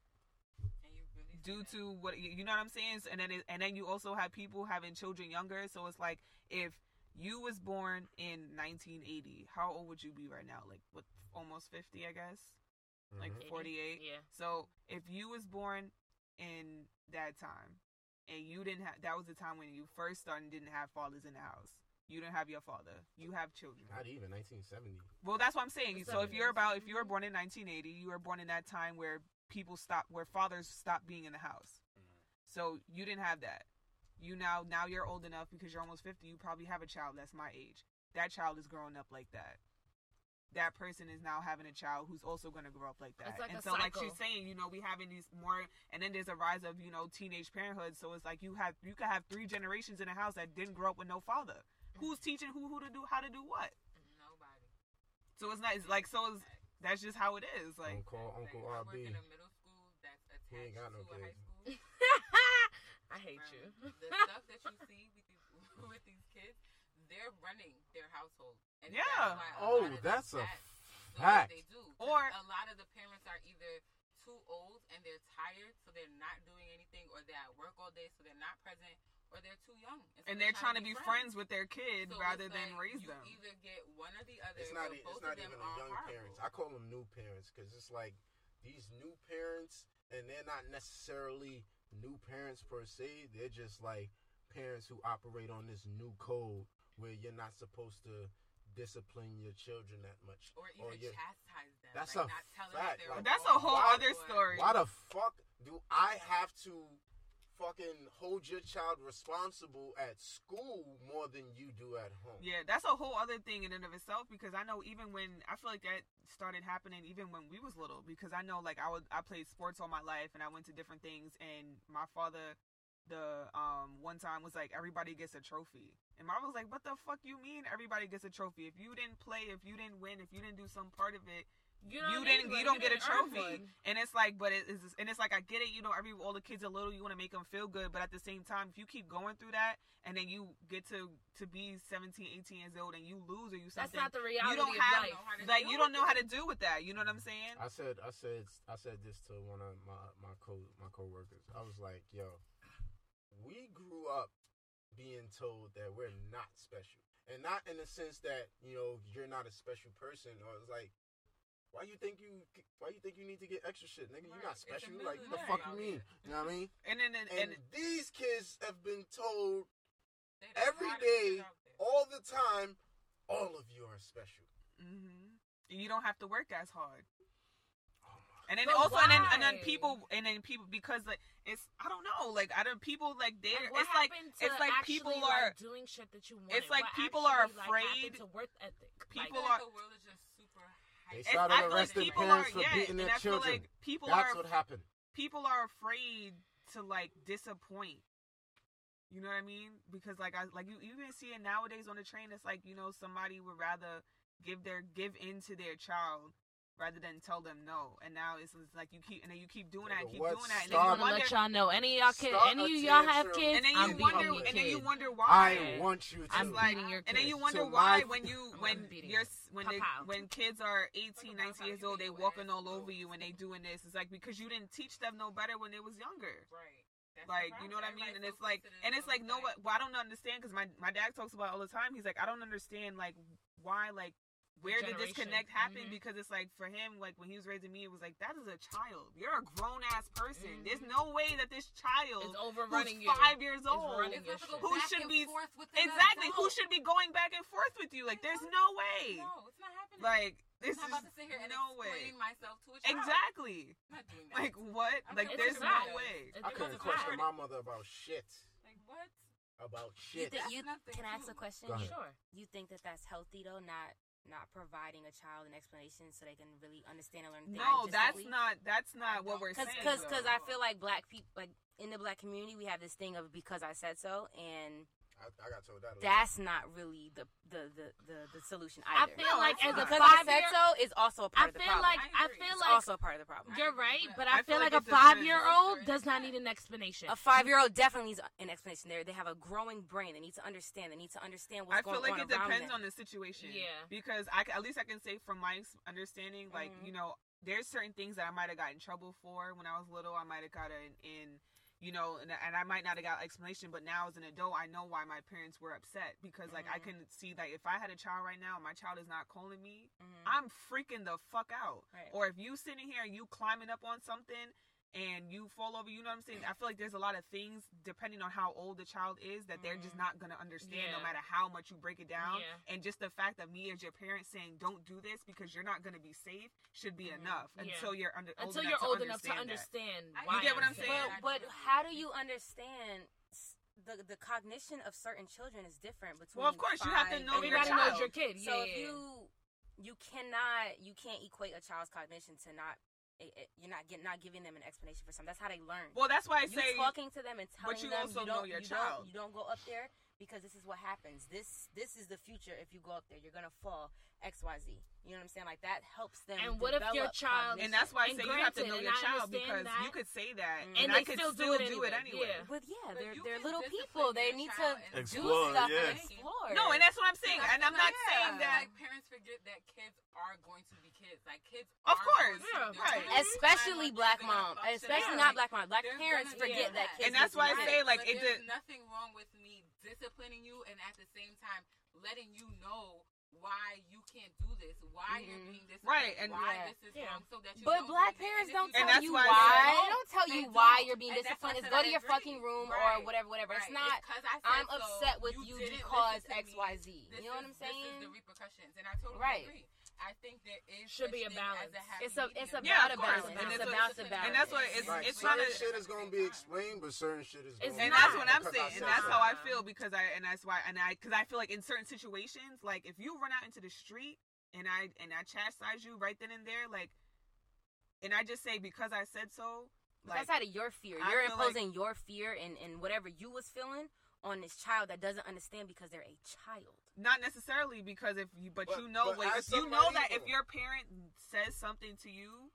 really due to what you you know what I'm saying. So- And then it, and then you also have people having children younger. So it's like if you was born in 1980, how old would you be right now? Like what? Almost 50, I guess. Like Mhm. 48. Yeah. So if you was born in that time and you didn't have that was the time when you first started and didn't have fathers in the house. You didn't have your father. You have children. Not even 1970. Well, that's what I'm saying. So if you're about if you were born in 1980, you were born in that time where people stopped where fathers stopped being in the house. Mm-hmm. So you didn't have that. You now now you're old enough because you're almost 50. You probably have a child that's my age. That child is growing up like that. That person is now having a child who's also going to grow up like that. It's like and a so like she's saying, you know, we having these more and then there's a rise of, you know, teenage parenthood. So it's like you have you could have three generations in a house that didn't grow up with no father. Who's teaching who who to do how to do what? Nobody. So it's not it's like so it's, that's just how it is. Like Don't call Uncle Like, I work RB. in a middle school that's attached He ain't got no to a high school. I hate Bro, you. the stuff that you see with these with these kids, they're running their household. And Yeah. That's Oh, that's a act the way fact. They do. Or- a lot of the parents are either too old and they're tired, so they're not doing anything, or they're at work all day, so they're not present, or they're too young. so and they're trying to be friends with their kid So rather it's than like raise you them. either get one or the other. It's not. but both It's not of them even are the young horrible. parents. I call them new parents because it's like these new parents, and they're not necessarily new parents per se. They're just like parents who operate on this new code where you're not supposed to discipline your children that much. or or even you're- chastise them. That's like a not fact, Them like- That's a whole or- other story. Why the fuck do I have to fucking hold your child responsible at school more than you do at home? Yeah, that's a whole other thing in and of itself because I know even when I feel like that started happening even when we was little because I know like I would I played sports all my life and I went to different things and my father the um one time was like everybody gets a trophy And mom was like, what the fuck you mean? Everybody gets a trophy. If you didn't play, if you didn't win, if you didn't do some part of it, You, you, don't didn't. need You don't get a didn't earn trophy. And it's like, but it is, and it's like I get it. You know, every all the kids are little. You want to make them feel good, but at the same time, if you keep going through that, and then you get to to be 17, 18 years old, and you lose or you something. That's not the reality. you reality don't of have life. like you don't know how to deal with that. You know what I'm saying? I said, I said, I said this to one of my my co my coworkers. I was like, "Yo, we grew up being told that we're not special, and not in the sense that you know you're not a special person, or it's like." Why you think you? Why you think you need to get extra shit, nigga? You're not special. Like the fuck you mean? You know what I mean? And then and, And, and these kids have been told They the Every hottest day, shit out there. all the time, all of you are special. hmm you don't have to work as hard. Oh And then But also, and then, and then people, and then people, because like it's, I don't know, like I don't people like they, Like, it's like it's like actually, people like, are, doing shit that you want. it's like people are afraid- to work ethic. people I are- the world is just super They it's- feel like arresting parents are, for yeah, beating their children. like people That's are, what happened. people are afraid to like disappoint. You know what I mean? Because like I like you, you even see it nowadays on the train. It's like you know somebody would rather give their give in to their child rather than tell them no. And now it's, it's like you keep and then you keep doing that and keep doing that, and then you started- want to wonder, let y'all know. Any of y'all kid, Start any of y'all have kids, and then I'm beating wonder, your and then you wonder why. I want you to. I'm It's like- beating your and then you wonder So why my- when you when beating you're when they Pow, pow. when kids are 18 19 years old they get walking all over you when they doing this. It's like because you didn't teach them no better when they was younger. Right. That's like you know what i mean? And it's like and it's like no what well, i don't understand because my my dad talks about it all the time. He's like i don't understand like why like where the generation. disconnect happened Mhm. because it's like for him like when he was raising me it was like that is a child you're a grown-ass person Mhm. there's no way that this child It's overrunning who's you. five years It's old running It's not to go Who should be- forth with exactly who should be going back and forth with you like there's no way No, it's not happening. like I'm not is about to sit here and no way explain myself to a child. exactly I'm not doing that. like what I'm like there's no that. way It's I because couldn't question my mother about shit. like what? About You shit. think That's you can I ask a question? Sure. You think that that's healthy though, not not providing a child an explanation so they can really understand and learn things. no that's not that's not what we're Cause, saying cause, cause I feel like black people, like in the black community, we have this thing of because I said so, and I, I got told that. a lot. that's not really the the the the, the solution I feel No, like it's as a not. because I five said year, so is also a part I of the problem. I feel problem. like I I feel it's like also a part of the problem. you're right, but but I, I feel feel like, like a five year old does not need an explanation. A five year old definitely needs an explanation. There, they have a growing brain. They need to understand. They need to understand what's going on. I feel like it depends them. on the situation. Yeah. Because I c- at least I can say from my understanding, like Mhm. you know, there's certain things that I might have got in trouble for when I was little. I might have got in, in you know, and, and I might not have got explanation. But now as an adult, I know why my parents were upset because like I Mhm. can see that if I had a child right now, and my child is not calling me, Mhm. I'm freaking the fuck out. Right. Or if you sitting here and you climbing up on something and you fall over, you know what I'm saying? I feel like there's a lot of things depending on how old the child is that they're just Mhm. not gonna understand no matter how much you break it down. Yeah. And just the fact that me as your parent saying don't do this because you're not gonna be safe should be Mhm. enough Yeah. until you're under Until old you're enough to old enough to understand that. why You get what I'm saying? But, but how do you understand the the cognition of certain children is different between Well, of course, you have to five know your Everybody and- knows child. your kid. So yeah. if you you cannot you can't equate a child's cognition to not eh, eh, you're not get, not giving them an explanation for something. That's how they learn. Well, that's why I you say talking to them and telling you them also you know don't, your you child. Don't, you don't go up there because this is what happens. This this is the future. If you go up there, you're gonna fall. X Y Z. You know what I'm saying? Like that helps them. And what if your develop child- and that's why I And say you have to know your child because that. you could say that mm-hmm. And and, they I could still still, do it do it anyway. anyway. Yeah. But yeah, they're you they're little people. They need to child and do stuff yeah. and explore. No, and that's what I'm saying. I And I'm not like- saying that Like parents forget that kids are going to be kids. Like kids. Of course, yeah, right. especially black they're mom, especially not black mom. Black parents forget that kids. And that's why I say, like, it there's did- nothing wrong with me disciplining you and at the same time letting you know why you can't do this, why you're Mhm. being disciplined, Right, and- why Yeah. this is Yeah. wrong, so that you But don't black parents don't tell you why why. They don't tell They you why don't. you're being And that's why I disciplined. It's said go I to your agree. fucking room or Right. whatever, whatever. It's not. It's 'cause I said I'm so. upset with You you because listen to X, me. Y, Z. This You know what is- I'm This saying? is the repercussions, and I totally Right. agree. I think there is Should be a balance. A It's a it's medium. Yeah, about a balance. And It's it's about a- balance. and that's what it's- Like it's certain not a- shit is gonna be explained, but certain shit is. It's gonna and that's what I'm saying, and that's how I feel because I and that's why and I because I feel like in certain situations, like if you run out into the street and I and I chastise you right then and there, like, and I just say because I said so, like that's out of your fear. You're feel like- imposing your fear and, and whatever you was feeling on this child that doesn't understand because they're a child. Not necessarily because if you, but, But- you know, but if you know that if your parent says something to you,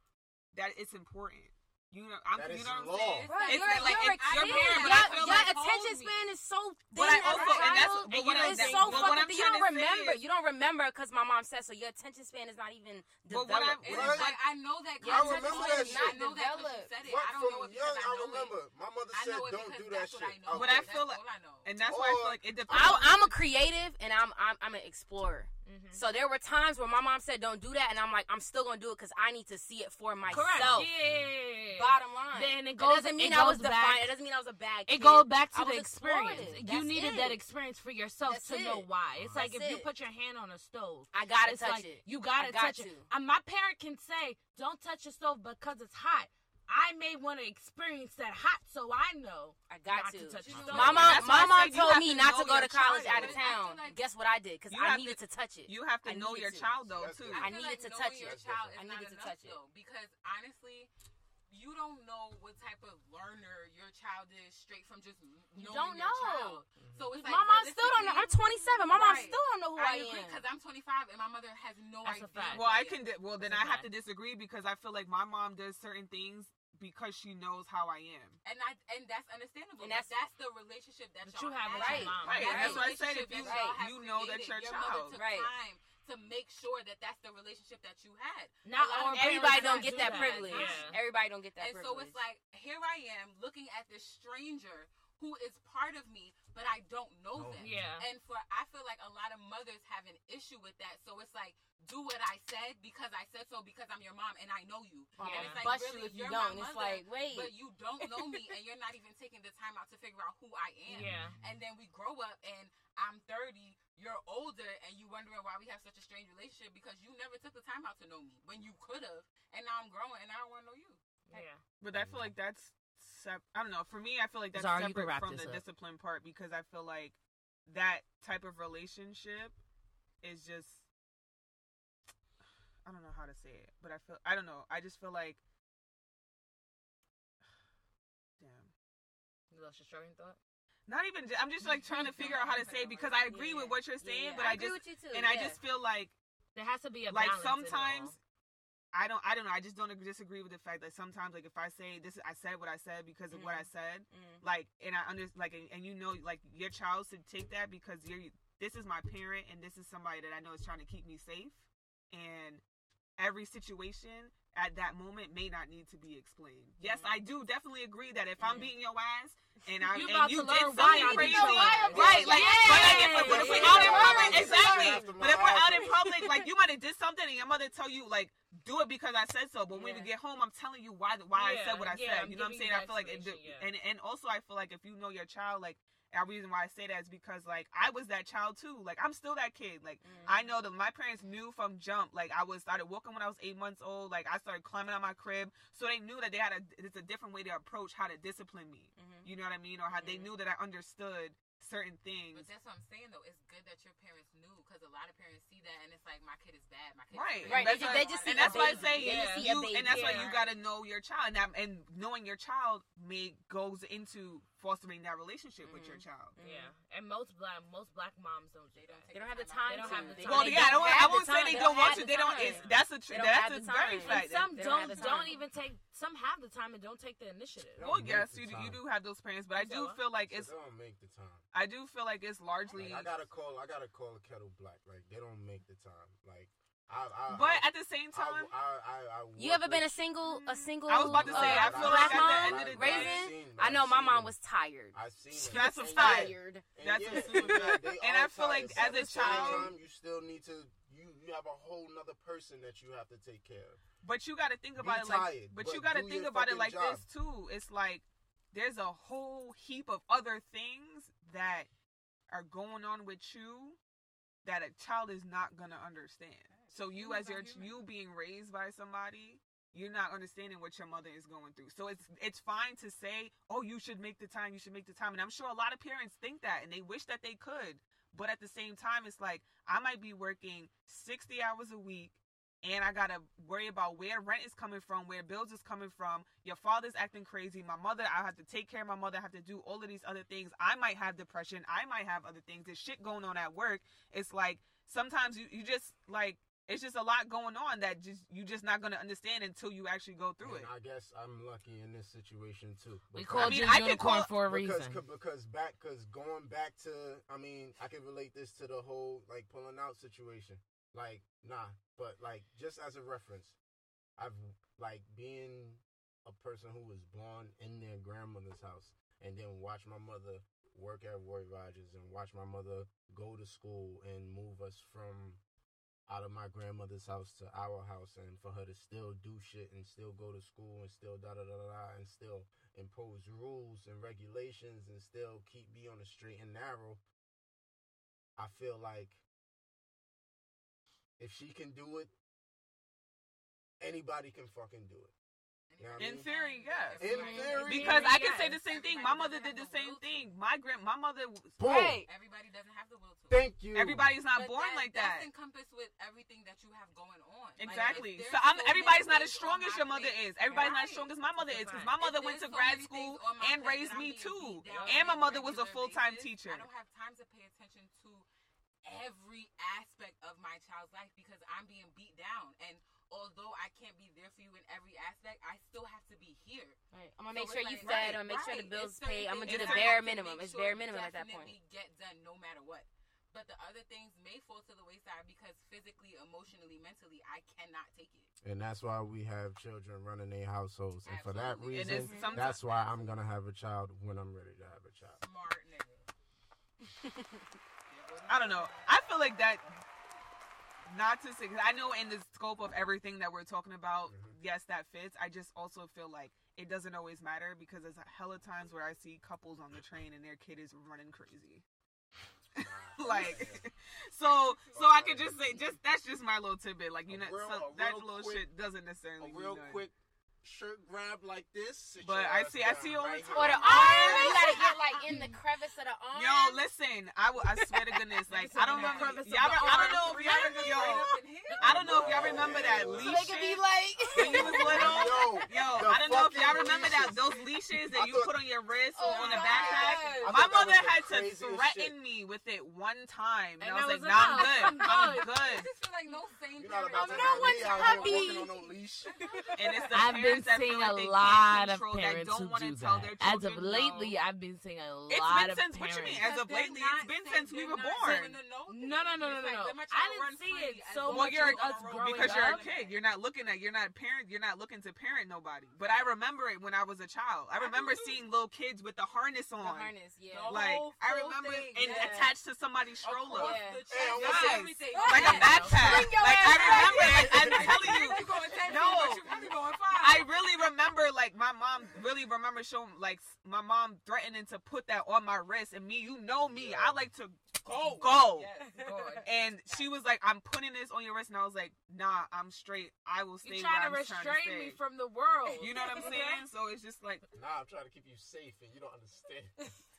that it's important. You know, I'm, That you know what I'm law. saying? Right, It's you're, like- like, you're a it's your kid. parent, Your, but I your like- attention oh, span is so thin. But I as a also, and that's child. but what I'm it's saying- so but fucked what up that you don't remember. is- You don't remember because my mom said so. Your attention span is not even But developed. what I'm- It's What? like I know that. Yeah, I remember that not- shit. I know that 'cause Developed. you said it. But I don't know it young, because I I know remember it. my mother I said, know it "Don't do that shit." what I But I feel like- all I know. and that's why I feel like it depends. I, on- I'm a creative and I'm I'm, I'm an explorer. Mm-hmm. So there were times where my mom said, "Don't do that," and I'm like, "I'm still gonna do it because I need to see it for myself." Correct. Yeah. Bottom line. Then it It doesn't mean it I was goes defiant. back- It doesn't mean I was a bad. It goes back to the experience. You needed it. that experience for yourself That's to know why. It's like That's if you put your hand on a stove. I gotta touch like it. you gotta got touch to. it. And my parent can say, "Don't touch the stove because it's hot." I may want to experience that hot, so I know. I got Not to. to touch You the know stove. My mom, my I mom told me to not to go to college child. out of But I feel town. like- Guess what I did? Because I needed to- to touch it. You have to know your to. child though too. different. I needed like to touch your it. child I needed not to enough, touch it. because honestly, you don't know what type of learner your child is straight from just You knowing don't your know. child. So it's like my mom still don't know. I'm 27. My mom still don't know who I, I am. because I'm 25 and my mother has no That's idea. Well, I can. Di- well, then That's I a have to disagree because I feel like my mom does certain things because she knows how I am. and I and that's understandable. And that's that's- that's the relationship that, That y'all you have with your mom. Right, That's that's the why I said if you that y'all have you know that your your child. mother took Right. time to make sure that that's the relationship that you had. Not all of Everybody don't do get that that. privilege. Yeah. Everybody don't get that and privilege. so it's like here I am looking at this stranger who is part of me, but I don't know No. them. Yeah. And for I feel like a lot of mothers have an issue with that. So it's like, do what I said because I said so because I'm your mom and I know you. I'm Yeah. And it's like, bust really, you if you you're don't. my It's mother, like, wait. But you don't know me and you're not even taking the time out to figure out who I am. Yeah. And then we grow up and I'm 30, you're older, and you wondering why we have such a strange relationship because you never took the time out to know me when you could have. And now I'm growing and I don't want to know you. Yeah. But I feel like that's. Sep- I don't know. For me, I feel like that's Zara, separate from the up. discipline part because I feel like that type of relationship is just. I don't know how to say it, but I feel I don't know. I just feel like. Damn. You lost your train of thought. Not even. ju- I'm just like trying to figure out how to say it because I agree with what you're saying, Yeah, but I, agree just with you too. and I just feel like There has to be a like balance in it sometimes all. I don't I don't know. I just don't disagree with the fact that sometimes like if I say this I said what I said because of what I said Mm. like and I under like and, and you know like your child should take that because you're this is my parent and this is somebody that I know is trying to keep me safe. And every situation at that moment may not need to be explained. Yes, I do definitely agree that if I'm beating your ass and I You and you did something crazy, right? Like, but like if, but if we're out in public, exactly. But if we're out in public, like you might have did something and your mother tell you like do it because I said so. But when we get home, I'm telling you why why I said what I yeah, said. You know what I'm saying? I feel like it, yeah. and and also I feel like if you know your child, like a reason why I say that is because like I was that child too. Like I'm still that kid. Like Mm. I know that my parents knew from jump. Like I was started walking when I was eight months old. Like I started climbing on my crib, so they knew that they had a it's a different way to approach how to discipline me. Mhm. You know what I mean? Or how they Mhm. knew that I understood certain things. But that's what I'm saying though. It's good that your parents knew because a lot of parents see that and it's like my kid is bad. My kid Right, is Right, That's they why- just- they just see and that's why I baby. say They just you, and that's why you got to know your child, and, that, and knowing your child may goes into fostering that relationship with your Mhm. child. Yeah, and most black most black moms don't do They that. don't They don't have the time. They don't have the time. Well, yeah, I don't. I won't say time. they They don't want to. the They don't. It's that's a tr- don't that's a the very fact. Some don't don't don't even take. Some have the time and don't take the initiative. Well, yes, you do, you do have those parents, but I do feel like So it's they don't make the time. I do feel like it's largely. Like, I gotta call. I gotta call a kettle black. Like they don't make the time. Like I. I But I, at the same time, I, I, I, I You ever been a single, a single? I was about to say, uh, I feel black like at the mom end of the day- raising? seen- I know my mom was tired. I've seen it. That's a And fact. Tired. And That's yeah, a super yeah, fact. And I feel like as a At the same child- time, you still need to. You you have a whole nother person that you have to take care of. But you got to think about Be it like, tired, but, but you got to think about it like job. this too. It's like there's a whole heap of other things that are going on with you that a child is not gonna understand. So you, as your human. you being raised by somebody, you're not understanding what your mother is going through. So it's it's fine to say, oh, you should make the time, you should make the time, and I'm sure a lot of parents think that, and they wish that they could. But at the same time, it's like I might be working 60 hours a week and I gotta worry about where rent is coming from, where bills is coming from. Your father's acting crazy. My mother, I have to take care of my mother. I have to do all of these other things. I might have depression. I might have other things. There's shit going on at work. It's like sometimes you, you just like it's just a lot going on that just you're just not gonna understand until you actually go through And it. I guess I'm lucky in this situation too. We called I mean, you I unicorn call- for a because, reason. c- because back because going back to I mean I can relate this to the whole like pulling out situation. Like nah, but like just as a reference, I've like being a person who was born in their grandmother's house and then watch my mother work at Roy Rogers and watch my mother go to school and move us from out of my grandmother's house to our house and for her to still do shit and still go to school and still da da da da and still impose rules and regulations and still keep me on the straight and narrow. I feel like if she can do it, anybody can fucking do it. You know what I In mean? theory, yes. In theory, Because I can say the same thing. My mother did the same thing. My grand, my mother. was- Boom. Right. Everybody doesn't have the will to. Thank you. Everybody's not But born that- like that. That's encompassed with everything that you have going on. Exactly. if so I'm. so Everybody's not as strong as your mother plate- is. Everybody's not as strong as my mother is because my mother went to so grad school things on my and raised me too. And my mother was a full time teacher. I don't have time to pay attention to every aspect of my child's life because I'm being beat down. And although I can't be there for you in every aspect, I still have to be here. Right. I'm gonna So make it's sure you fed. right, I'm gonna make sure the bills It's paid. I'm gonna do the bare minimum. make It's sure bare minimum at that point. definitely Get done no matter what. But the other things may fall to the wayside because physically, emotionally, mentally, I cannot take it. And that's why we have children running their households. And for that reason, it's sometimes- that's why I'm gonna have a child when I'm ready to have a child. Smart nigga. I don't know. I feel like that. Not to say, 'cause I know in the scope of everything that we're talking about, Mhm. yes, that fits. I just also feel like it doesn't always matter because there's a hell of times where I see couples on the train and their kid is running crazy. like, so so I could just say, just that's just my little tidbit. Like you know, real- so that real little quick- shit doesn't necessarily. a real quick shirt grab like this. But I see- I see all the right time. Or the here. arm, you gotta get like in the crevice of the arm. Yo, listen, I, w- I swear to goodness, like I don't know, in the crevice of y'all, I don't know if y'all, re- yo, I don't know if y'all remember that so leash they could be like. when you was little. Yo, Yo, I don't know if y'all fucking remember that those leashes that you put on your wrist Oh or on the backpack. My mother had to threaten me with it one time, and, And I was like, "Nah, I'm good. I'm I'm good." good." I just feel like no sane You're not parent about is to I'm not one me out here hubby. walking on no leash. And it's the I've been parents that seeing feel like a lot of control, that parents don't who want to do tell that. their As children of lately, no. I've been seeing a It's lot been of since what parents. you mean? As of They're lately, not it's been since we were born. to know No, no, no, no, no, like, no. let my I didn't see it so Well, you're us on the road. growing because you're a kid. You're not looking at. You're not parent. You're not looking to parent nobody. But I remember it when I was a child. I I remember seeing little kids with the harness on. The harness, yeah. Like I remember and attached to somebody's stroller. Across Yeah. the chest, Hey, I yes. Like a Yeah. backpack. Like I remember, back. like, I'm telling you. You going 10 No. feet, but you really. I really remember, like my mom really remember showing, like my mom threatening to put that on my wrist, and me, you know me, I like to go, go. Yes, And she was like, "I'm putting this on your wrist," and I was like, "Nah, I'm straight. I will stay You where trying I'm to trying to restrain me from the world. You know what I'm saying? So it's just like, Nah, I'm trying to keep you safe, and you don't understand.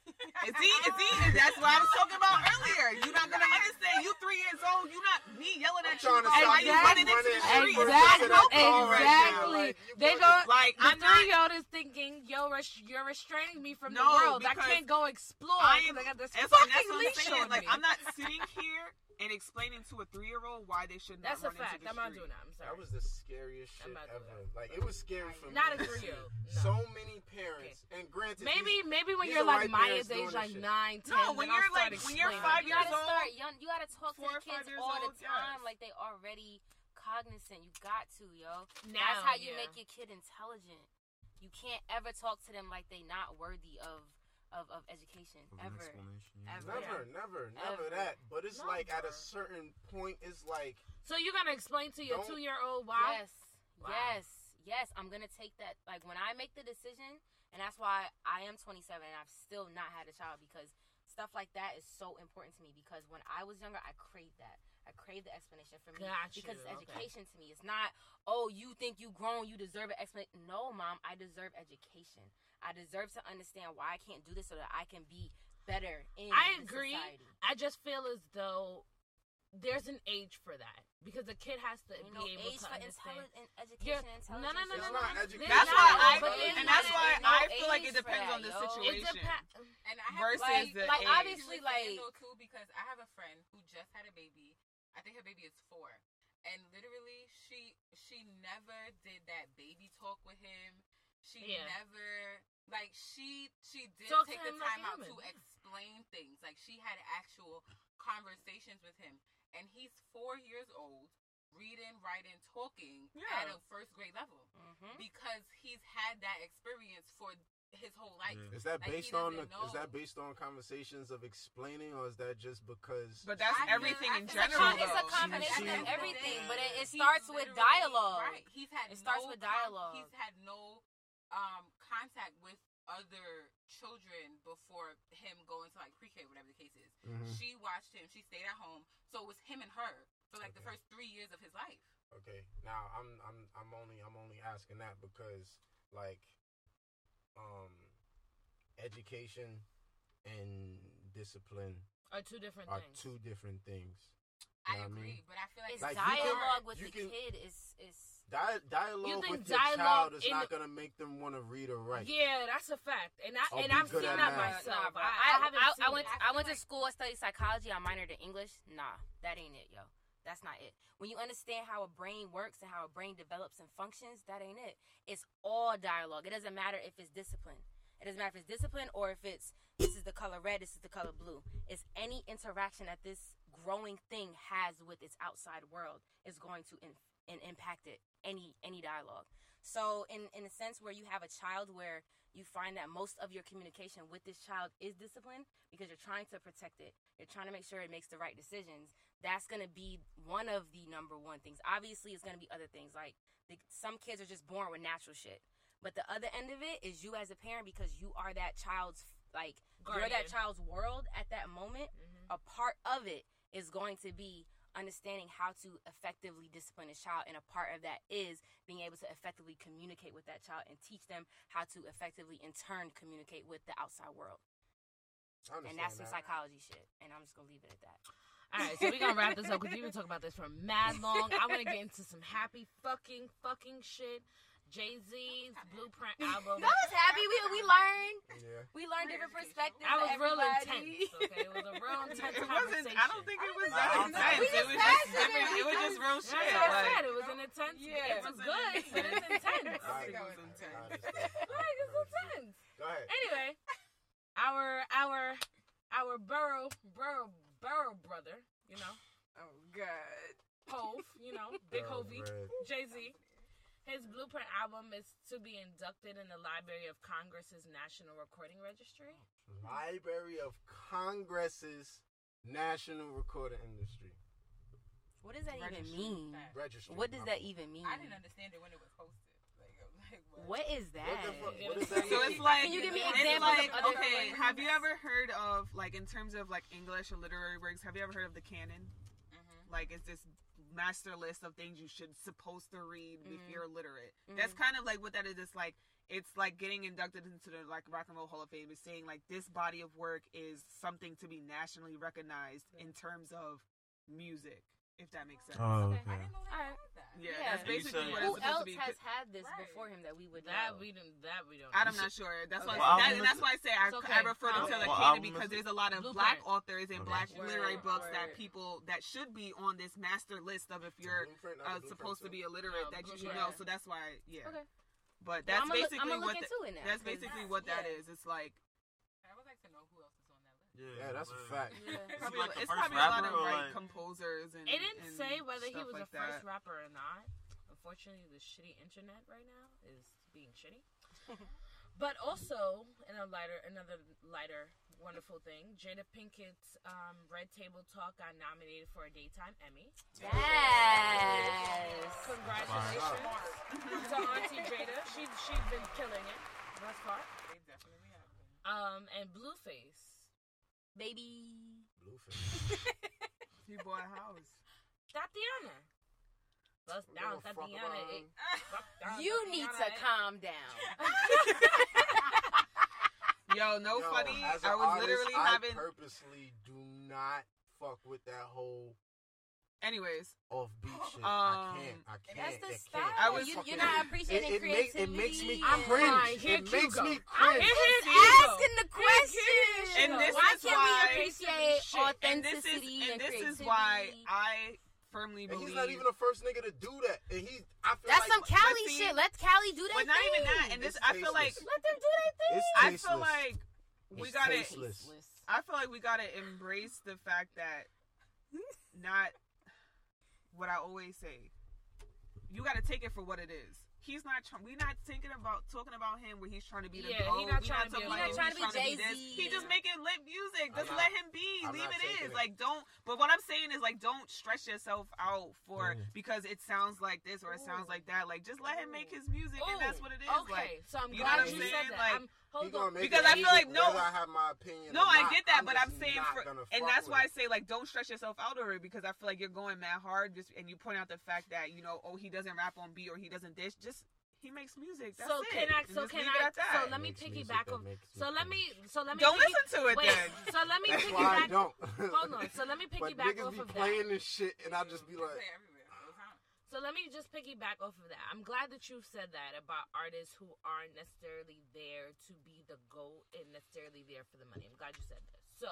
is he? Is he? Is that's what I was talking about earlier. You're not gonna understand. You three years old. You not me yelling at you. trying to why you you running into the street. Exactly. It's like, help me right. Exactly. Like, they bugging. go. Like The I'm not. three year old is thinking, "Yo, res- you're restraining me from the world. I can't go explore I am- I got this fucking that's leash saying. on Like. I'm not sitting here and explaining to a three year old why they should not That's a fact. into the I'm not doing that. I'm sorry. That was the scariest shit ever. Like it was scary for Not me. a to three-year-old, no. So many parents, and granted, Maybe, these- maybe when you're like white Maya's age, like shit. nine, ten. No, when then I'll you're start like- when you're explaining. five you years gotta old, start young. You gotta talk to or the kids all old, the time, yes. like they already cognizant. You got to, yo. Now, That's how you yeah. make your kid intelligent. You can't ever talk to them like they not worthy of of, of education Of ever. yeah. Ever. Never, never, never Ever. that. But it's like at a certain point, it's like So you're gonna explain to your two year old why? Yes, Wow. yes, yes. I'm gonna take that. Like when I make the decision, and that's why I am 27 and I've still not had a child because stuff like that is so important to me. Because when I was younger, I craved that. I craved the explanation for me Got because you, it's okay. education to me. It's not, oh, you think you grown, you deserve an explanation. No, mom, I deserve education. I deserve to understand why I can't do this so that I can be better in I agree. society. I just feel as though there's an age for that because a kid has to You be know, able age to for understand. intelligent education and no, no, no, no, no. no. education. There's That's not- why I, but But and that's why no I feel like it depends that, on the yo. It situation. depends. And I have Versus like, the like, age. obviously, with like- Randall, too because I have a friend who just had a baby. I think her baby is four, and literally she she never did that baby talk with him. She Yeah. never like she she did Talk to take the him like time a out to explain things. Like she had actual conversations with him, and he's four years old, reading, writing, talking at a first grade level Mhm. because he's had that experience for his whole life. Yeah. Is that Like, based on doesn't the, is that based on conversations of explaining, or is that just because? But that's I everything I in feel like general. It's a combination of she- everything, but it, it starts with dialogue. Right. He's had It starts no with con- dialogue. he's had no um contact with other children before him going to like pre-K, whatever the case is. Mhm. She watched him. She stayed at home, so it was him and her for like the first three years of his life. Okay, now I'm I'm I'm only I'm only asking that because like, um, education and discipline Are two different are things. two different things. I know what I agree, mean? but I feel like It's Like, you can- dialogue with the can- kid is is Di- dialogue You think with your dialogue child is not gonna make them want to read or write. Yeah, that's a fact, and I I'll and I've seen that math. myself. Nah. I, I, I haven't I, seen I went it. I went to school. I studied psychology. I minored in English. Nah, that ain't it, yo. That's not it. When you understand how a brain works and how a brain develops and functions, that ain't it. It's all dialogue. It doesn't matter if it's discipline. It doesn't matter if it's discipline or if it's this is the color red, this is the color blue. It's any interaction that this growing thing has with its outside world is going to in, in impact it. Any any dialogue. So in in a sense where you have a child where you find that most of your communication with this child is discipline because you're trying to protect it. You're trying to make sure it makes the right decisions. That's going to be one of the number one things. Obviously, it's going to be other things like the, some kids are just born with natural shit. But the other end of it is you as a parent because you are that child's like you're that child's world at that moment. Mhm. A part of it is going to be understanding how to effectively discipline a child and a part of that is being able to effectively communicate with that child and teach them how to effectively in turn communicate with the outside world and that's some that. psychology shit and i'm just gonna leave it at that All right, so we're gonna wrap this up because we've been talking about this for mad long. I want to get into some happy fucking fucking shit. Jay Z's Blueprint album. that was happy we, we learned Yeah. we learned different perspectives I was real intense. Okay, it was a real intense It wasn't. conversation. I don't think it was that don't intense. We It just was just passed it. different. It was just real That's shit. what I Like, said. It was an intense. Yeah, it was good, but it's intense. I I think it was intense. Like it's intense. Go ahead. Anyway, our our our Burrow Burrow Burrow brother, you know, Oh God. Hove, you know, Big Hovey. Jay Z. His Blueprint album is to be inducted in the Library of Congress's National Recording Registry. Library of Congress's National Recording Industry what does that even Registry. mean Registry. what does that even mean I didn't understand it when it was posted. Like, like what? what is that What the fuck? What is that? So it's like. Can you give me it's examples of like, other okay, things? have you ever heard of like in terms of like English or literary works? Have you ever heard of the canon? Mhm. Like it's this master list of things you should supposed to read if Mhm. you're literate. That's kind of like what that is. It's like it's like getting inducted into the like Rock and Roll Hall of Fame is saying like this body of work is something to be nationally recognized in terms of music, if that makes sense. Oh, Okay. I okay. didn't know they Alright. had that. yeah, Yeah. that's basically said- what who it's supposed else to be. has had this Right. before him that we would That know we didn't. That we don't. I'm not sure. That's why. Okay. Well, that, and that's why I say I, okay. I refer to Album- the Well, canon because there's a lot of Blueprint. black authors and Okay. black Word, literary books word. that people that should be on this master list of if you're uh, supposed to be illiterate No, that you should know. So that's why, yeah. okay But that's I'ma basically look what. into the- it now, that's 'cause- basically what that yeah. is. It's like I would like to know who else is on that list. Yeah, that's a fact. yeah. Probably, like it's probably a lot of or like like- composers and. It didn't and say whether he was like a first that. rapper or not. Unfortunately, the shitty internet right now is being shitty. but also, in a lighter, another lighter, wonderful thing, Jada Pinkett's um, Red Table Talk got nominated for a daytime Emmy. yes Congratulations to Auntie Jada. She she's been killing it thus far. They definitely have them. Um, and Blueface, baby Blueface. He bought a house. Thotiana. Bust down, Give Thotiana. about him. bust down, you need to Thotiana, calm down Yo, no Yo, funny. I was artist, literally I having. purposely do not fuck with that whole Anyways, off beat shit. Um, I can't. I can't. That's the it style. can't. I was you, you're not appreciating it, it, makes, creativity. it makes me I'm cringe. fine. Here it makes Hugo. me I'm cringe. here asking the question. And this Why is can't why- we appreciate Shit. and this is and and this is why I firmly And believe. he's not even the first nigga to do that. And he, I feel That's like some Cali see- shit. Let Cali do that. but not even that. And this, It's I feel like. Let them do their thing. It's I tasteless. feel like we It's gotta. tasteless. I feel like we gotta embrace the fact that not what I always say. You gotta take it for what it is. He's not. Try- we not thinking about talking about him where he's trying to be the Yeah, goat. he not We trying to be talking a about goat. him, He not trying to be. Jay-Z. He just making lit music. Just not- let him be. I'm Leave not it taking is. it. Like don't. But what I'm saying is like don't stress yourself out for Mm. because it sounds like this or it sounds like that. Like just let him make his music and that's what it is. Okay, Like so I'm you know glad what I'm you saying? said that. Like, I'm, He hold on. Because I feel like, no- I have my opinion. No, or I get that, I'm but I'm saying for, and that's with why I say like don't stress yourself out over it because I feel like you're going mad hard just and you point out the fact that you know oh he doesn't rap on beat or he doesn't dish just he makes music. That's so it. can I? So can I? So let me Makes music piggyback that off. So let me. So let me. don't piggy- listen to it Wait. then. So let me That's why I piggyback. don't. Hold on. So let me But piggyback niggas off be of playing that. this shit, and I'll just be like, Play everywhere all the time. So let me just piggyback off of that. I'm glad that you've said that about artists who aren't necessarily there to be the goat and necessarily there for the money. I'm glad you said this. So,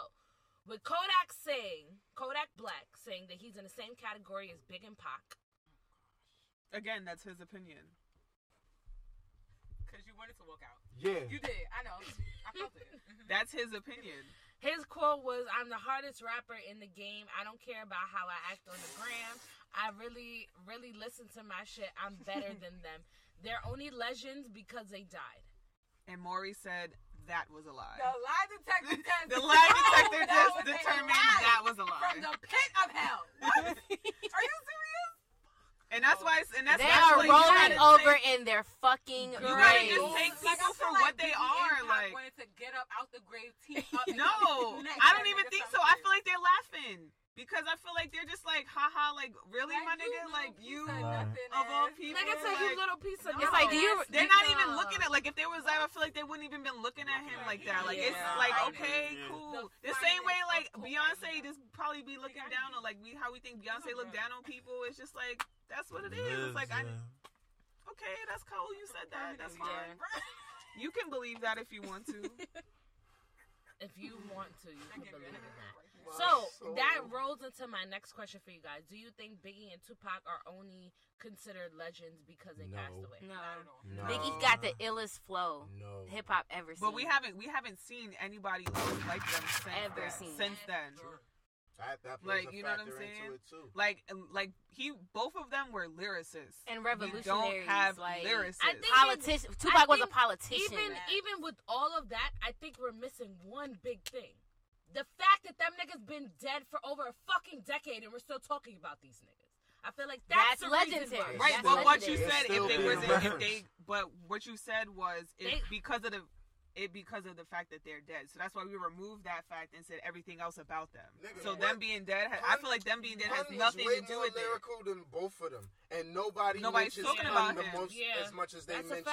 with Kodak saying, Kodak Black saying that he's in the same category as Big and Pac, Again, that's his opinion. Because you wanted to walk out. yeah. You did. I know. I felt it. That's his opinion. His quote was, "I'm the hardest rapper in the game. I don't care about how I act on the gram. I really, really listen to my shit. I'm better than them. They're only legends because they died." And Maury said that was a lie. The lie detector test. The lie detector That just determined that was a lie. From lie. the pit of hell. What? Are you serious? And that's why and that's They why are rolling over take- in their fucking You gotta grave. just take people feel for like what they are, like- wanted to get up out the grave, teeth up. No, I don't even think so. I feel like they're laughing because I feel like they're just like, haha, like really, Like, my nigga, little like you of Wow. nothing of all ass. people. Nigga said like, you little piece of. It's like, you- They're nigga. not even looking at like if there was that. I feel like they wouldn't even been looking at him like that. Like it's like okay, Yeah. cool. The The same way like of Beyonce just probably be looking down on like we how we think Beyonce look down on people. It's just like that's what it is. Liz, It's like I okay, that's cool. You said that. That's Yeah. fine. You can believe that if you want to. If you want to, you can believe in that. My So soul. that rolls into my next question for you guys. Do you think Biggie and Tupac are only considered legends because they No. passed away? No. Not at all. No. Biggie's got the illest flow No. hip hop ever seen. But we haven't we haven't seen anybody look like them since Ever then. seen. Since then. That, that plays Like, a you know what I'm factor into saying? it too. Like um, like he both of them were lyricists. and We revolutionaries. don't have like lyricists. I think- politician. Tupac was a politician. Even even with all of that, I think we're missing one big thing. The fact that them niggas been dead for over a fucking decade and we're still talking about these niggas. I feel like that's, That's legendary. Right, That's but what you said It's if they being was if they but what you said was if They- because of the it because of the fact that they're dead. So that's why we removed that fact and said everything else about them. Nigga, so what? them being dead, ha- I feel like them being dead has Pun is nothing way to do more with it. lyrical than both of them, and nobody Nobody's mentions talking Pun about the him. most Yeah. as much as they That's mention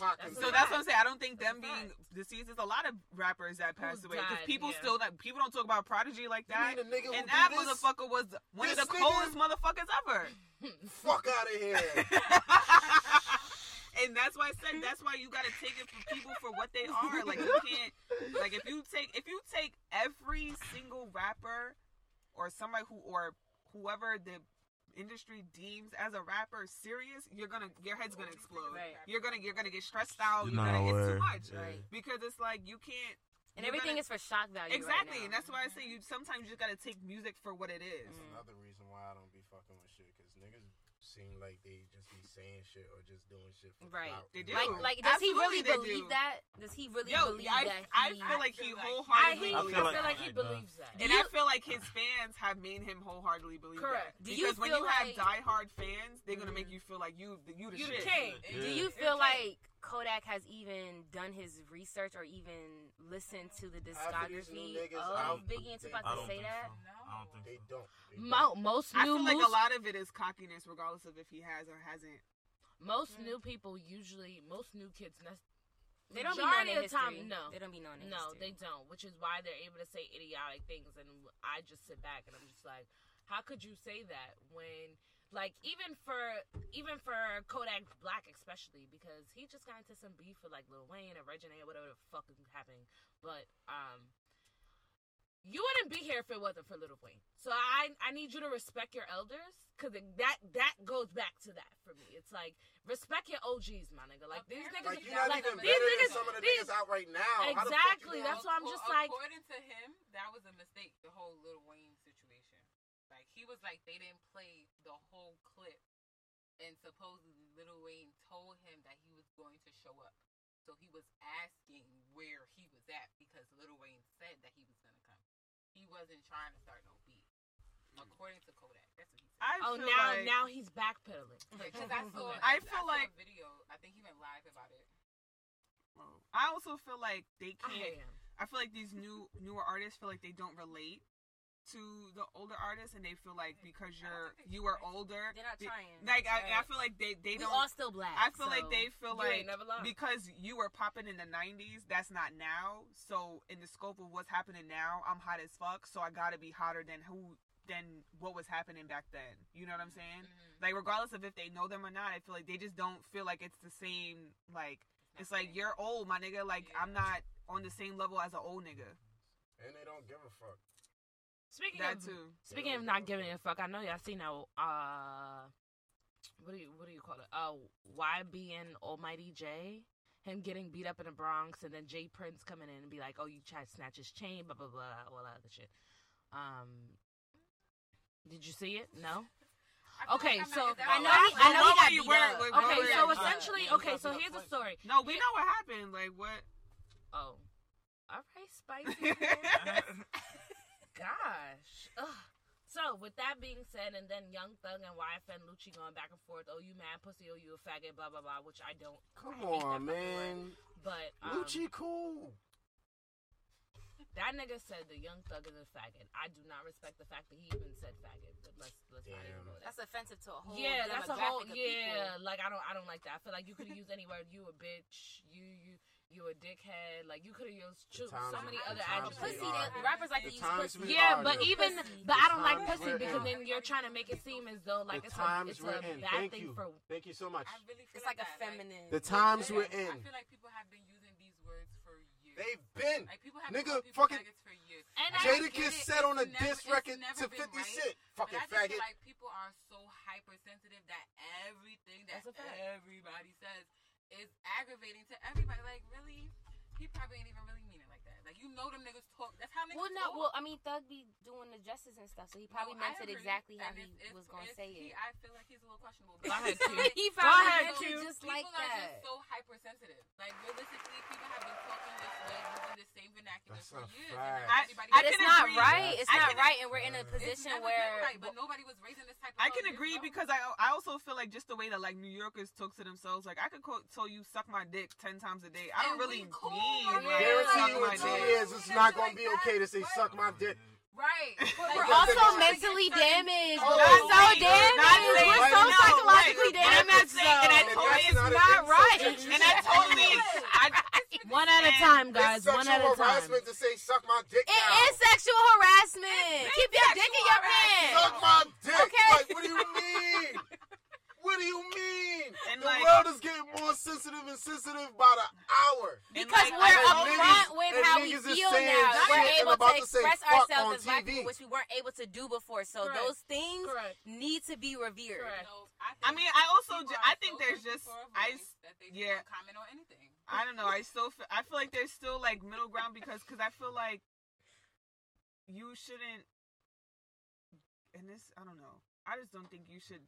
That's So that's what I'm saying. I don't think them That's a being deceased. There's a lot of rappers that passed Who away because people yeah. still that people don't talk about Prodigy like You that. mean a nigga And that this? motherfucker was one of This the nigga- coldest motherfuckers ever. Fuck out of here. and that's why I said that's why you gotta take it for people for what they are. Like you can't like if you take if you take every single rapper or somebody who or whoever the industry deems as a rapper serious, you're gonna your head's gonna explode. Right. You're gonna you're gonna get stressed out. You're, you're gonna it's too much. Yeah. Right. Because it's like you can't and you're everything gonna- is for shock value. Exactly, right and that's why I mm-hmm. say you sometimes you just gotta take music for what it is. That's another reason why I don't be fucking with shit, cause niggas seem like they just be saying shit or just doing shit for Right. clout. They do. like, like, does he really believe do. that? Does he really Yo, believe I, that? I he, feel like he feel I, wholeheartedly he, I I feel feel like he believes that. Uh, and Do I feel like his fans have made him wholeheartedly believe Correct. that. Do you Because when feel you have like- diehard fans, they're gonna make mm-hmm. you feel like you the you the You the shit. king. Yeah. Do you feel like Kodak has even done his research or even listened to the Half of these discography of Biggie and they Tupac I to say that? so. I don't think They don't. They Mo- most I new feel like moves- a lot of it is cockiness, regardless of if he has or hasn't. Most mm. new people usually, most new kids, nec- They don't be majority knowing of the time, no, They don't be knowing no, history. they don't. Which is why they're able to say idiotic things, and I just sit back and I'm just like, How could you say that when like even for even for Kodak Black especially because he just got into some beef with like Lil Wayne or Regina or whatever the fuck is happening. But um you wouldn't be here if it wasn't for Lil Wayne. So I I need you to respect your elders because that that goes back to that for me. It's like respect your OGs, my nigga. Like these niggas, Like you're not like, even these niggas, some of the these- niggas out right now. How the fuck Exactly, that's why I'm just like- according to him, that was a mistake. The whole Lil Wayne. He was like they didn't play the whole clip, and supposedly Lil Wayne told him that he was going to show up. So he was asking where he was at because Lil Wayne said that he was gonna come. He wasn't trying to start no beef. Hmm. According to Kodak, that's what he said. I Oh, now like, now he's backpedaling. Because I saw, I I feel saw like- a video. I think he went live about it. I also feel like they can't. hate him. I feel like these new newer artists feel like they don't relate to the older artists, and they feel like because you're you are older, They're not trying. Like I, I feel like they they we don't. all still black. I feel like they feel like ain't never lied. because you were popping in the '90s, that's not now. So in the scope of what's happening now, I'm hot as fuck. So I gotta be hotter than who than what was happening back then. You know what I'm saying? Mhm. Like regardless of if they know them or not, I feel like they just don't feel like it's the same. Like it's like you're old, my nigga. Like Yeah. I'm not on the same level as an old nigga. And they don't give a fuck. Speaking That of too. speaking of not giving a fuck, I know y'all seen that. Uh, what do you what do you call it? Uh, YB and Almighty Jay. Him getting beat up in the Bronx, and then J Prince coming in and be like, "Oh, you tried to snatch his chain," blah blah blah, all that other shit. Um, did you see it? No. Okay, like so not, is that I know he- I know he got were you beat wearing? up. Wait, what Okay, so you- essentially, Yeah, okay, so here's the story. No, we know what happened. Like what? Oh, all right, spicy. man. Gosh. Ugh. So, with that being said, and then Young Thug and YFN Lucci going back and forth, oh, you mad pussy, oh, you a faggot, blah, blah, blah, which I don't. Come I on, fucking word. man. But um, Lucci cool. that nigga said the Young Thug is a faggot. I do not respect the fact that he even said faggot, but let's, let's not even Damn. go there. That's offensive to a whole yeah, that's a whole yeah. people. Like I don't, I don't like that. I feel like you could use used any word. You a bitch. You, you, you a dickhead. Like you could have used The cho- so many the other adjectives. Pussy, are- rappers like to use pussy. Yeah, are, but even Pussy. but I don't like pussy because in. then you're trying to make it seem as though like the it's times a, it's we're a bad Thank thing you. for. Thank you so much. I really feel It's like a that, feminine. The times Yeah, we're in. I feel like people have been using these words for years. They've been. like people have Nigga, been calling people fucking- faggots for years. And I I, Jada get Kiss said on a it's never- diss record to 50 right, Cent. Fucking I faggot. feel like people are so hypersensitive that everything that That's a fact. everybody says is aggravating to everybody. Like, really? He probably ain't even really mean it like that. Like, you know them niggas talk. That's how niggas Well, no, talk. well, I mean, Thug be doing the justice and stuff, so he probably No, meant it exactly how he it's- it's- was going to it's- say he- it. I feel like he's a little questionable. Go ahead, because Q. he Go probably ahead, meant Q. it just people like are that. just so hypersensitive. Like realistically, people have been talking this way, using the same vernacular That's for years. fact. And I- I it's not agree. right. It's I not right, and we're in a It's It's position never where been right, but nobody was raising this type of I can agree because I I also feel like just the way that like New Yorkers talk to themselves, like I could quote, tell you suck my dick ten times a day. I don't really we cool, mean my like nigga. suck Guarantee you my in two years it's not gonna be okay to say suck my dick. right. But we're also mentally damaged. Oh, we're so not damaged. saying- We're so no, psychologically right. And I'm damaged. saying- and I though. totally- That's it's not an right. to. And I totally, I, one at a time, guys. One at a time. It's sexual harassment to say suck my dick It now. is sexual harassment. Keep your dick in your pants. Suck my dick. Okay. Like, what do you mean? What do you mean? And the like- world is getting more sensitive and sensitive by the hour. Because like, we're and upfront with how we feel now. We're able to to express ourselves on as black TV. people, which we weren't able to do before. So Correct. those things Correct. need to be revered. Correct. No, I mean, I also, ju- I think so there's just, for a I, voice s- that they yeah. don't comment on anything. I don't know. I still, feel, I feel like there's still like middle ground because, because I feel like you shouldn't. And this, I don't know. I just don't think you should.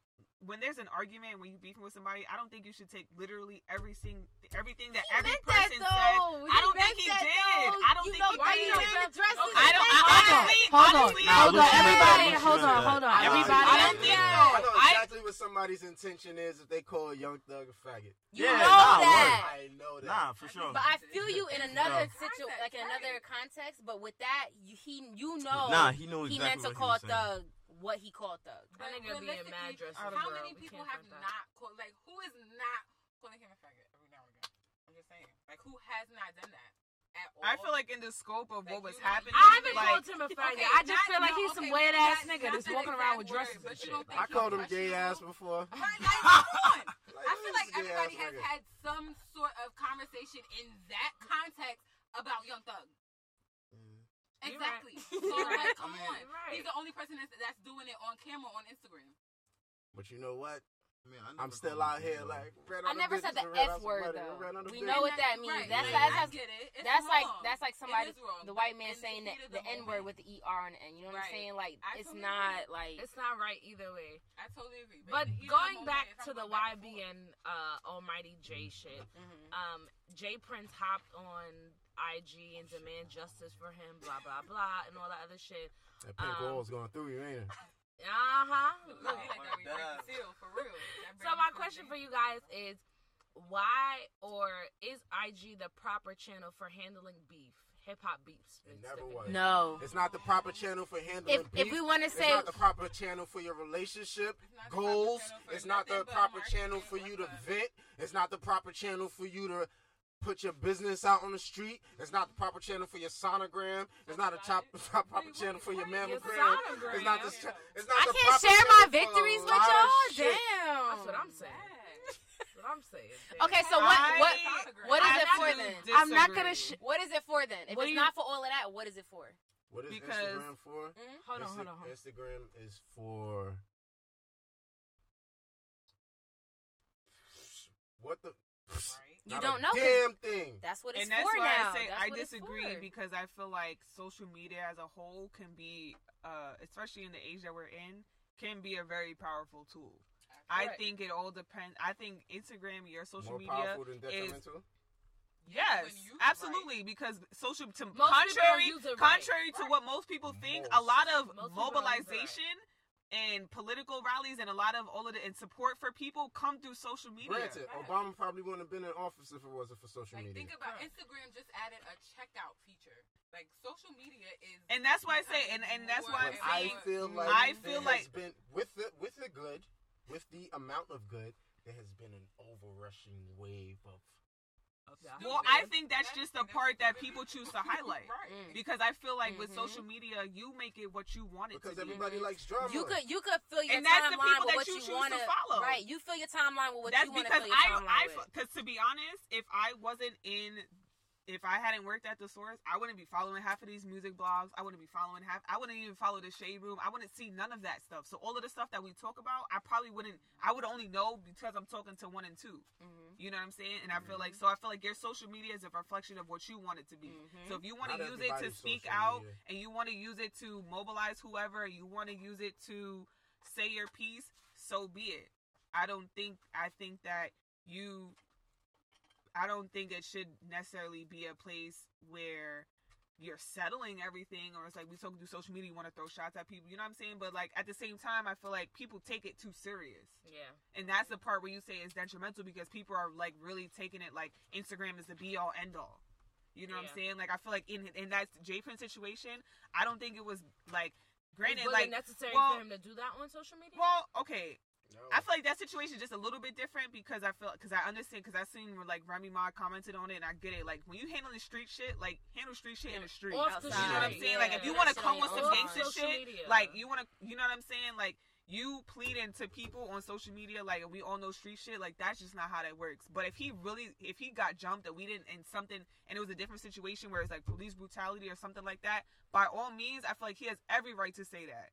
When there's an argument, when you beefing with somebody, I don't think you should take literally every sing, everything that He every meant that person though. He I don't think he that, did. though. I don't you think know, he why did. you even address Okay. it? I don't. I, Hold on. honestly, Hold on. honestly, Nah, Hold on, everybody. Hold on, hold on. Everybody. I don't think so. I know I- exactly what somebody's intention is if they call a young thug a faggot. You Yeah, know nah, that. I know that. Nah, for sure. But I feel you in another Yeah. situation, like in another context. But with that, you, he, you know, Nah, he knew he meant to call was. Thug what he called Thug. That nigga be a mad realistically, dresser. Out of How many We people have not called, like, who is not calling him a faggot every now and again? I'm just saying. Like, who has not done that? at all. I feel like in the scope of what was happening, I haven't like, called him a faggot. Okay, I just not- feel like no, he's some okay, weird ass nigga that's walking around with dresses but and shit. I called him gay ass questionable? before. Right, like, come on. Like, I feel like everybody has nigga. had some sort of conversation in that context about Young Thug. You're Exactly. right. So like, come I mean- on. Right. He's the only person that's, that's doing it on camera on Instagram. But you know what? I mean, I I'm still out here gay, like. I never said the and F word though. ran out of We business. know what that means. Right, That's like, that's, I that's, get it. That's like that's like somebody, the white man in the saying that heat of the the N word with the ER on the end. You know what Right. I'm saying? Like I it's totally not agree. like It's not right either way. I totally agree. But in the heat of the going back to the going back and YB and uh, Almighty Jay shit, mhm. um, J Prince hopped on IG and demand justice for him, blah blah blah, and all that other shit. That pink Um, wall's going through you, ain't it? Uh huh. Look, like that we seal, for real. So my question for you guys is, why or is IG the proper channel for handling beef, hip hop beefs? It never was. no. It's not the proper channel for handling If if we want to say, It's not the proper channel for your relationship It's not the proper goals. channel for It's not the proper channel for you to vent. It's not the proper channel for you to put your business out on the street. It's not the proper channel for your sonogram. It's not a top, top proper channel for your Your mammogram. It's not the. sonogram. It's not I the can't share my channel for a victories with y'all. Damn. That's what I'm saying. That's what I'm saying. Okay, so what what what is I it for actually then? I'm not gonna. Sh- What is it for then? If What it's you- not for all of that, what is it for? What is Because- Instagram for? Mm? hold on, Insta- hold on, hold on. Instagram is for what the You Not don't a know 'cause damn thing. That's what it's and that's for why now. I say That's I disagree because I feel like social media as a whole can be, uh, especially in the age that we're in, can be a very powerful tool. I think it all depends. I think Instagram, your social More media, than is. Yes, when used absolutely. Because social, to people contrary, use right. contrary to what most people think, a lot of Most people don't use it right. mobilization and political rallies and a lot of all of the and support for people come through social media. Granted, Obama probably wouldn't have been in office if it wasn't for social Like, media. think about Correct. Instagram just added a checkout feature. Like social media is, And that's why I say, and, and that's why I'm But But I feel like I there feel has like- been with the with the good, with the amount of good, there has been an overrushing wave of. Well, I think that's just the part that people choose to highlight. right. Mm. Because I feel like with Mhm. social media, you make it what you want it Because to be. Because everybody likes drama. You could you could fill your And that's the timeline people with that what you you, choose to follow. Right, you fill your timeline with what That's you want to because fill your I, timeline I, with. because to be honest, if I wasn't in, if I hadn't worked at the source, I wouldn't be following half of these music blogs. I wouldn't be following half. I wouldn't even follow the shade room. I wouldn't see none of that stuff. So all of the stuff that we talk about, I probably wouldn't. I would only know because I'm talking to one and 2 Mhm. You know what I'm saying? And I feel like so. I feel like your social media is a reflection of what you want it to be. Mhm. So if you want to use it to speak out, media. and you want to use it to mobilize whoever, you want to use it to say your piece, so be it. I don't think I think that you I don't think it should necessarily be a place where you're settling everything or it's like we talk through social media you want to throw shots at people you know what i'm saying? But like at the same time i feel like people take it too serious. Yeah. and that's the part where you say it's detrimental because people are like really taking it like instagram is the be all end all you know what i'm saying? Like i feel like in in that j Prince situation i don't think it was like granted was like necessary well- for him to do that on social media? well okay No. I feel like that situation is just a little bit different because I feel because I understand because I seen like Remy Ma commented on it and I get it. Like when you handling street shit, like handle street shit in the street. Off the You know what I'm saying? yeah. Like if you want to come with some your gangster shit, media. like you want to, you know what I'm saying? Like you pleading to people on social media, like we all know street shit. Like that's just not how that works. But if he really, if he got jumped and we didn't, and something, and it was a different situation where it's like police brutality or something like that, by all means, I feel like he has every right to say that.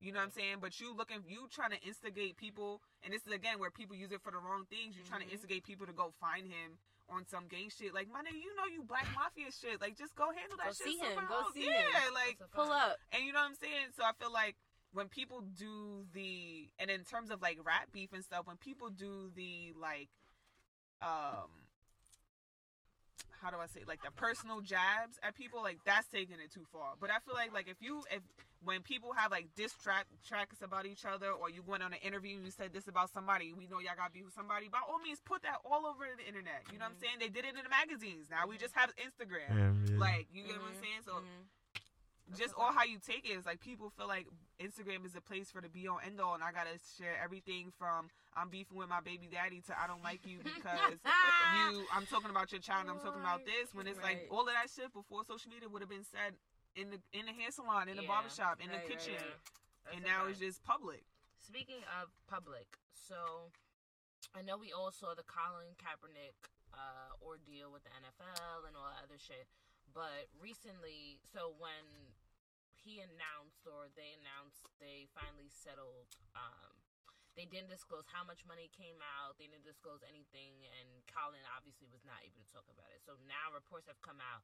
You know what I'm saying? But you looking, you trying to instigate people, and this is again where people use it for the wrong things. You trying to Mhm. instigate people to go find him on some gang shit. Like, my nigga, you know you black mafia shit. Like, just go handle that Go shit. see him. Go else. see yeah, him. like, Pull up. and you know what I'm saying? So I feel like when people do the, and in terms of like rap beef and stuff, when people do the like, um, how do I say like the personal jabs at people like that's taking it too far. But I feel like like if you if when people have like diss track tracks about each other or you went on an interview and you said this about somebody, we know y'all got beef with somebody. By all means, put that all over the internet. You know what I'm saying? They did it in the magazines. Now we just have Instagram. Yeah, yeah. Like you get what I'm Mhm, saying? So just all how you take it is like people feel like Instagram is a place for the be all end all, and I gotta share everything from I'm beefing with my baby daddy to I don't like you because you. I'm talking about your child. and I'm talking about this when it's like all of that shit before social media would have been said in the in the hair salon, in the Yeah. barbershop, in the Right, right, kitchen, right. That's and now fact. it's just public. Speaking of public, so I know we all saw the Colin Kaepernick uh, ordeal with the NFL and all that other shit, but recently, so when he announced or they announced they finally settled, um, they didn't disclose how much money came out. They didn't disclose anything, and Colin obviously was not able to talk about it. So now reports have come out.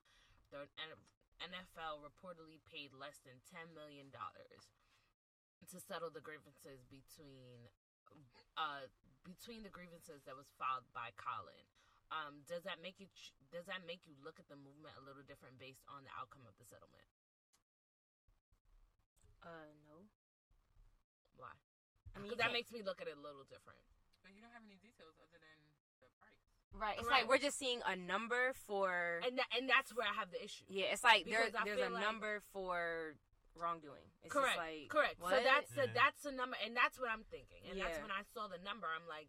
The N- NFL reportedly paid less than ten million dollars to settle the grievances between uh between the grievances that was filed by Colin. Um, does that make you ch- does that make you look at the movement a little different based on the outcome of the settlement? Uh, no. Why? I mean, Because that makes me look at it a little different. But you don't have any details other than the price. Right. It's Correct. like we're just seeing a number for. And tha- and that's where I have the issue. Yeah, it's like there, there's a like- number for wrongdoing. It's correct. Just like, correct. So what? that's the Yeah. that's the number, and that's what I'm thinking. And that's when I saw the number, I'm like,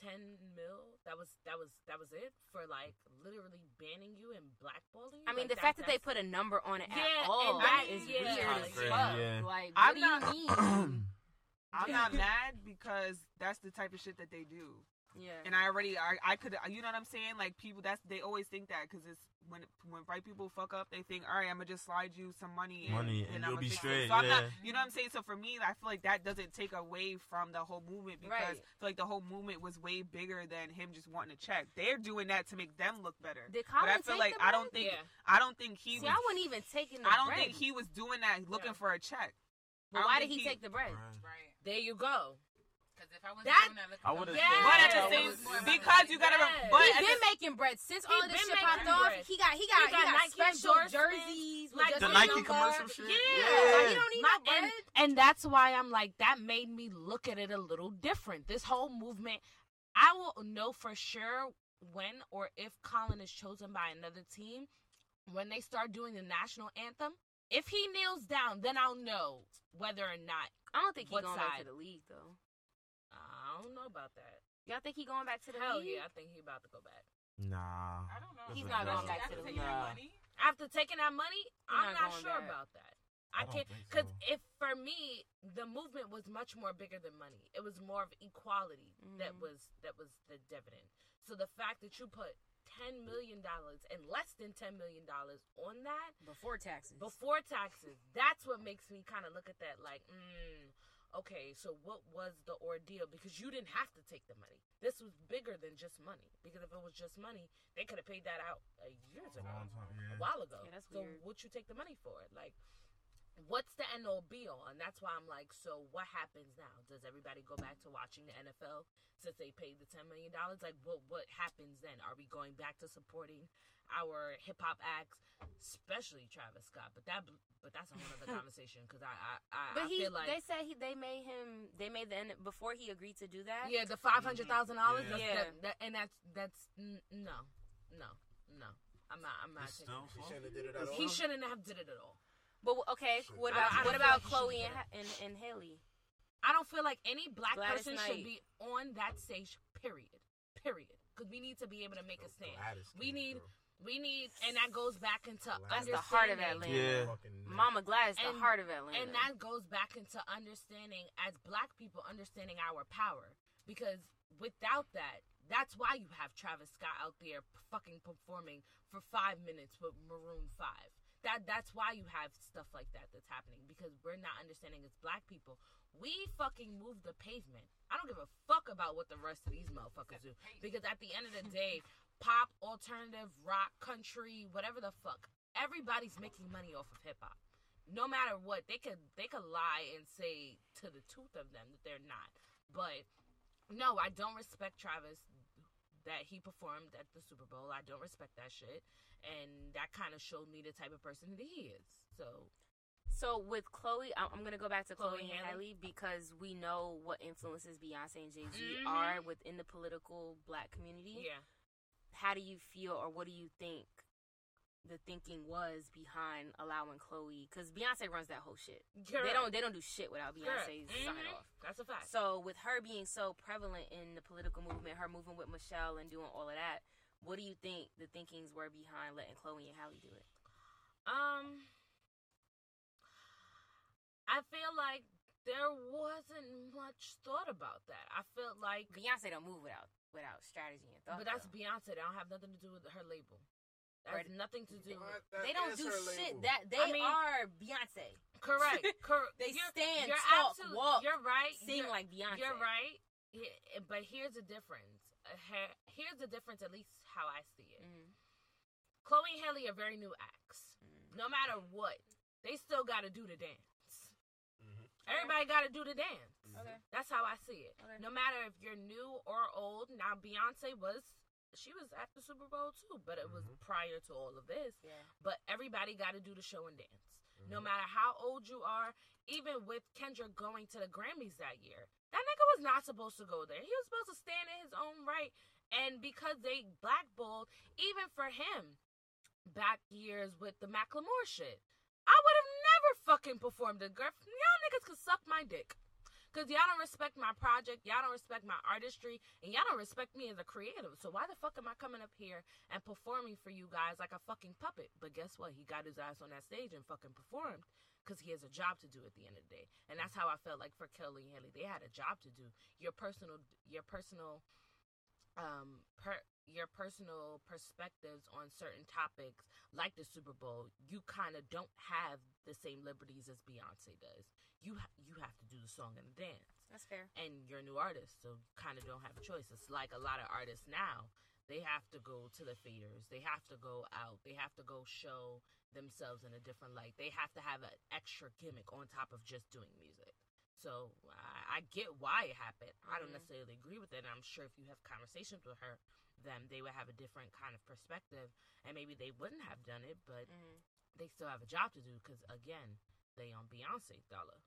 ten mil. That was that was that was it for like literally banning you and blackballing you. I mean, Like, the fact that they put a number on it Yeah, at all that- is yeah. weird as fuck. yeah. Like, what I'm do not- you mean? I'm not mad because that's the type of shit that they do. Yeah. And I already, I, I could, you know what I'm saying? Like people, that's they always think that because it's when when white people fuck up, they think, all right, I'm gonna just slide you some money, and, Money, then and you'll be fix it." straight, So I'm not, yeah. you know what I'm saying? So for me, I feel like that doesn't take away from the whole movement because Right. I feel like the whole movement was way bigger than him just wanting to check. They're doing that to make them look better. Did but I Colin feel take like the I don't think Yeah. I don't think he See, was. I wasn't even taking the I don't bread. think he was doing that looking Yeah. for a check. I But why did think he take the bread? Right. There you go. Because if I was That- doing that, look I would've Yeah. But at the same, It was more about because you gotta, Yeah. but He's at been making bread since He all this shit popped off. bread. He got he got He he got got, Nike special jerseys with like the Nike number. commercial uh, shit? Yeah, Yeah. like, you don't need My- no bread. and, and that's why I'm like that made me look at it a little different. This whole movement, I will know for sure when or if Colin is chosen by another team when they start doing the national anthem. If he kneels down, then I'll know whether or not. I don't think he's going back to side? the league though. I don't know about that. Y'all think he going back to the Hell league? yeah, I think he about to go back. Nah. I don't know. He's not going back to the taking league. Nah. money. After taking that money, He I'm not not sure back. about that. I I can't because so. if for me the movement was much more bigger than money. It was more of equality that Mhm. was that was the dividend. So the fact that you put ten million dollars and less than ten million dollars on that Before taxes. before taxes, that's what makes me kind of look at that like, mm, okay, so what was the ordeal? Because you didn't have to take the money. This was bigger than just money. Because if it was just money, they could have paid that out uh, years ago long time, yeah. a while ago. Yeah, that's so weird. what you take the money for? Like, what's the end all be all? And that's why I'm like, so what happens now? Does everybody go back to watching the NFL since they paid the ten million dollars? Like, what what happens then? Are we going back to supporting our hip hop acts, especially Travis Scott? But that but that's a whole other conversation because I I, I, But I he, feel like. they said he, they made him, they made the end before he agreed to do that. yeah, the five hundred thousand dollars. Yeah. Yeah, that, and that's that's n- no, no, no. I'm not. I'm not. Taking. He shouldn't have did it at all. He shouldn't have did it at all. But okay, Shit. what about I what feel about like Chloe and, and and Haley? I don't feel like any black Gladys person Knight. should be on that stage. Period. Period. Because we need to be able to make a stand. Gladys We need, bro. we need, and that goes back into That's the heart of Atlanta. Yeah. Fucking- Mama Gladys, the heart of Atlanta. And that goes back into understanding as black people, understanding our power. Because without that, that's why you have Travis Scott out there fucking performing for five minutes with Maroon Five. That that's why you have stuff like that that's happening because we're not understanding as black people. We fucking move the pavement. I don't give a fuck about what the rest of these motherfuckers do because at the end of the day, pop, alternative, rock, country, whatever the fuck, everybody's making money off of hip hop no matter what, they could they could lie and say to the tooth of them that they're not. But no, I don't respect Travis that he performed at the Super Bowl. I don't respect that shit, and that kind of showed me the type of person that he is. So So with Chloe, I'm, I'm gonna go back to Chloe, Chloe and Haley? Because we know what influences Beyonce and Jay Z Mhm. are within the political black community. yeah, How do you feel, or what do you think the thinking was behind allowing Chloe because Beyonce runs that whole shit. Correct. They don't they don't do shit without. Beyonce's sign Mhm. off. That's a fact. So with her being so prevalent in the political movement, her moving with Michelle and doing all of that, what do you think the thinkings were behind letting Chloe and Halle do it? Um, I feel like there wasn't much thought about that. I felt like, Beyonce don't move without without strategy and thought. but that's though. Beyonce. That don't have nothing to do with her label. That has nothing to do. What? with That they don't do shit. label. That they I mean- are Beyonce. Correct. Cor- They you're, stand, you're talk, absolute- walk, You're right. Sing you're, like Beyonce. You're right. But here's the difference. Uh, Here's the difference, at least how I see it. Mhm. Chloe and Haley are very new acts. Mhm. No matter what, they still got to do the dance. Mhm. Everybody got to do the dance. Okay. That's how I see it. Okay. No matter if you're new or old. Now Beyonce was she was at the Super Bowl too, but it was Mhm. prior to all of this. Yeah. But everybody got to do the show and dance. No Mhm. matter how old you are, even with Kendrick going to the Grammys that year, that nigga was not supposed to go there. He was supposed to stand in his own right. And because they blackballed, even for him, back years with the Macklemore shit, I would have never fucking performed a girl. Y'all niggas could suck my dick. Cause y'all don't respect my project, y'all don't respect my artistry, and y'all don't respect me as a creative. So why the fuck am I coming up here and performing for you guys like a fucking puppet? But guess what? He got his ass on that stage and fucking performed because he has a job to do at the end of the day. And that's how I felt like for Kelly and Haley. They had a job to do. Your personal, your personal, um, per your personal perspectives on certain topics like the Super Bowl, you kind of don't have the same liberties as Beyonce does. You ha- you have to do the song and the dance That's fair. and you're a new artist, so kind of don't have a choice. It's like a lot of artists now. They have to go to the theaters. They have to go out. They have to go show themselves in a different light. They have to have an extra gimmick on top of just doing music. So I, I get why it happened. I don't Mhm. necessarily agree with it. And I'm sure if you have conversations with her, then they would have a different kind of perspective, and maybe they wouldn't have done it, but hmm they still have a job to do because again they on beyonce dollar.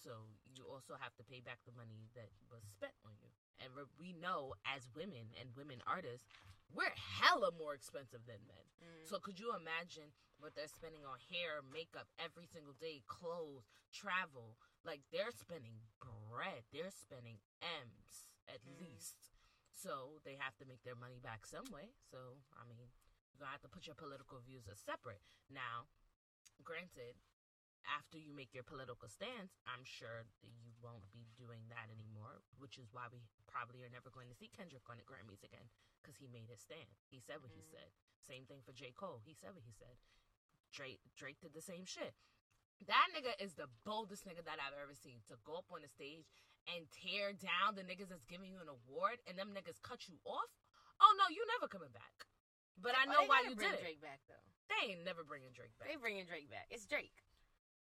So you also have to pay back the money that was spent on you. And we know as women and women artists we're hella more expensive than men. Mm-hmm. so could you imagine what they're spending on hair makeup every single day clothes travel? Like they're spending bread. They're spending m's at Mhm. least. So they have to make their money back some way. So i mean you're gonna have to put your political views as separate. Now granted after you make your political stance i'm sure that you won't be doing that anymore which is why we probably are never going to see kendrick on the grammys again because he made his stand. He said what he Mm. said. Same thing for j. Cole. He said what he said. Drake drake did the same shit. That nigga is the boldest nigga that I've ever seen to go up on the stage and tear down the niggas that's giving you an award and them niggas cut you off. Oh no, you never coming back. But I Oh, know they why you bring did it. Drake back though. They ain't never bringing Drake back. They bringing Drake back. It's Drake.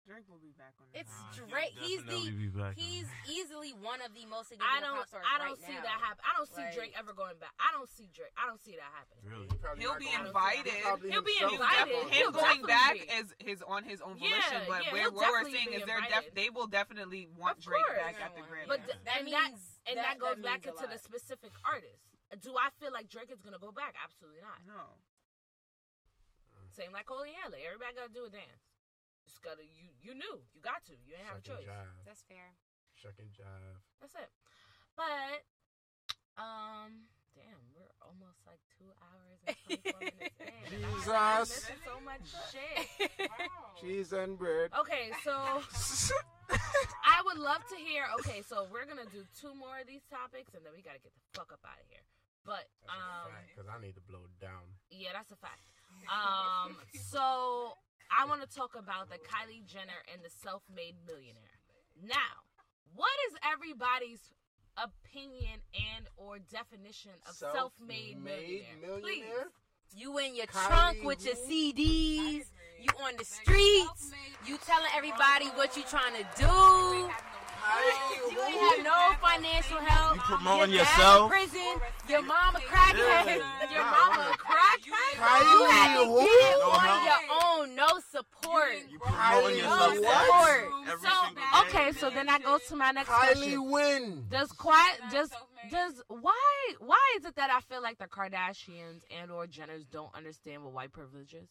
Drake will be back on the It's Nah, Drake. He's the be back he's it. easily one of the most I don't. pop stars I don't right see now. that happen. I don't see Like- Drake ever going back. I don't see Drake. I don't see that happening. Really? He probably He'll be going- invited. probably He'll be invited. him He'll going back be. is his on his own Yeah, volition, but yeah, where he'll what we're definitely saying is they're def- they will definitely want Drake back at the But Grammy. But Yeah. That means- and that- that goes back into the specific artist. Do I feel like Drake is gonna go back? Absolutely not. no, Same like Cole and Everybody gotta do a dance. Just gotta you you knew you got to. You ain't have a choice. jive. That's fair. Shuck and jive. That's it. But um, damn, we're almost like two hours and twenty four minutes in. and I'm like, Jesus. missing so much shit. Cheese and bread. Okay, so I would love to hear. Okay, so we're gonna do two more of these topics, and then we gotta get the fuck up out of here. But That's um, because I need to blow it down. yeah, that's a fact. Um, so I want to talk about the Kylie Jenner and the self-made millionaire. Now, what is everybody's opinion and or definition of self-made, millionaire? Please. You in your Kylie trunk with your? CDs. You on the streets. You telling everybody what you trying to do. You ain't have no financial help. You promoting your dad yourself? in prison. Your mama crackhead. Your mama crackhead. You had to get it on help. your own. No support. You promoting yourself no that support. every So okay, so then that goes to my next question. Kylie win. Does quiet Not does does why why is it that I feel like the Kardashians and or Jenners don't understand what white privilege is?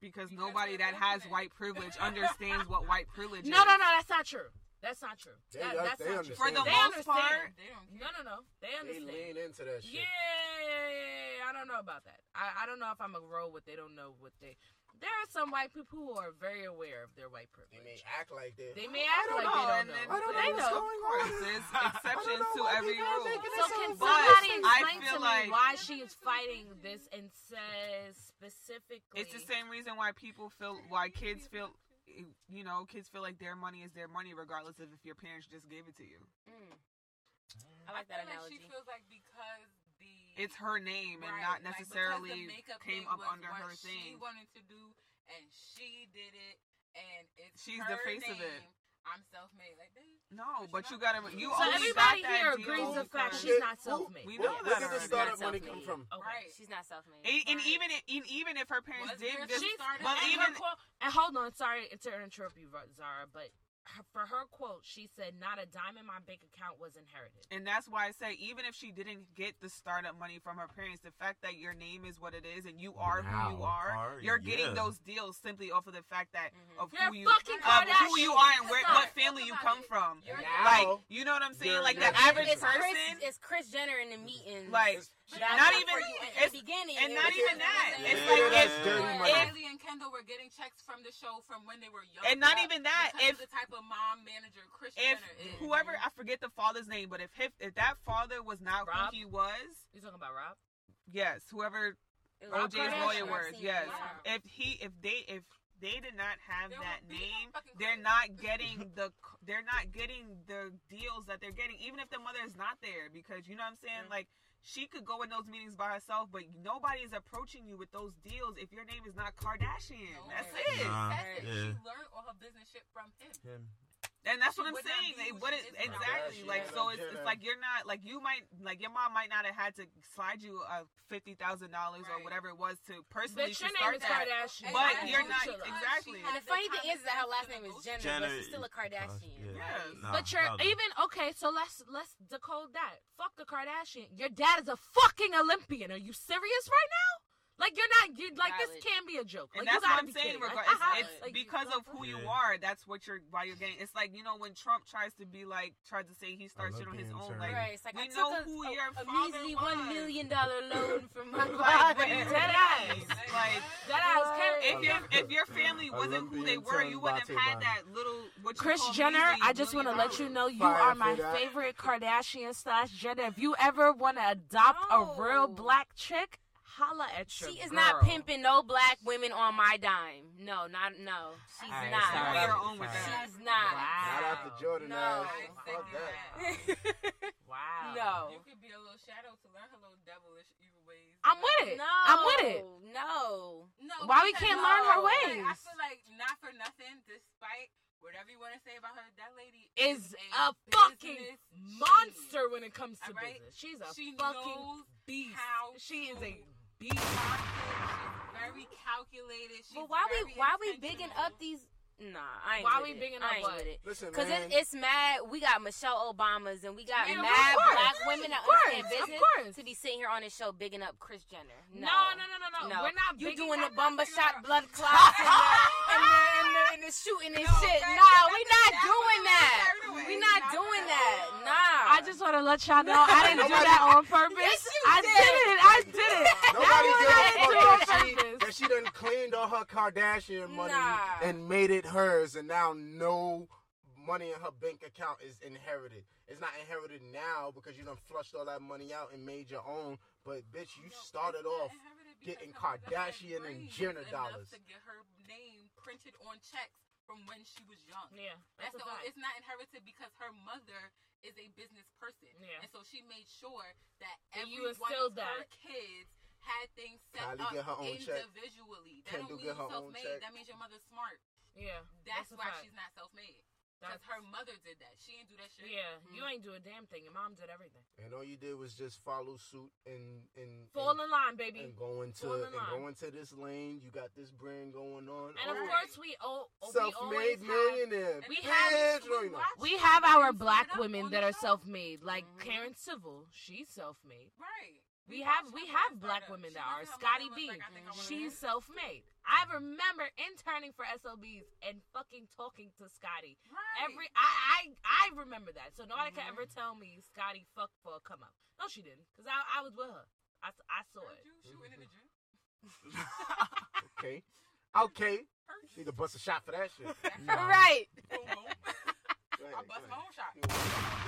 because Because nobody that has ignorant. white privilege understands what white privilege is. No, no, no, that's not true. That's not true. They- That- they that's not true. For the they most understand. part, They don't No, care. no, no. They They understand. They lean into that shit. Yeah, I don't know about that. I, I don't know if I'm a roll with they don't know what they. There are some white people who are very aware of their white privilege. They may act like they. They may act like know, they don't and know. then- I don't know what's know. going on. there's exceptions to every rule. So can somebody explain to like- me why she is fighting this and says specifically? It's the same reason why people feel, why kids feel, you know, kids feel like their money is their money, regardless of if your parents just gave it to you. Mm. I like that feel like analogy. She feels like because the It's her name and not necessarily the makeup came up was under what her She wanted to do, and she did it, and it's She's her the face of it. Name. I'm self-made, like bitch. No, But but you gotta, self-made. you So only everybody got that here agrees the fact she's Shit, not self-made. We Where, know where that did the already. startup Not money self-made. come from? Okay. Right. She's not self-made. E- and Right. even and even if her parents Was did there this, some She's, started well, and even her and hold on, sorry to interrupt you, Zara, but her, for her quote, she said, "Not a dime in my bank account was inherited." And that's why I say, even if she didn't get the startup money from her parents, the fact that your name is what it is and you are who you are, are, you're getting those deals simply off of the fact that Mhm. of You're who you fucking of who you are and where, what family you come it. from. Now, Like, you know what I'm saying? Like the average it's person, Kris, it's Kris Jenner in the meeting. like That's not even for you. In it's the beginning, and not even just- that. Yeah, It's like that's if dirty money. Kylie and Kendall were getting checks from the show from when they were young. And not even that, if- the type of mom manager Christian if Jenner is. whoever I forget the father's name, but if if, if that father was not Rob? who he was, You talking about Rob? yes, whoever OJ's lawyer I've words, seen yes. it. If he if they if they did not have They that name, they're Kris. not getting the they're not getting the deals that they're getting, even if the mother is not there, because you know what I'm saying. Like she could go in those meetings by herself, but nobody is approaching you with those deals if your name is not Kardashian. No, That's and it. She Nah, said that yeah. she learned all her business shit from him. Him. And that's She what I'm saying. be They who what she it, is without exactly Kardashian like so it's, it's like you're not like you might like your mom might not have had to slide you a fifty thousand dollars or whatever it was to personally Bitch, to your name start is that. Kardashian. But Exactly. you're not- exactly. And the the funny thing is that her last name is go Jenner, Jenner, but she's still a Kardashian. yeah. Yes. Nah, But you're nah, even okay. So let's let's decode that. Fuck the Kardashian. Your dad is a fucking Olympian. Are you serious right now? Like you're not. You like this can't be a joke. And that's you what I'm saying. kidding. Like, it's, it's Like, because of who you are. That's what you're why you're getting. It's like you know when Trump tries to be like tries to say he starts shit on his own. term. Like Right, it's like we I know took who a, your a father measly was. one million dollar loan from my Like, father. what is Dead ass. Like That ass if your if your family wasn't who they were, you wouldn't have had that little what Kris Jenner, I just want to let you know you are my favorite Kardashian slash Jenner. If you ever want to adopt a real black chick, holla at your She is girl. not pimping no black women on my dime. No, not no. She's Alright, not. sorry. You're on with that. She's not. Not after Jordan No. I Fuck second that. that. Wow. no. You could be a little shadow to learn her little devilish evil ways. I'm with it. No. I'm with it. No. No, Why we can't learn her Like, I feel like not for nothing, despite whatever you want to say about her, that lady Is is a fucking business monster when it comes to Alright? business. She's a She fucking knows beast. how She is a to beast. Very calculated. She's But why we very why we bigging up these? Nah, I ain't Why we with it. bigging I up what? with it. Listen, Cause man. it, it's mad. We got Michelle Obamas and we got Yeah, of mad course. black women that Of course, understand of business course. to be sitting here on this show bigging up Kris Jenner. No, No, no, no, no, no. no. We're not You bigging doing the up- bumper shot blood clots and the, and the, and the, and the shooting and shit. that- No, that- we not that doing that. carried. We not Not doing that. Nah. I just want to let y'all know I didn't do that on purpose. Yes, you I did. it. I did it. Nobody gives a fuck did that she, that she done cleaned all her Kardashian money Nah. and made it hers, and now no money in her bank account is inherited. It's not inherited now because you done flushed all that money out and made your own. But bitch, you No, started off getting her mother had Kardashian and Jenner dollars. to get her name printed on checks from when she was young. Yeah, That's that's the, a fact. it's not inherited because her mother is a business person. Yeah. And so she made sure that And every you one instilled of her kids had things set Kylie up get her own check. individually. That Kendall don't mean get her you're own self-made. That means your mother's smart. Yeah, That's, a why fact. she's not self-made. Because That's- her mother did that. She didn't do that shit. Yeah, you Mm. ain't do a damn thing. Your mom did everything. And all you did was just follow suit and and Fall and, in line, baby. and going to and line. go into this lane. You got this brand going on. And of Oh, course, we all we self-made have millionaire. we have- no, you know. watch we have our black women that are self-made, like Mhm. Karen Civil. She's self-made. Right. We have we have Startup. black women She that are went Scotty B. like, I think I wanna She's self made. I remember interning for SOBs and fucking talking to Scotty. Right. Every I I, I remember that. So nobody can Mhm. ever tell me Scotty fucked for a come up. No, she didn't, cause I I was with her. I, I saw Heard it. you shooting in the gym. Okay. Okay. Need to bust a shot for that shit. All right. Boom, boom. I bust my own shot.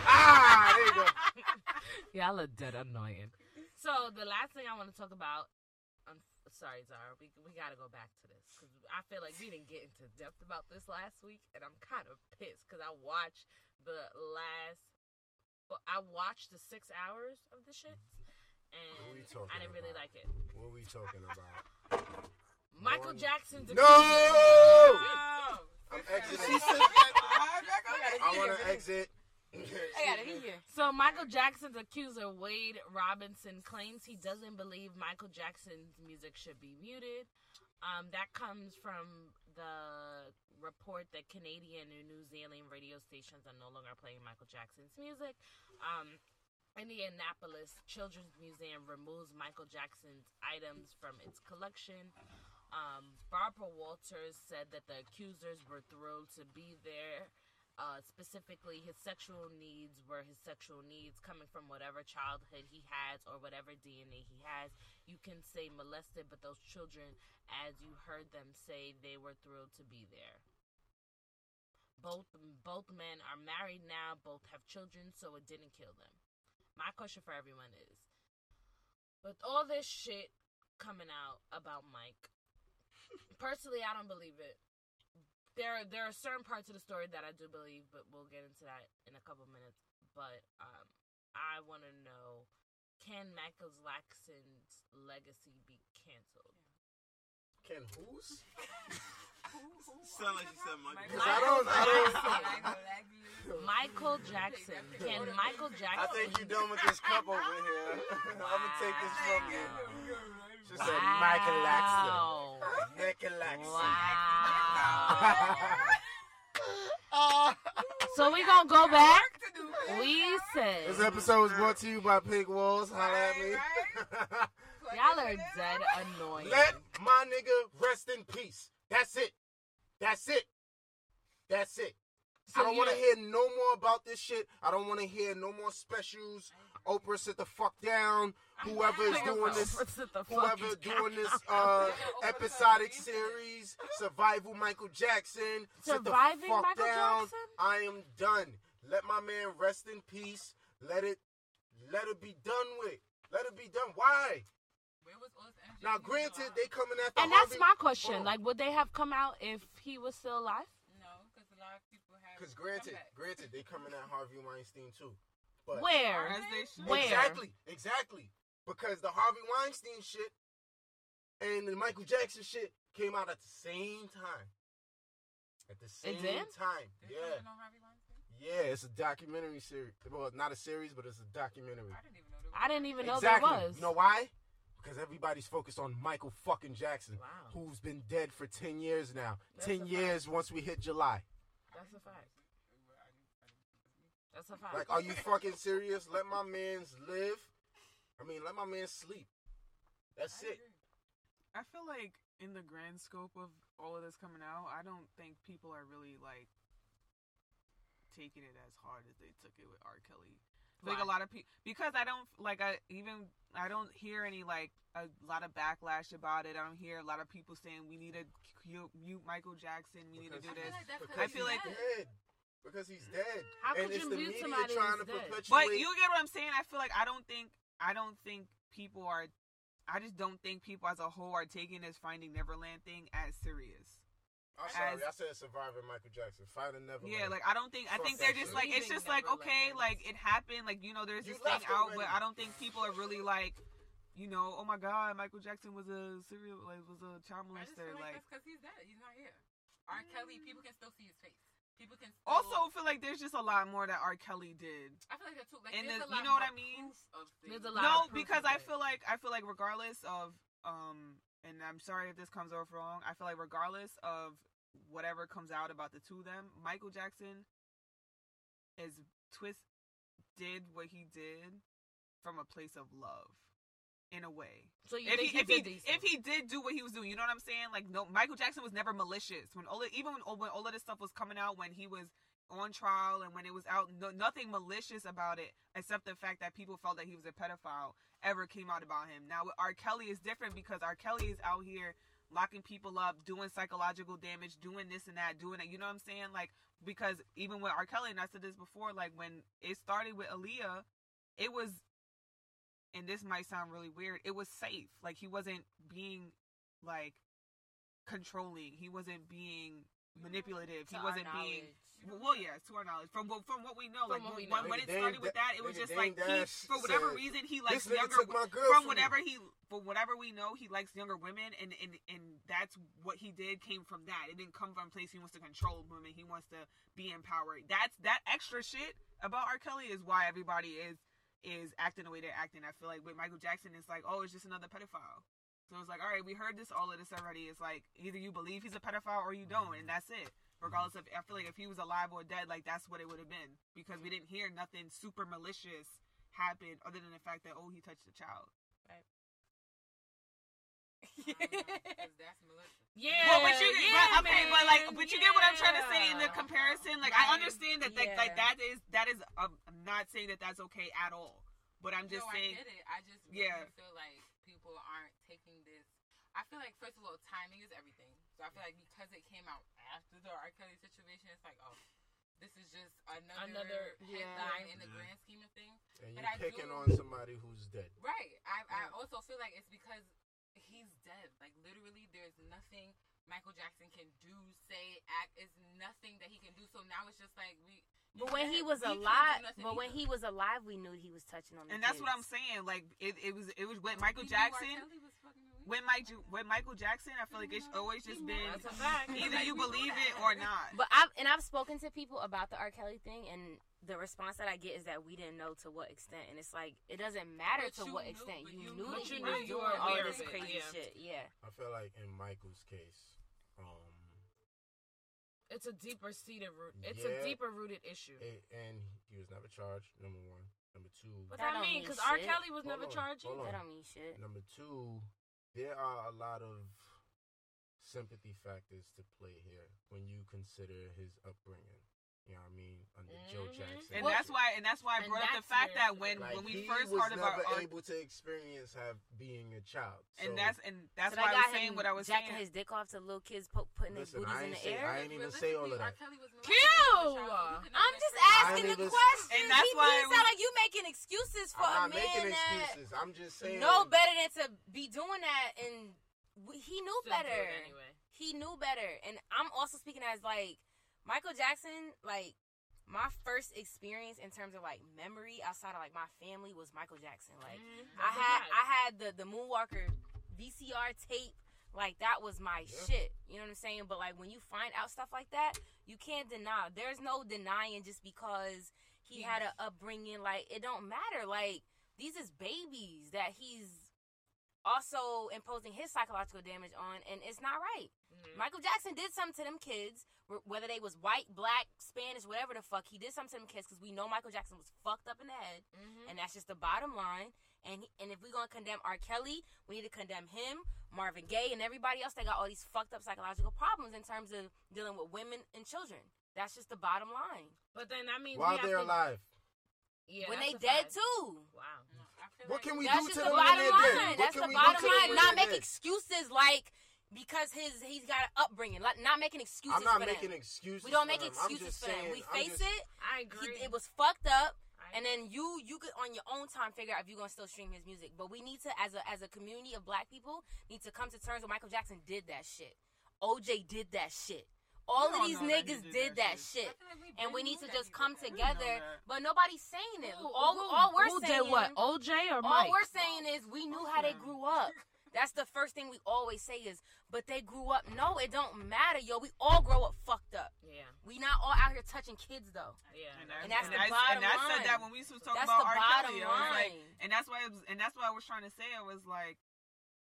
Ah, there you go. Y'all are dead annoying. So the last thing I want to talk about. I'm sorry, Zara. We we gotta go back to this because I feel like we didn't get into depth about this last week, and I'm kind of pissed because I watched the last. Well, I watched the six hours of the shit, and What are we talking I didn't really about? like it. What are we talking about? Michael Morning. Jackson's No! Oh. I'm exiting. She said. I want to exit. I got it. He here. So Michael Jackson's accuser Wade Robinson claims he doesn't believe Michael Jackson's music should be muted. Um, that comes from the report that Canadian and New Zealand radio stations are no longer playing Michael Jackson's music. Um, Indianapolis Children's Museum removes Michael Jackson's items from its collection. Um, Barbara Walters said that the accusers were thrilled to be there. Uh, specifically, his sexual needs were his sexual needs coming from whatever childhood he has or whatever DNA he has. You can say molested, but those children, as you heard them say, they were thrilled to be there. Both both men are married now, both have children, so it didn't kill them. My question for everyone is, with all this shit coming out about Mike, personally, I don't believe it. There, there are certain parts of the story that I do believe, but we'll get into that in a couple minutes. But um, I want to know: Can Michael Jackson's legacy be canceled? Can who's? Sound like you said Michael. Because I don't. I don't. Jackson. Michael Jackson. Can Michael Jackson? I think you're done with this cup over here. I'm gonna take this from you. She said Wow. Michael Laxton. Michael Wow. Laxton. Uh, so we gonna go back. We said This episode was brought to you by Pink Walls. Holla at me. y'all are dead annoying. Let my nigga rest in peace. That's it. That's it. That's it. So I don't want to hear no more about this shit. I don't want to hear no more specials. Oprah sit the fuck down. Whoever is doing this, Sit the fuck whoever doing this uh episodic series, Survival Michael Jackson, sit the Surviving fuck Michael down. Jackson? I am done. Let my man rest in peace. Let it, let it be done with. Let it be done. Why? Where was all this? Now, granted, they alive? coming after And that's Harvey- my question. Hold on. Like, would they have come out if he was still alive? No, because a lot of people have. Because granted, granted, they coming at Harvey Weinstein too. But Where? As they should. Where? Exactly, exactly. Because the Harvey Weinstein shit and the Michael Jackson shit came out at the same time. At the same did? time. There's Yeah. something on Harvey Weinstein? Yeah, it's a documentary series. Well, not a series, but it's a documentary. I didn't even know there was. I didn't even know exactly. there was. You know why? Because everybody's focused on Michael fucking Jackson, Wow. who's been dead for 10 years now. That's 10 a years once we hit July. That's a fact. That's a fact. Like, are you fucking serious? Let my man's live. I mean, let my man sleep. That's I it. agree. I feel like in the grand scope of all of this coming out, I don't think people are really like taking it as hard as they took it with R. Kelly. I Like a lot of people, because I don't like I even I don't hear any like a lot of backlash about it. I don't hear a lot of people saying we need to cu- mute Michael Jackson. We need to do Because- I this. feel like I feel like- dead. dead. Because he's dead. How and could it's you the mute media somebody trying to who's dead? perpetuate. But you get what I'm saying. I feel like I don't think I don't think people are. I just don't think people as a whole are taking this Finding Neverland thing as serious. I'm sorry, as- I said Survivor Michael Jackson. Finding Neverland. Yeah, like I don't think I think they're just like it's just like okay, like it happened, like you know, there's You this thing left out, but. I don't think people are really like, you know, oh my god, Michael Jackson was a serial, like was a child I just molester, feel like, like. that's because he's dead. He's not here. R. Kelly, people can still see his face. People can still, Also, feel like there's just a lot more that R. Kelly did. I feel like that too. Like, and there's the- a lot you know what I mean? proof Of things. There's a lot No, of proof because of I feel like I feel like regardless of um, and I'm sorry if this comes off wrong. I feel like regardless of whatever comes out about the two of them, Michael Jackson is twist did what he did from a place of love. In a way. So you if think he, he, if he did these if he did do what he was doing, you know what I'm saying? Like no, Michael Jackson was never malicious. When all even when, when all of this stuff was coming out, when he was on trial and when it was out, no, nothing malicious about it except the fact that people felt that he was a pedophile ever came out about him. Now R. Kelly is different because R. Kelly is out here locking people up, doing psychological damage, doing this and that, doing it. You know what I'm saying? Like because even with R. Kelly, and I said this before, like when it started with Aaliyah, it was and this might sound really weird, it was safe. Like he wasn't being like controlling. He wasn't being manipulative. To he wasn't being knowledge. well, yeah, to our knowledge. From what- from what we know, From like what when, we know. when Nigga, it started Dame with that, it was just like he, for whatever said, reason he likes younger took my girl from from whatever me. he for whatever we know he likes younger women and and and that's what he did came from that. It didn't come from a place he wants to control women. He wants to be empowered. That's that extra shit about R. Kelly is why everybody is is acting the way they're acting. I feel like with Michael Jackson, it's like, oh, it's just another pedophile. So it's like, all right, we heard this, all of this already. It's like either you believe he's a pedophile or you don't, and that's it. Regardless of, I feel like if he was alive or dead, like that's what it would have been because we didn't hear nothing super malicious happen other than the fact that oh he touched a child. Because. Yeah, well, but you, yeah, but, okay, but like, but you get what I'm trying to say in the comparison. Like, I understand that, that Yeah. like that is that is. Um, I'm not saying that that's okay at all, but I'm just no, saying. I get it. I just really Yeah. feel like people aren't taking this. I feel like first of all, timing is everything. So I feel like because it came out after the R. Kelly situation, it's like, oh, this is just another, Another- headline yeah. in the Yeah. grand scheme of things. And But you're I picking do- on somebody who's dead. Right. I I also feel like it's because he's dead. Like literally, there's nothing Michael Jackson can do, say, act. Is nothing that he can do. So now it's just like we. But when he was We can't do alive, nothing but when either. he was alive, we knew he was touching on the And that's what I'm saying. Like it, it was it was with Michael We. Jackson. When was fucking with- With Mike with Michael Jackson, I feel like it's mm-hmm. always just been That's a fact. either you Like, we know believe it or not. But I've and I've spoken to people about the R. Kelly thing, and the response that I get is that we didn't know to what extent, and it's like it doesn't matter But to what knew- extent you, you knew knew you he knew you doing were all this crazy yeah. shit. Yeah, I feel like in Michael's case, um, It's a deeper seated root. It's Yeah. a deeper rooted issue. it, and he was never charged. Number one. Number two. What That that mean? mean Because R. Kelly was Hold never on, charged hold either. that don't mean shit. Number two, there are a lot of sympathy factors to play here when you consider his upbringing. You know what I mean? Under Joe Mhm. Jackson. And that's why and that's why I brought up the fact that when like, when we he first was heard about never R, able to experience have being a child. So, and that's and that's so why I got was saying what I was jacking saying. his dick off to little kids, po- putting Listen, their I booties in ain't the say- air. I ain't even say all of Realistically, R. that. Kelly was Cute! molested when he was a child, so he could I'm just asking the even- question. And that's he, why he it sound like you making excuses for I'm a man making that excuses. I'm just saying. know better than to be doing that, and he knew Still do it better. anyway. He knew better, and I'm also speaking as like Michael Jackson. Like my first experience in terms of like memory outside of like my family was Michael Jackson. Like Mhm. I had. I had the the Moonwalker VCR tape. Like that was my Yeah. shit. You know what I'm saying? But like when you find out stuff like that, you can't deny. There's no denying just because he had an upbringing. Like it don't matter. Like these is babies that he's also imposing his psychological damage on, and it's not right. Mhm. Michael Jackson did something to them kids, whether they was white, black, Spanish, whatever the fuck. He did something to them kids because we know Michael Jackson was fucked up in the head, Mhm. and that's just the bottom line. And he, and if we're gonna condemn R. Kelly, we need to condemn him, Marvin Gaye, and everybody else that got all these fucked up psychological problems in terms of dealing with women and children. That's just the bottom line. But then that means While we they're to, alive. Yeah, when they dead fact. too. Wow. No, I feel What can we That's do to the them bottom line. dead? That's the bottom line. Not make excuses like because his he's got an upbringing. Like not making excuses. I'm not for making them. excuses. We don't make them. Excuses just for them. saying- We I'm face just- it. I He, agree. it was fucked up. And then you you could on your own time figure out if you're gonna still stream his music. But we need to as a as a community of black people need to come to terms with Michael Jackson did that shit. OJ did that shit. All We of these know that niggas did did that that shit. shit. Like we And we need to just come together. But nobody's saying it. Who- All, who- all we're who saying did what? OJ or Mike? all we're saying is we knew how they grew up. That's the first thing we always say is, but they grew up. No, it don't matter, yo. We all grow up fucked up. yeah, We not all out here touching kids though. yeah. And that's the I, bottom and I said that when we was talking That's about the R. bottom Kelly. I like, and that's why it was, and that's why I was trying to say. I was like,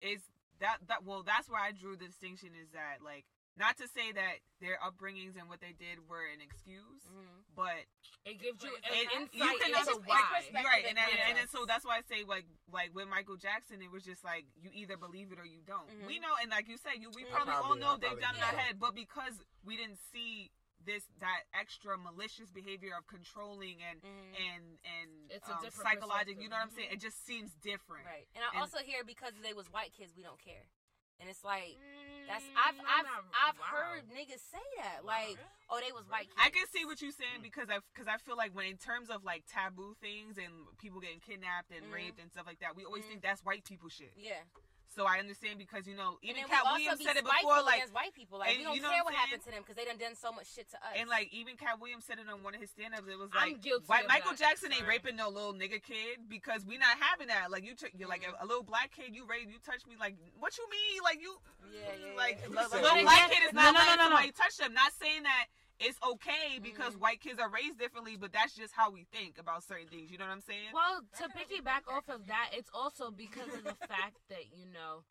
it's that that well, that's where I drew the distinction is that like not to say that their upbringings and what they did were an excuse, Mhm. but It gives you an insight you can into why. You're right, and, I- Yeah. and so that's why I say like like with Michael Jackson, it was just like you either believe it or you don't. Mhm. We know, and like you said, you we Mhm. probably, all know I they've probably done in our head, but because we didn't see this that extra malicious behavior of controlling and Mhm. and and It's a um, different psychological. You know what I'm perspective. saying? It just seems different. Right. And I And- also hear because they was white kids, we don't care. And it's like that's Mm, I've I'm I've not- I've wow. heard niggas say that. Like, oh, they was white kids. I can see what you're saying because I because I feel like when in terms of like taboo things and people getting kidnapped and Mhm. raped and stuff like that, we always Mhm. think that's white people shit. Yeah. So I understand because you know even Katt we Williams said it before, like white people. Like and we don't you know care what what happened to them because they done done so much shit to us. and like even Katt Williams said it on one of his stand-ups. It was I'm like guilty white Michael that. Jackson ain't Sorry. raping no little nigga kid because we not having that. Like you, took you're like Mhm. a, a little black kid. You rape, you touch me. Like what you mean? Like you, Yeah, yeah, like yeah. a little black kid is not no, no, letting no, no. somebody touch them. Not saying that it's okay because Mhm. white kids are raised differently, but that's just how we think about certain things. You know what I'm saying? Well, to piggyback off of that, it's also because of the fact that you know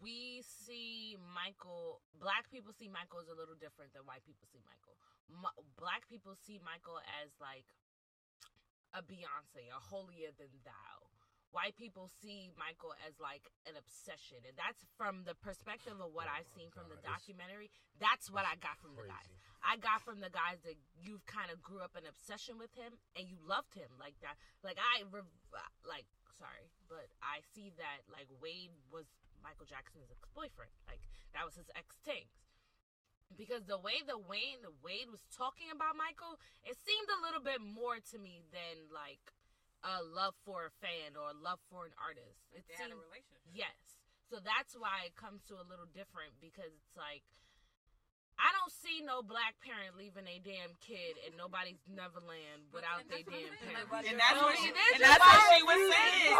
we see Michael. Black people see Michael as a little different than white people see Michael. M- black people see Michael as like a Beyonce, a holier than thou. White people see Michael as like an obsession, and that's from the perspective of what Oh I've seen from the God, documentary. That's what I got from the guys. I got from the guys that you've kind of grew up an obsession with him and you loved him like that. Like I, like sorry, but I see that like Wade was Michael Jackson's ex boyfriend. Like that was his ex things. Because the way the Wayne the Wade was talking about Michael, it seemed a little bit more to me than like a love for a fan or a love for an artist. Like It they had a relationship. Yes. So that's why it comes to a little different because it's like I don't see no black parent leaving a damn kid in nobody's Neverland without their that's what I'm damn saying, parents. And that's what she, it is and that's what she was saying.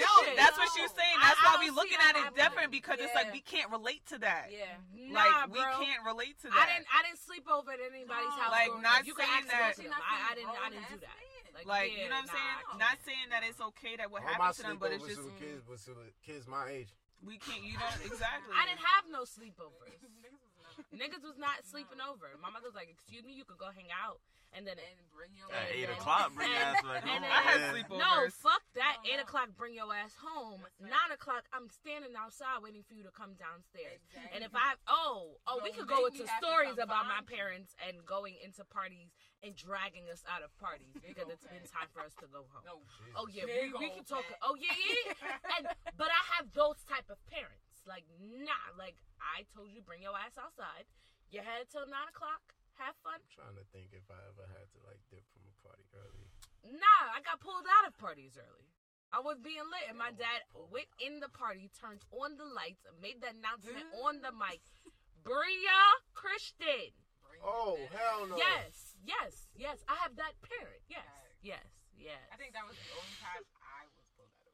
No, that's what she was saying. That's I why don't we see looking at it happening. different because it's like we can't relate to that. yeah. Nah, like we can't relate to that. I didn't. I didn't sleep over at anybody's No. house. Like, not up. you can saying ask that- both. I, I didn't. I didn't do that. Like, like yeah, you know what I'm nah, saying? Not saying that it's okay that what All happened to them, but it's just with kids was with kids my age. we can't. You know exactly. I didn't have no sleepovers. Niggas was not sleeping over. My mother was like, "Excuse me, you could go hang out." And then And bring your At eight o'clock, bring your ass back and home. then- I had Yeah. sleepovers. No, fuck that. No, Eight o'clock, bring your ass home. Right. Nine o'clock, I'm standing outside waiting for you to come downstairs. Exactly. And if I oh oh, we could go make me into stories about my parents and going into parties and dragging us out of parties because it's been time for us to go home. no, Oh yeah, we, Big we can talk. Oh yeah, yeah. yeah. and but I have those type of parents. Like nah, like I told you, bring your ass outside. You had till nine o'clock. Have fun. I'm trying to think if I ever had to like dip from a party early. Nah, I got pulled out of parties early. I was being lit, and my dad went in the party, turned on the lights, made the announcement on the mic. Bria Christian. Oh hell no! Yes, yes, yes. I have that parent. Yes, yes, yes. I think that was the only time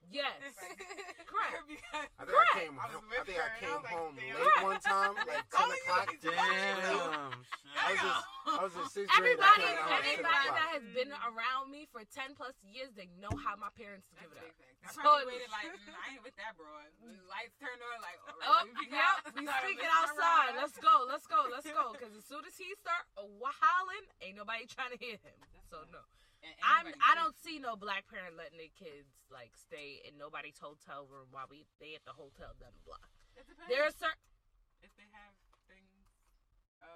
I was pulled out of. Yes. Correct. because I think Correct. I came. I home, I think I and I came like, home damn. late one time, like ten o'clock. is Damn. I was just, I was in sixth grade. Everybody, came home at 10 everybody that has been around me for ten plus years, they know how my parents give it up. I So- probably waited like, mm, I ain't with that, bro. Lights turned on, like, all right, Oh, let yep, we Sorry, speaking outside. Let's go, let's go, let's go. Because as soon as he start howling, ain't nobody trying to hear him. So no, And I'm. I don't see no black parent letting their kids like stay in nobody's hotel room while we they at the hotel down the block. There are certain if they have things. Uh,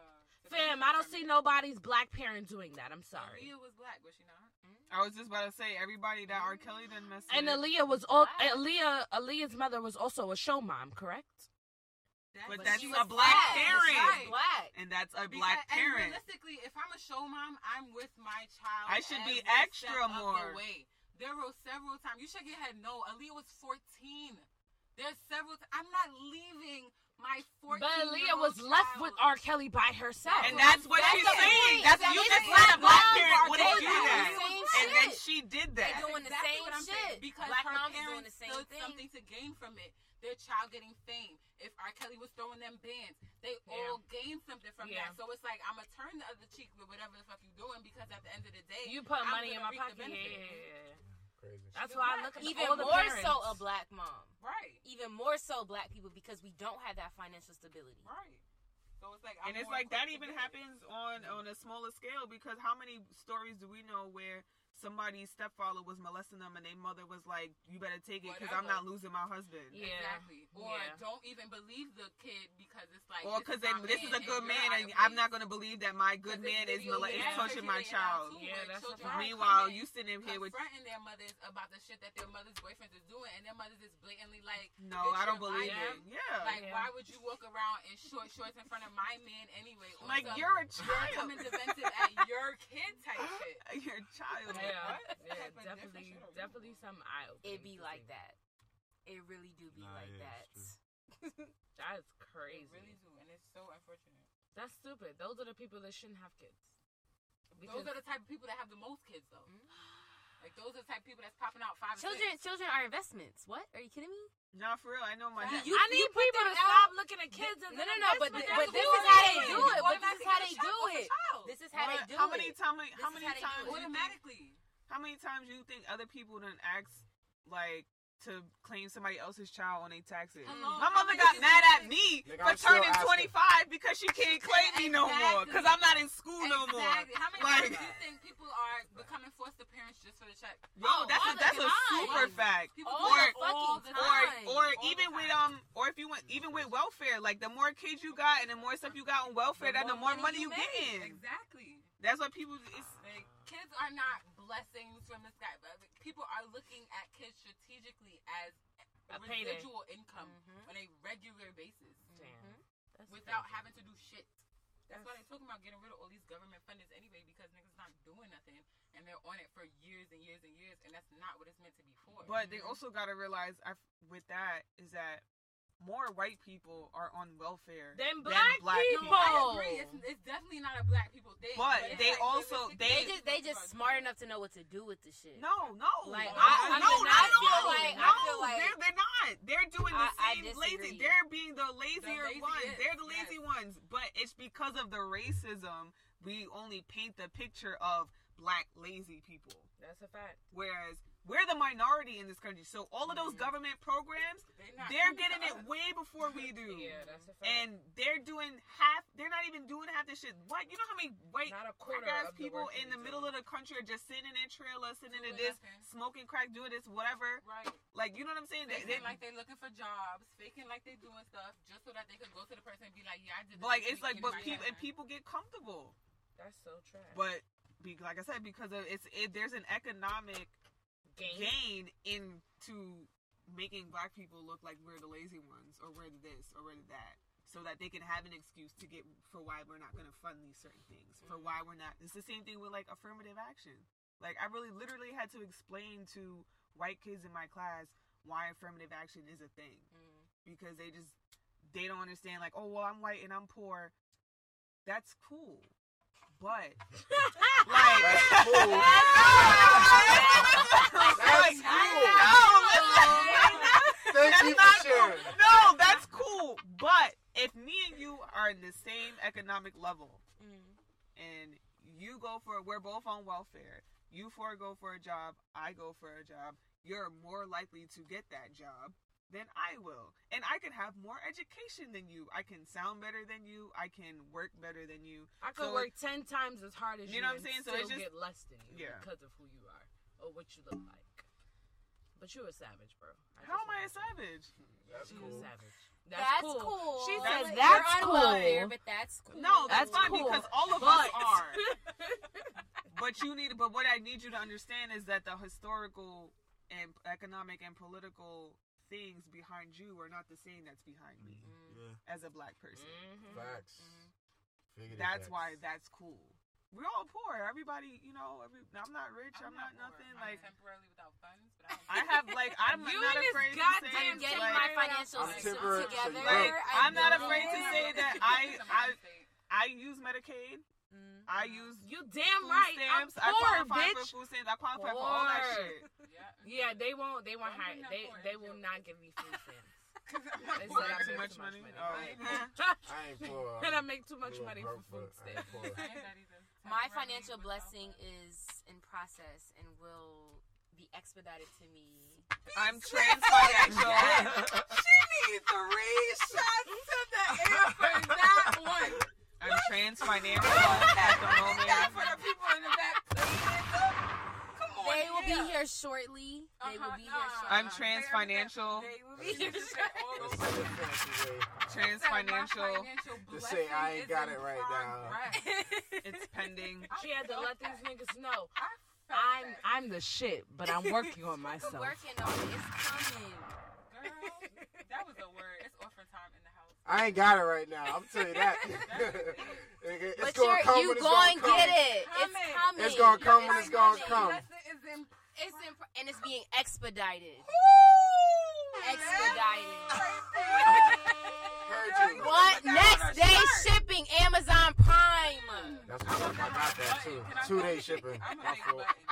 fam. benefit I don't see nobody's black parent doing that. I'm sorry. Aaliyah was black, was she not? I was just about to say everybody that R. Kelly didn't messed And with. Aaliyah was all. Black. Aaliyah. Aaliyah's mother was also a show mom, correct? That- But but that's a black black. parent. Right. Black. and that's a Because- black and parent. realistically, if I'm a show mom, I'm with my child. I should be extra more. The way. There were several times. You should get head. No, Aaliyah was 14. There's several. T- I'm not leaving my 14. But Leah was left with R. Kelly by herself. And that's what That's she's saying. point. That's That's you just let a black Moms parent are wouldn't do the that, same and then she did that. They that. doing the exactly same what I'm shit. saying. Because Black her moms is doing parents the same stood thing. something to gain from it. Their child getting fame. If R. Kelly was throwing them bands, they Yeah. all gained something from Yeah. that. So it's like I'm gonna turn the other cheek with whatever the fuck you doing because at the end of the day, you put I'm money in my pocket. Yeah, yeah, yeah. Crazy. That's She's why I look at Even all more parents. so a black mom. Right. Even more so black people because we don't have that financial stability. Right. So it's like, I'm and it's like that even it. happens on on a smaller scale because how many stories do we know where somebody's stepfather was molesting them and their mother was like, "You better take it because I'm not losing my husband." Yeah. Exactly. Or Yeah. don't even believe the kid because it's like, Or because is my this is a good man, you're and out I'm not gonna believe that my good man is video mole- is is touching my child. too, Yeah, that's a children Meanwhile, coming you sitting here with confronting their mothers about the shit that their mother's boyfriends is doing, and their mothers is blatantly like, no, I don't believe lying. it. Yeah, Like, Yeah. why would you walk around in short shorts in front of my man anyway? Like you're a You're child. coming defensive at your kid type shit. You're a child. Yeah, yeah, Type of different definitely, shit are we definitely some eye opening. It be like that. It really do be Nah, like yeah, that. That's They crazy. really do, and it's so unfortunate. That's stupid. Those are the people that shouldn't have kids. Those are the type of people that have the most kids, though. Mm-hmm. Like those are the type of people that's popping out five. Children, six. children are investments. What? Are you kidding me? Nah, for real. I know my. Facts. You- I need you people to them stop looking at kids as No, an no, no, but investment. th- That's but this is how they do it. But this is how they do it. This is how they What? do how many time, how many how they do times it. you think, automatically. how many times do you think other people done ask like to claim somebody else's child on their taxes? Hello, My mother got mad at me Nigga, for I'm turning 25 because she can't claim me no more because I'm not in school no more. Exactly. How many Like- times do you think people are becoming foster parents just for the check? Yo, Oh, that's a that's a time. super fact. People All do the it all fucking Or or All even the with um or if you went even with welfare, like the more kids you got and the more stuff you got on welfare, then the more money you make. getting. Exactly. That's what people. It's, Like kids are not blessings from the sky, but people are looking at kids strategically as A payday. residual income Mhm. on a regular basis Damn. That's without crazy. having to do shit. That's why they're talking about getting rid of all these government funders anyway, because niggas not doing nothing and they're on it for years and years and years, and that's not what it's meant to be for. but they also got to realize I, with that is that more white people are on welfare than black black people. no, I agree. It's, it's definitely not a black people thing. But it's they like also- They They- just they just smart enough to know what to do with the shit. No, no, Like, no, I- I no, feel no, like- no, I like- no, feel like- they're, they're not. They're doing the I- I same disagree. lazy. They're being the lazier laziest, ones. They're the lazy yes. ones. But it's because of the racism we only paint the picture of black lazy people. That's a fact. Whereas we're the minority in this country. So all of those mm. government programs, They're, they're getting it way before we do. Yeah, that's a fact. And they're doing half. They're not even doing half the shit. What? You know how many white Not a quarter crack ass of the people in the middle of the country are just sitting in their trailer, sitting in this, nothing. smoking crack, doing this, whatever. Right. Like you know what I'm saying? They, Faking they- like they're looking for jobs, faking like they're doing stuff, just so that they could go to the person and be like, "Yeah, I did." This like it's like, but people and people get comfortable. That's so trash. But be, like I said, because of it's it, there's an economic Game. gain into making black people look like we're the lazy ones, or we're the this, or we're the that, so that they can have an excuse to get for why we're not going to fund these certain things, for why we're not. It's the same thing with like affirmative action. Like I really literally had to explain to white kids in my class why affirmative action is a thing Mm. because they just they don't understand like oh well I'm white and I'm poor that's cool but like That's cool. Like, cool. no, listen. Thank That's you for sharing. cool. no that's cool but if me and you are in the same economic level Mm. and you go for we're both on welfare you four go for a job i go for a job you're more likely to get that job than i will and i can have more education than you i can sound better than you i can work better than you I could So, work ten times as hard as you. You know what I'm saying? So it's just- get less than you Yeah. because of who you are or what you look like. But you're a savage, bro. how am i a savage That's You're cool. a savage. That's, cool. She That's- said You're that's on cool. welfare, but that's cool. no that's, That's fine cool. because all of But- us are but you need but what i need you to understand is that the historical and economic and political things behind you are not the same that's behind me Yeah. as a black person Mhm. Facts. Figured it that's facts. why that's cool. We're all poor. Everybody, you know, every, I'm not rich. I'm, not, poor. nothing. I'm Like temporarily without funds, but I I, have like I'm You not afraid to say I'm getting like, my financial system temporary- together. Like, I I'm not afraid to say that I I I use Medicaid. Mm. I use You damn food right. stamps. I'm I poor, qualify bitch. for food stamps. I qualify for all that Poor. shit. Yeah, yeah. they won't. They won't Don't hire. They they will not give me food stamps. I'm not They poor. I too make much money. I Oh. ain't I ain't poor. and I make too much money for food but I ain't stamps. I ain't that either. My financial without blessing funds. is in process and will be expedited to me. I'm trans financial. she needs three shots to the air for that one. I'm trans financial at the moment. For the people in the back. They will yeah. be here shortly. They will uh-huh. be nah. here shortly. I'm trans financial. They will be You here just said shortly. all That's those such a fancy way. Trans financial. financial To say I ain't got it right now. It's pending. She had to let these niggas know. I felt I'm. I'm the shit, but I'm working on myself. working on it. It's coming. Girl, that was a word. It's orphan time in the house. I ain't got it right now. I'm telling you that. It's But gonna you're, come you when it's going gonna come. get it. It's Coming. coming. It's gonna come when It's it's gonna coming. come. Blessing is in. It's in, and it's being expedited. Woo! Expedited. What? Next day shipping, Amazon Prime. That's what I got that too. Two day shipping. I'm My gonna make a fault. button.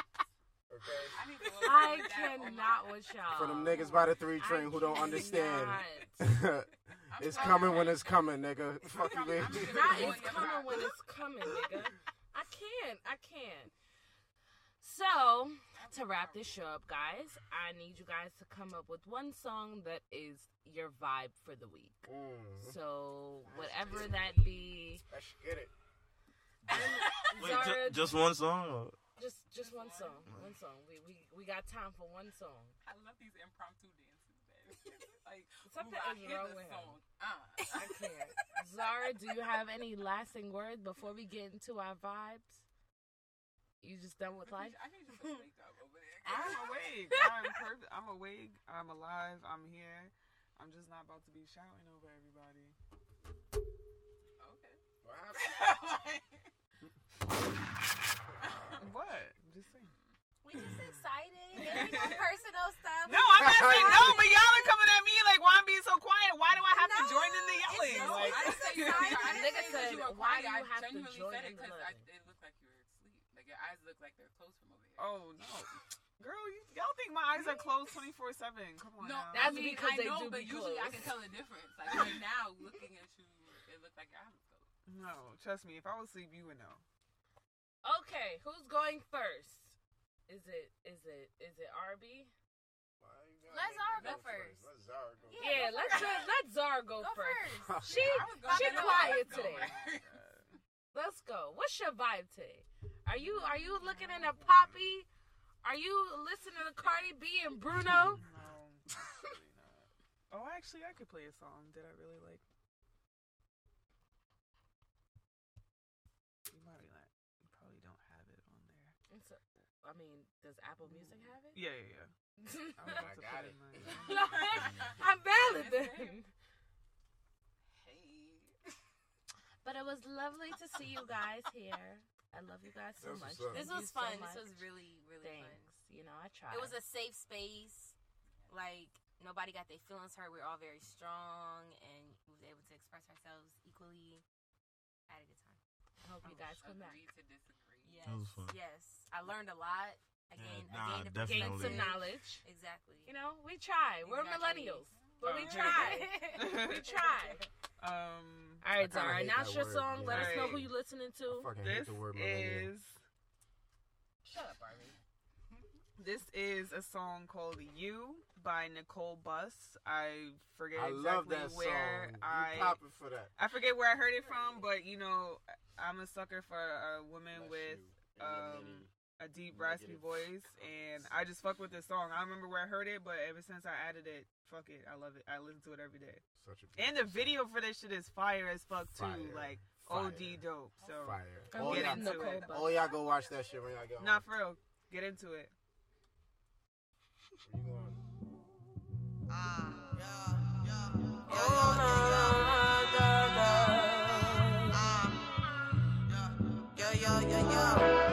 Okay. I need to look I at that on my- cannot with y'all. For them niggas by the three train I who don't understand. I'm it's coming when it's coming, nigga. Fuck you, man. Not it's coming when it's coming, nigga. I can't. I can't. So to wrap this show up, guys, I need you guys to come up with one song that is your vibe for the week. Mm. So whatever that be, Let's get it. Wait, Zara, ju- just one song? Or? just just one song, one song. We we we got time for one song. I love these impromptu dances, baby. like, Something I hear wrong the song. Uh, I can't. Zara, do you have any lasting words before we get into our vibes? You just done with life? I need you to wake up over there. I'm awake. I'm perfect. I'm awake. I'm alive. I'm here. I'm just not about to be shouting over everybody. Okay. What happened? What? I'm just. We just excited. Ain't personal stuff. No, I'm not saying no, but y'all are coming at me like, why I'm being so quiet? Why do I have to join in the yelling? just- Like, I didn't say you were Excited. I didn't Nigga said, you were why quiet. do you I have to genuinely join said it in the because it looked like you were asleep. Like your eyes look like they're closed from over here. oh no, girl, you, y'all think my eyes are closed 24 seven? Come on no, now. That's I mean, because I they know, do but be usually I can tell the difference. Like right now, looking at you, it looked like your eyes was closed. no, trust me. If I was asleep, you would know. Okay, who's going first? Is it is it is it RB? Why Let make Zara go first. Let Zara go Yeah, Yeah, go let's first. let, let Zara go, Go first. first. She I was gonna she quiet today. Let's go. What's your vibe today? Are you are you looking into Poppy? Are you listening to Cardi B and Bruno? No, absolutely not. Oh, actually, I could play a song that I really like. You probably not. You probably don't have it on there. It's a- I mean, does Apple Music mm. have it? Yeah, yeah, yeah. Oh, I was about to got put it. in my. I'm valid then. Hey. But it was lovely to see you guys here. I love you guys so That's much. what's. Thank This was fun. much. This was really, really Thanks. You know, I tried. It was a safe space. Like nobody got their feelings hurt. We are all very strong, and we was able to express ourselves equally. I had a good time. I hope you guys come back. Agree to disagree. Yes, That was fun. yes. I learned a lot. I Yeah, gained, nah, I gained a definitely. Gain some knowledge. Exactly. You know, we try. We're millennials, but we try. we try. Um, All right, I kinda Zara. hate Announce your word, song. yeah. Let us know who you're listening to. fucking this hate the word is Shut up, Army. this is a song called "You" by Nicole Bus. I forget I exactly love that where song. I You popping for that. I forget where I heard it from, but you know, I'm a sucker for a woman Bless with you and your um, a deep raspy negative voice, and I just fuck with this song. I don't remember where I heard it, but ever since I added it, fuck it, I love it. I listen to it every day. Such a And the video for this shit is fire as fuck too, Fire. like Fire. OD dope. So fire. I'm All get y'all, getting into it. Bus. all y'all go watch that shit when y'all get home. Nah, for real, get into it. Where yeah, going?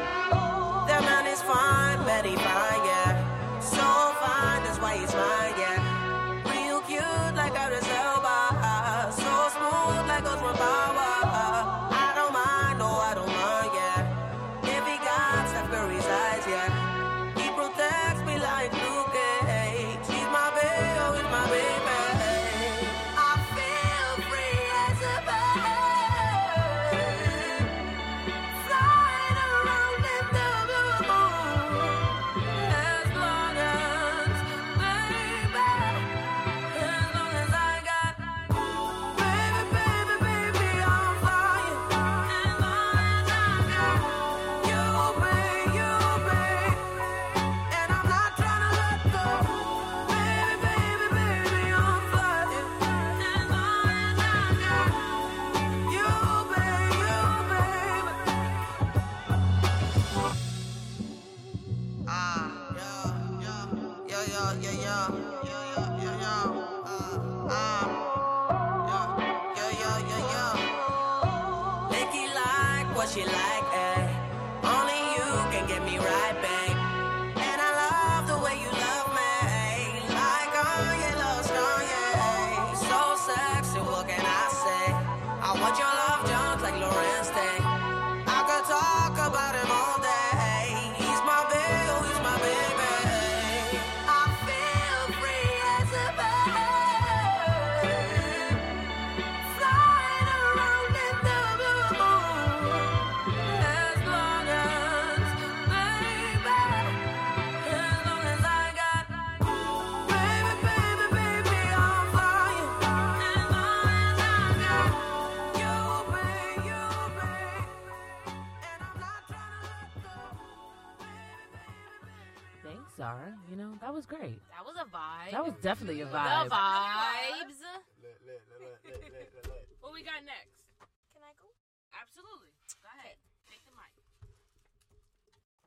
Definitely a the vibe. vibes. Lit, lit, lit, lit. What we got next? Can I go? Absolutely. Go ahead. Take the mic.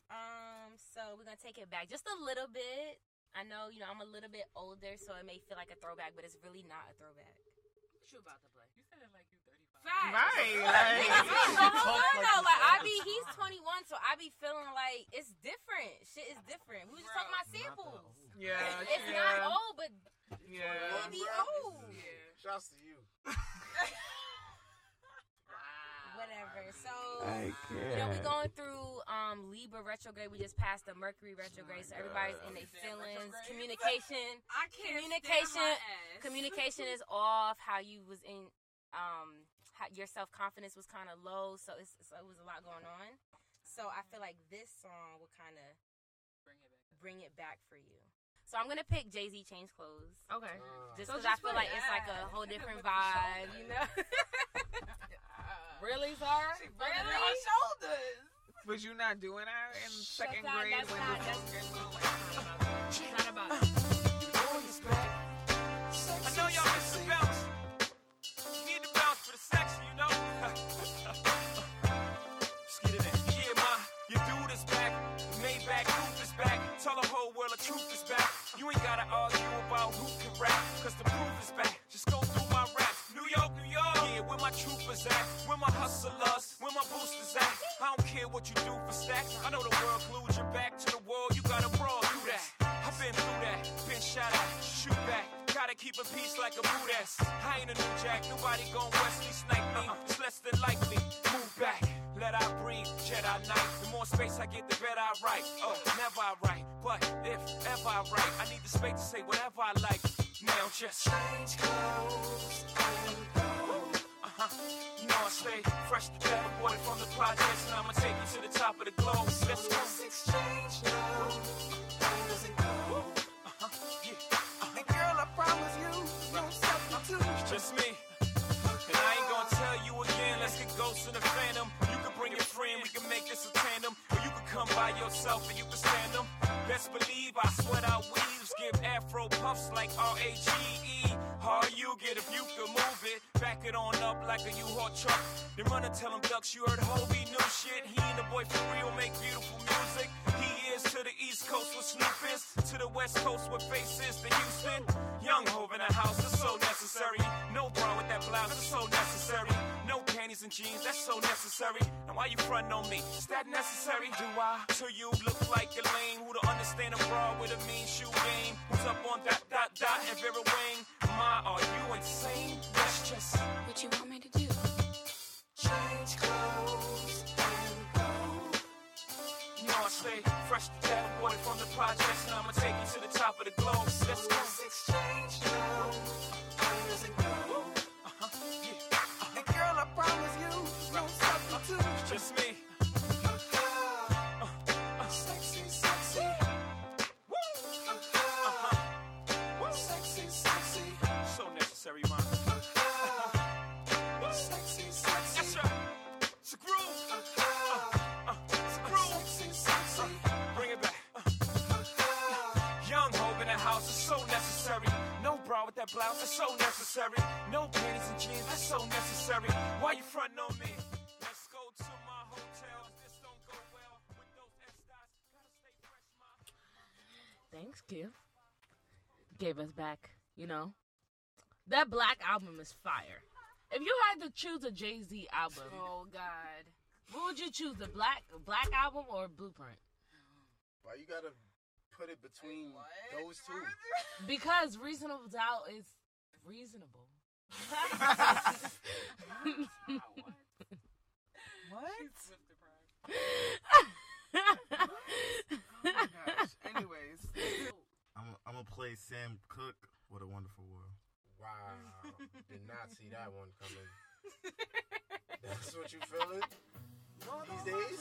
Um, so we're gonna take it back just a little bit. I know, you know, I'm a little bit older, so it may feel like a throwback, but it's really not a throwback. What you about to play? You said it like you're 35. Facts. Right. Niggas be Like, so Talk hard like though. Like I be, he's 21, so I be feeling like it's different. Shit is different. We was just talking about samples. Yeah. It's yeah. not old, but Yeah. it be Bruh. old. Shouts to you. Whatever. So I you know, we going through um Libra retrograde. We just passed the Mercury retrograde, so everybody's in their feelings. Communication, I can't Communication- stand my ass. communication is off. How you was in, um, how your self confidence was kind of low. So it's so it was a lot going on. So I feel like this song will kind of Bring it back. bring it back for you. So I'm gonna pick Jay Z change clothes. Okay. Uh, Just because just I feel like it's like a whole different vibe, you know. Really, Zara? Really? shoulders. Was you not doing that in second That's not- grade? that's when not- this that's- was It's not about it. I know y'all miss the bounce. You need to bounce for the section, you know? Just get it in. Yeah, ma, your dude is back. Maybach roof is back. Tell the whole world the truth is back. You ain't gotta argue about who can rap, cause the proof is back. Just go through my raps. New York, New York. Yeah, where my troopers at? Where my hustlers? Where my boosters at? I don't care what you do for stacks. I know the world glued your back to the keep a peace like a Buddhist. I ain't a new jack. Nobody gon' Wesley snipe me. It's less than likely. Move back. Let I breathe. Jedi Knight. The more space I get, the better I write. Oh, never I write. But if ever I write, I need the space to say whatever I like. Now just change clothes and go. uh-huh. You know I stay fresh to death, aborted from the projects, and I'ma take you to the top of the globe. Let's go. exchange Uh-huh. Yeah. Ghosts in the phantom. You can bring your friend, we can make this a tandem. Or you can come by yourself and you can stand them. Best believe I sweat out weaves, give afro puffs like R-A-G-E. How you get if you can move it? Back it on up like a U-Haul truck. Then run and tell them ducks you heard Hobie new shit. He and the boy for real make beautiful music. He is to the East Coast with Snoop is, to the West Coast with faces is to Houston. Young Hov in the house, is so necessary. No bra with that blouse, that's so necessary. No and jeans, that's so necessary. Now why you frontin' on me? Is that necessary? Do I? To you look like a lame who don't understand a bra with a mean shoe game. Who's up on that dot dot and Vera Wang? My, are you insane? That's just What you want me to do? change clothes and go. You know I stay fresh to death, aborted from the projects, and I'ma take you to the top of the globe. Let's go. exchange Uh-huh. That blouse, that's so necessary. No panties and jeans, that's so necessary. Why you frontin' on me? Let's go to my hotel. This don't go well with those Estes. Gotta stay fresh, ma. Thanks, Kim. Gave us back, you know. That Black album is fire. If you had to choose a Jay Z album, Oh God. what would you choose? The Black Black album or Blueprint? Why you gotta put it between those two? Because Reasonable Doubt is reasonable. What? With the pride. Oh my gosh. Anyways, I'm I'm gonna play Sam Cooke. What a wonderful world. Wow. Did not see that one coming. That's what you feeling these days?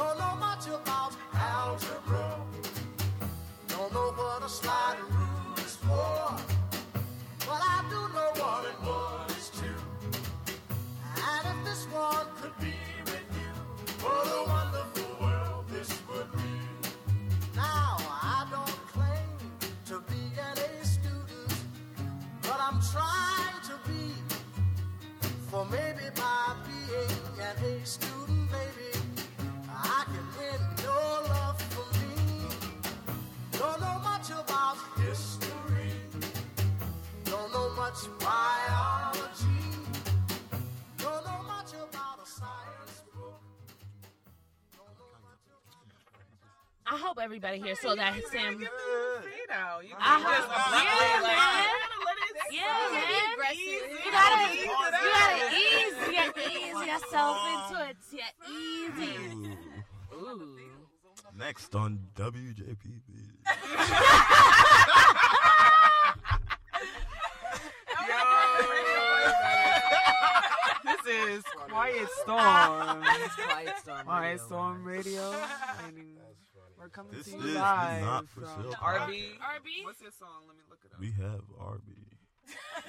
Don't know much about algebra. Don't know what a sliding rule is for. But I do know one and one is. And if this one could be with you, what a wonderful world this would be. Now, I don't claim to be an A student, but I'm trying to be. For maybe by being an A student, Don't know much about history, don't know much biology, don't know much about a science book. Don't know much about I hope everybody here saw that Sam. Give me a fade out. You I hope, yeah, man. Yeah, man. You gotta, Easy you it gotta ease, you ease yourself into it. Yeah, easy. Ooh. Next on WJPB. This is Quiet Storm. Quiet Storm Quiet Radio. Storm Radio. And That's we're coming This to is you the live Not For from Sale RB. RB? What's your song? Let me look it up. We have RB.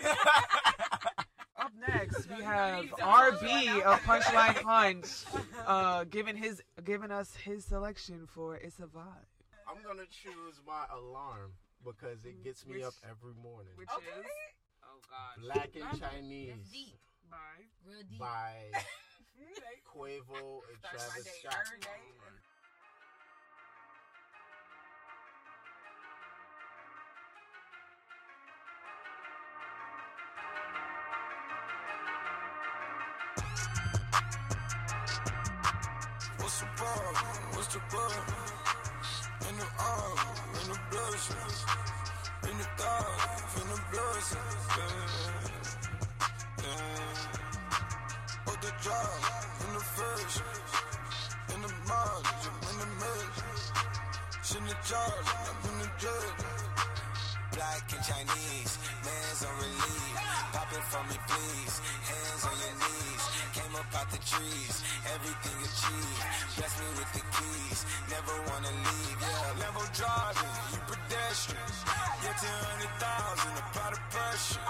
Up next, we have RB of Punchline Punch, uh, giving his giving us his selection for "It's a Vibe," I'm gonna choose my alarm because it gets me Which- up every morning. which Okay. is Oh God. Black and Chinese deep. by Real deep. by Quavo and Starts my Travis day Scott. every day. What's the bar? What's the bar? In the arm, in the blush, in the thigh, in the blood. Yeah, yeah. Put the drive in the first, in the mind, in the mid. In the charge, I'm in the judge. Black and Chinese, man's on relief. Pop it for me, please. Trees, everything achieved. Bless me with the keys, never wanna leave. Yeah, level driving, you pedestrian. Yeah, 200,000, apply the pressure.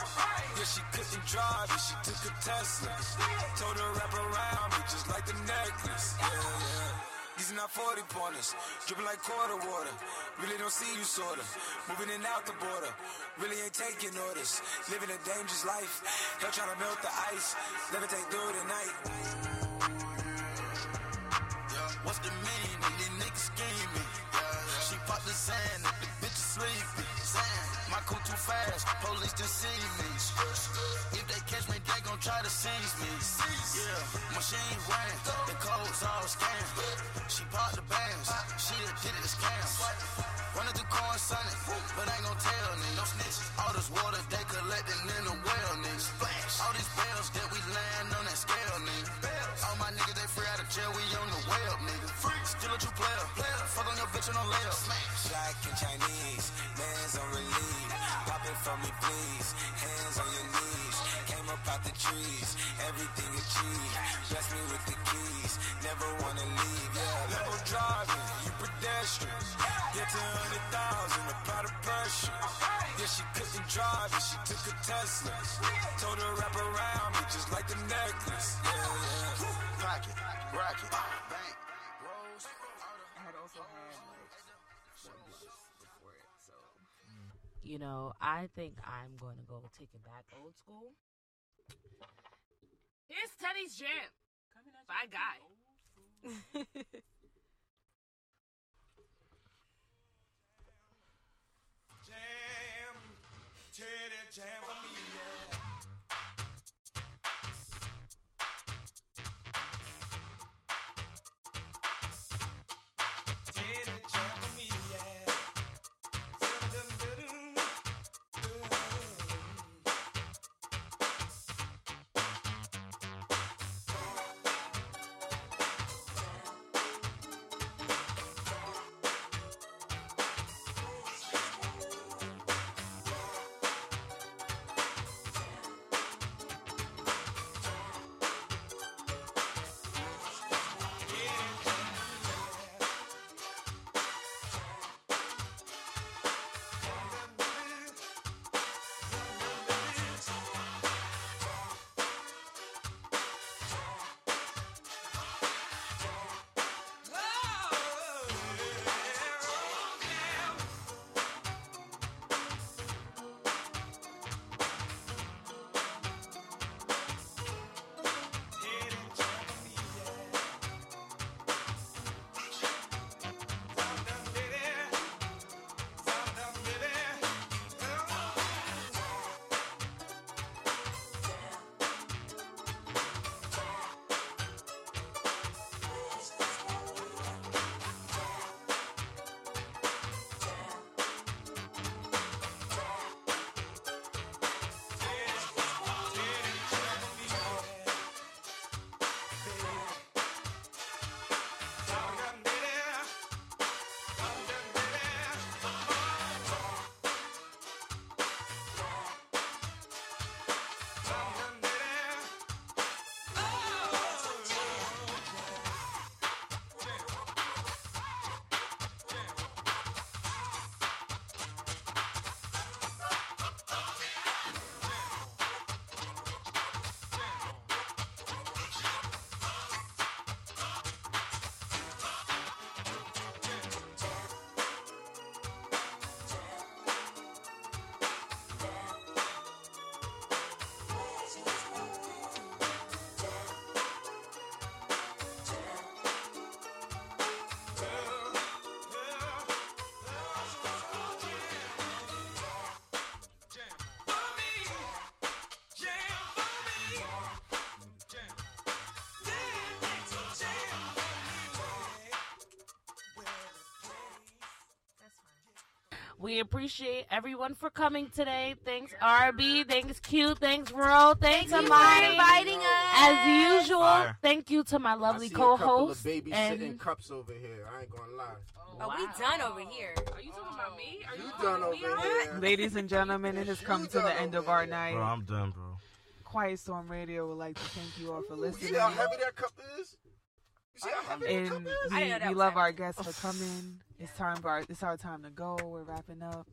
Yeah, she couldn't drive it, she took a Tesla. Told her wrap around me just like the necklace. Yeah, yeah. These are not 40 pointers, dripping like quarter water. Really don't see you, sorta. Moving in out the border, really ain't taking orders. Living a dangerous life, hell trying to melt the ice. Levitate through the night. Yeah, what's the meaning? These niggas scheming. Yeah, she popped the sand, fast, police see me. If they catch me, they gon' try to seize me. Yeah, machine ran, the codes all scam. She bought the bands, she did it scam. Running through corn sunny, but ain't gon' tell niggas. No snitches. All this water they collecting in the well, niggas. All these bells that we land on that scale, nigga. All my niggas they free out of jail, we on the up, nigga. Still a true player, player. Fuck on your bitch and no layup. Black and Chinese, man's on relief. Pop it for me, please. Hands on your knees. Came up out the trees, everything achieved. Bless me with the keys, never wanna leave. Yeah, level driving, you pedestrian. Yeah, 200,000, apply the pressure. Yeah, she couldn't drive it, she took a Tesla. Told her wrap around me just like the necklace. Yeah, yeah. Pocket, rocket, bank, You know, I think I'm going to go take it back old school. Here's Teddy's Jam by Guy. Jam, Teddy jam for me, We appreciate everyone for coming today. Thanks RB, thanks Q, thanks Ro, thanks Thank you for inviting us. As usual, Fire. thank you to my I lovely see a couple of co-host. babysitting And cups over here. I ain't gonna lie. Oh, we done over here. Are you talking about me? Are you, You done over me here. Ladies and gentlemen, it has come to the end of our night. Bro, I'm done, bro. Quiet Storm Radio would like to thank you all for You listening. see how heavy that cup is? You see how heavy that And cup is? I we, didn't know that we love happening. our guests for coming. It's time for our, it's our time to go. We're wrapping up.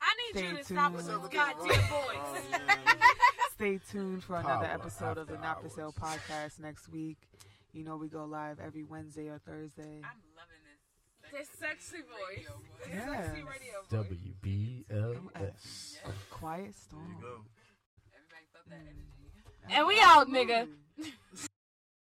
I need you Stay to stop with tuned. those goddamn voice. Oh. Stay tuned for another Power episode of the Not for Sale podcast next week. You know we go live every Wednesday or Thursday. I'm loving this. This sexy voice. Radio voice. Yes. Sexy radio voice. WBLS. Quiet Storm. Everybody felt that mm. energy. And we out, nigga.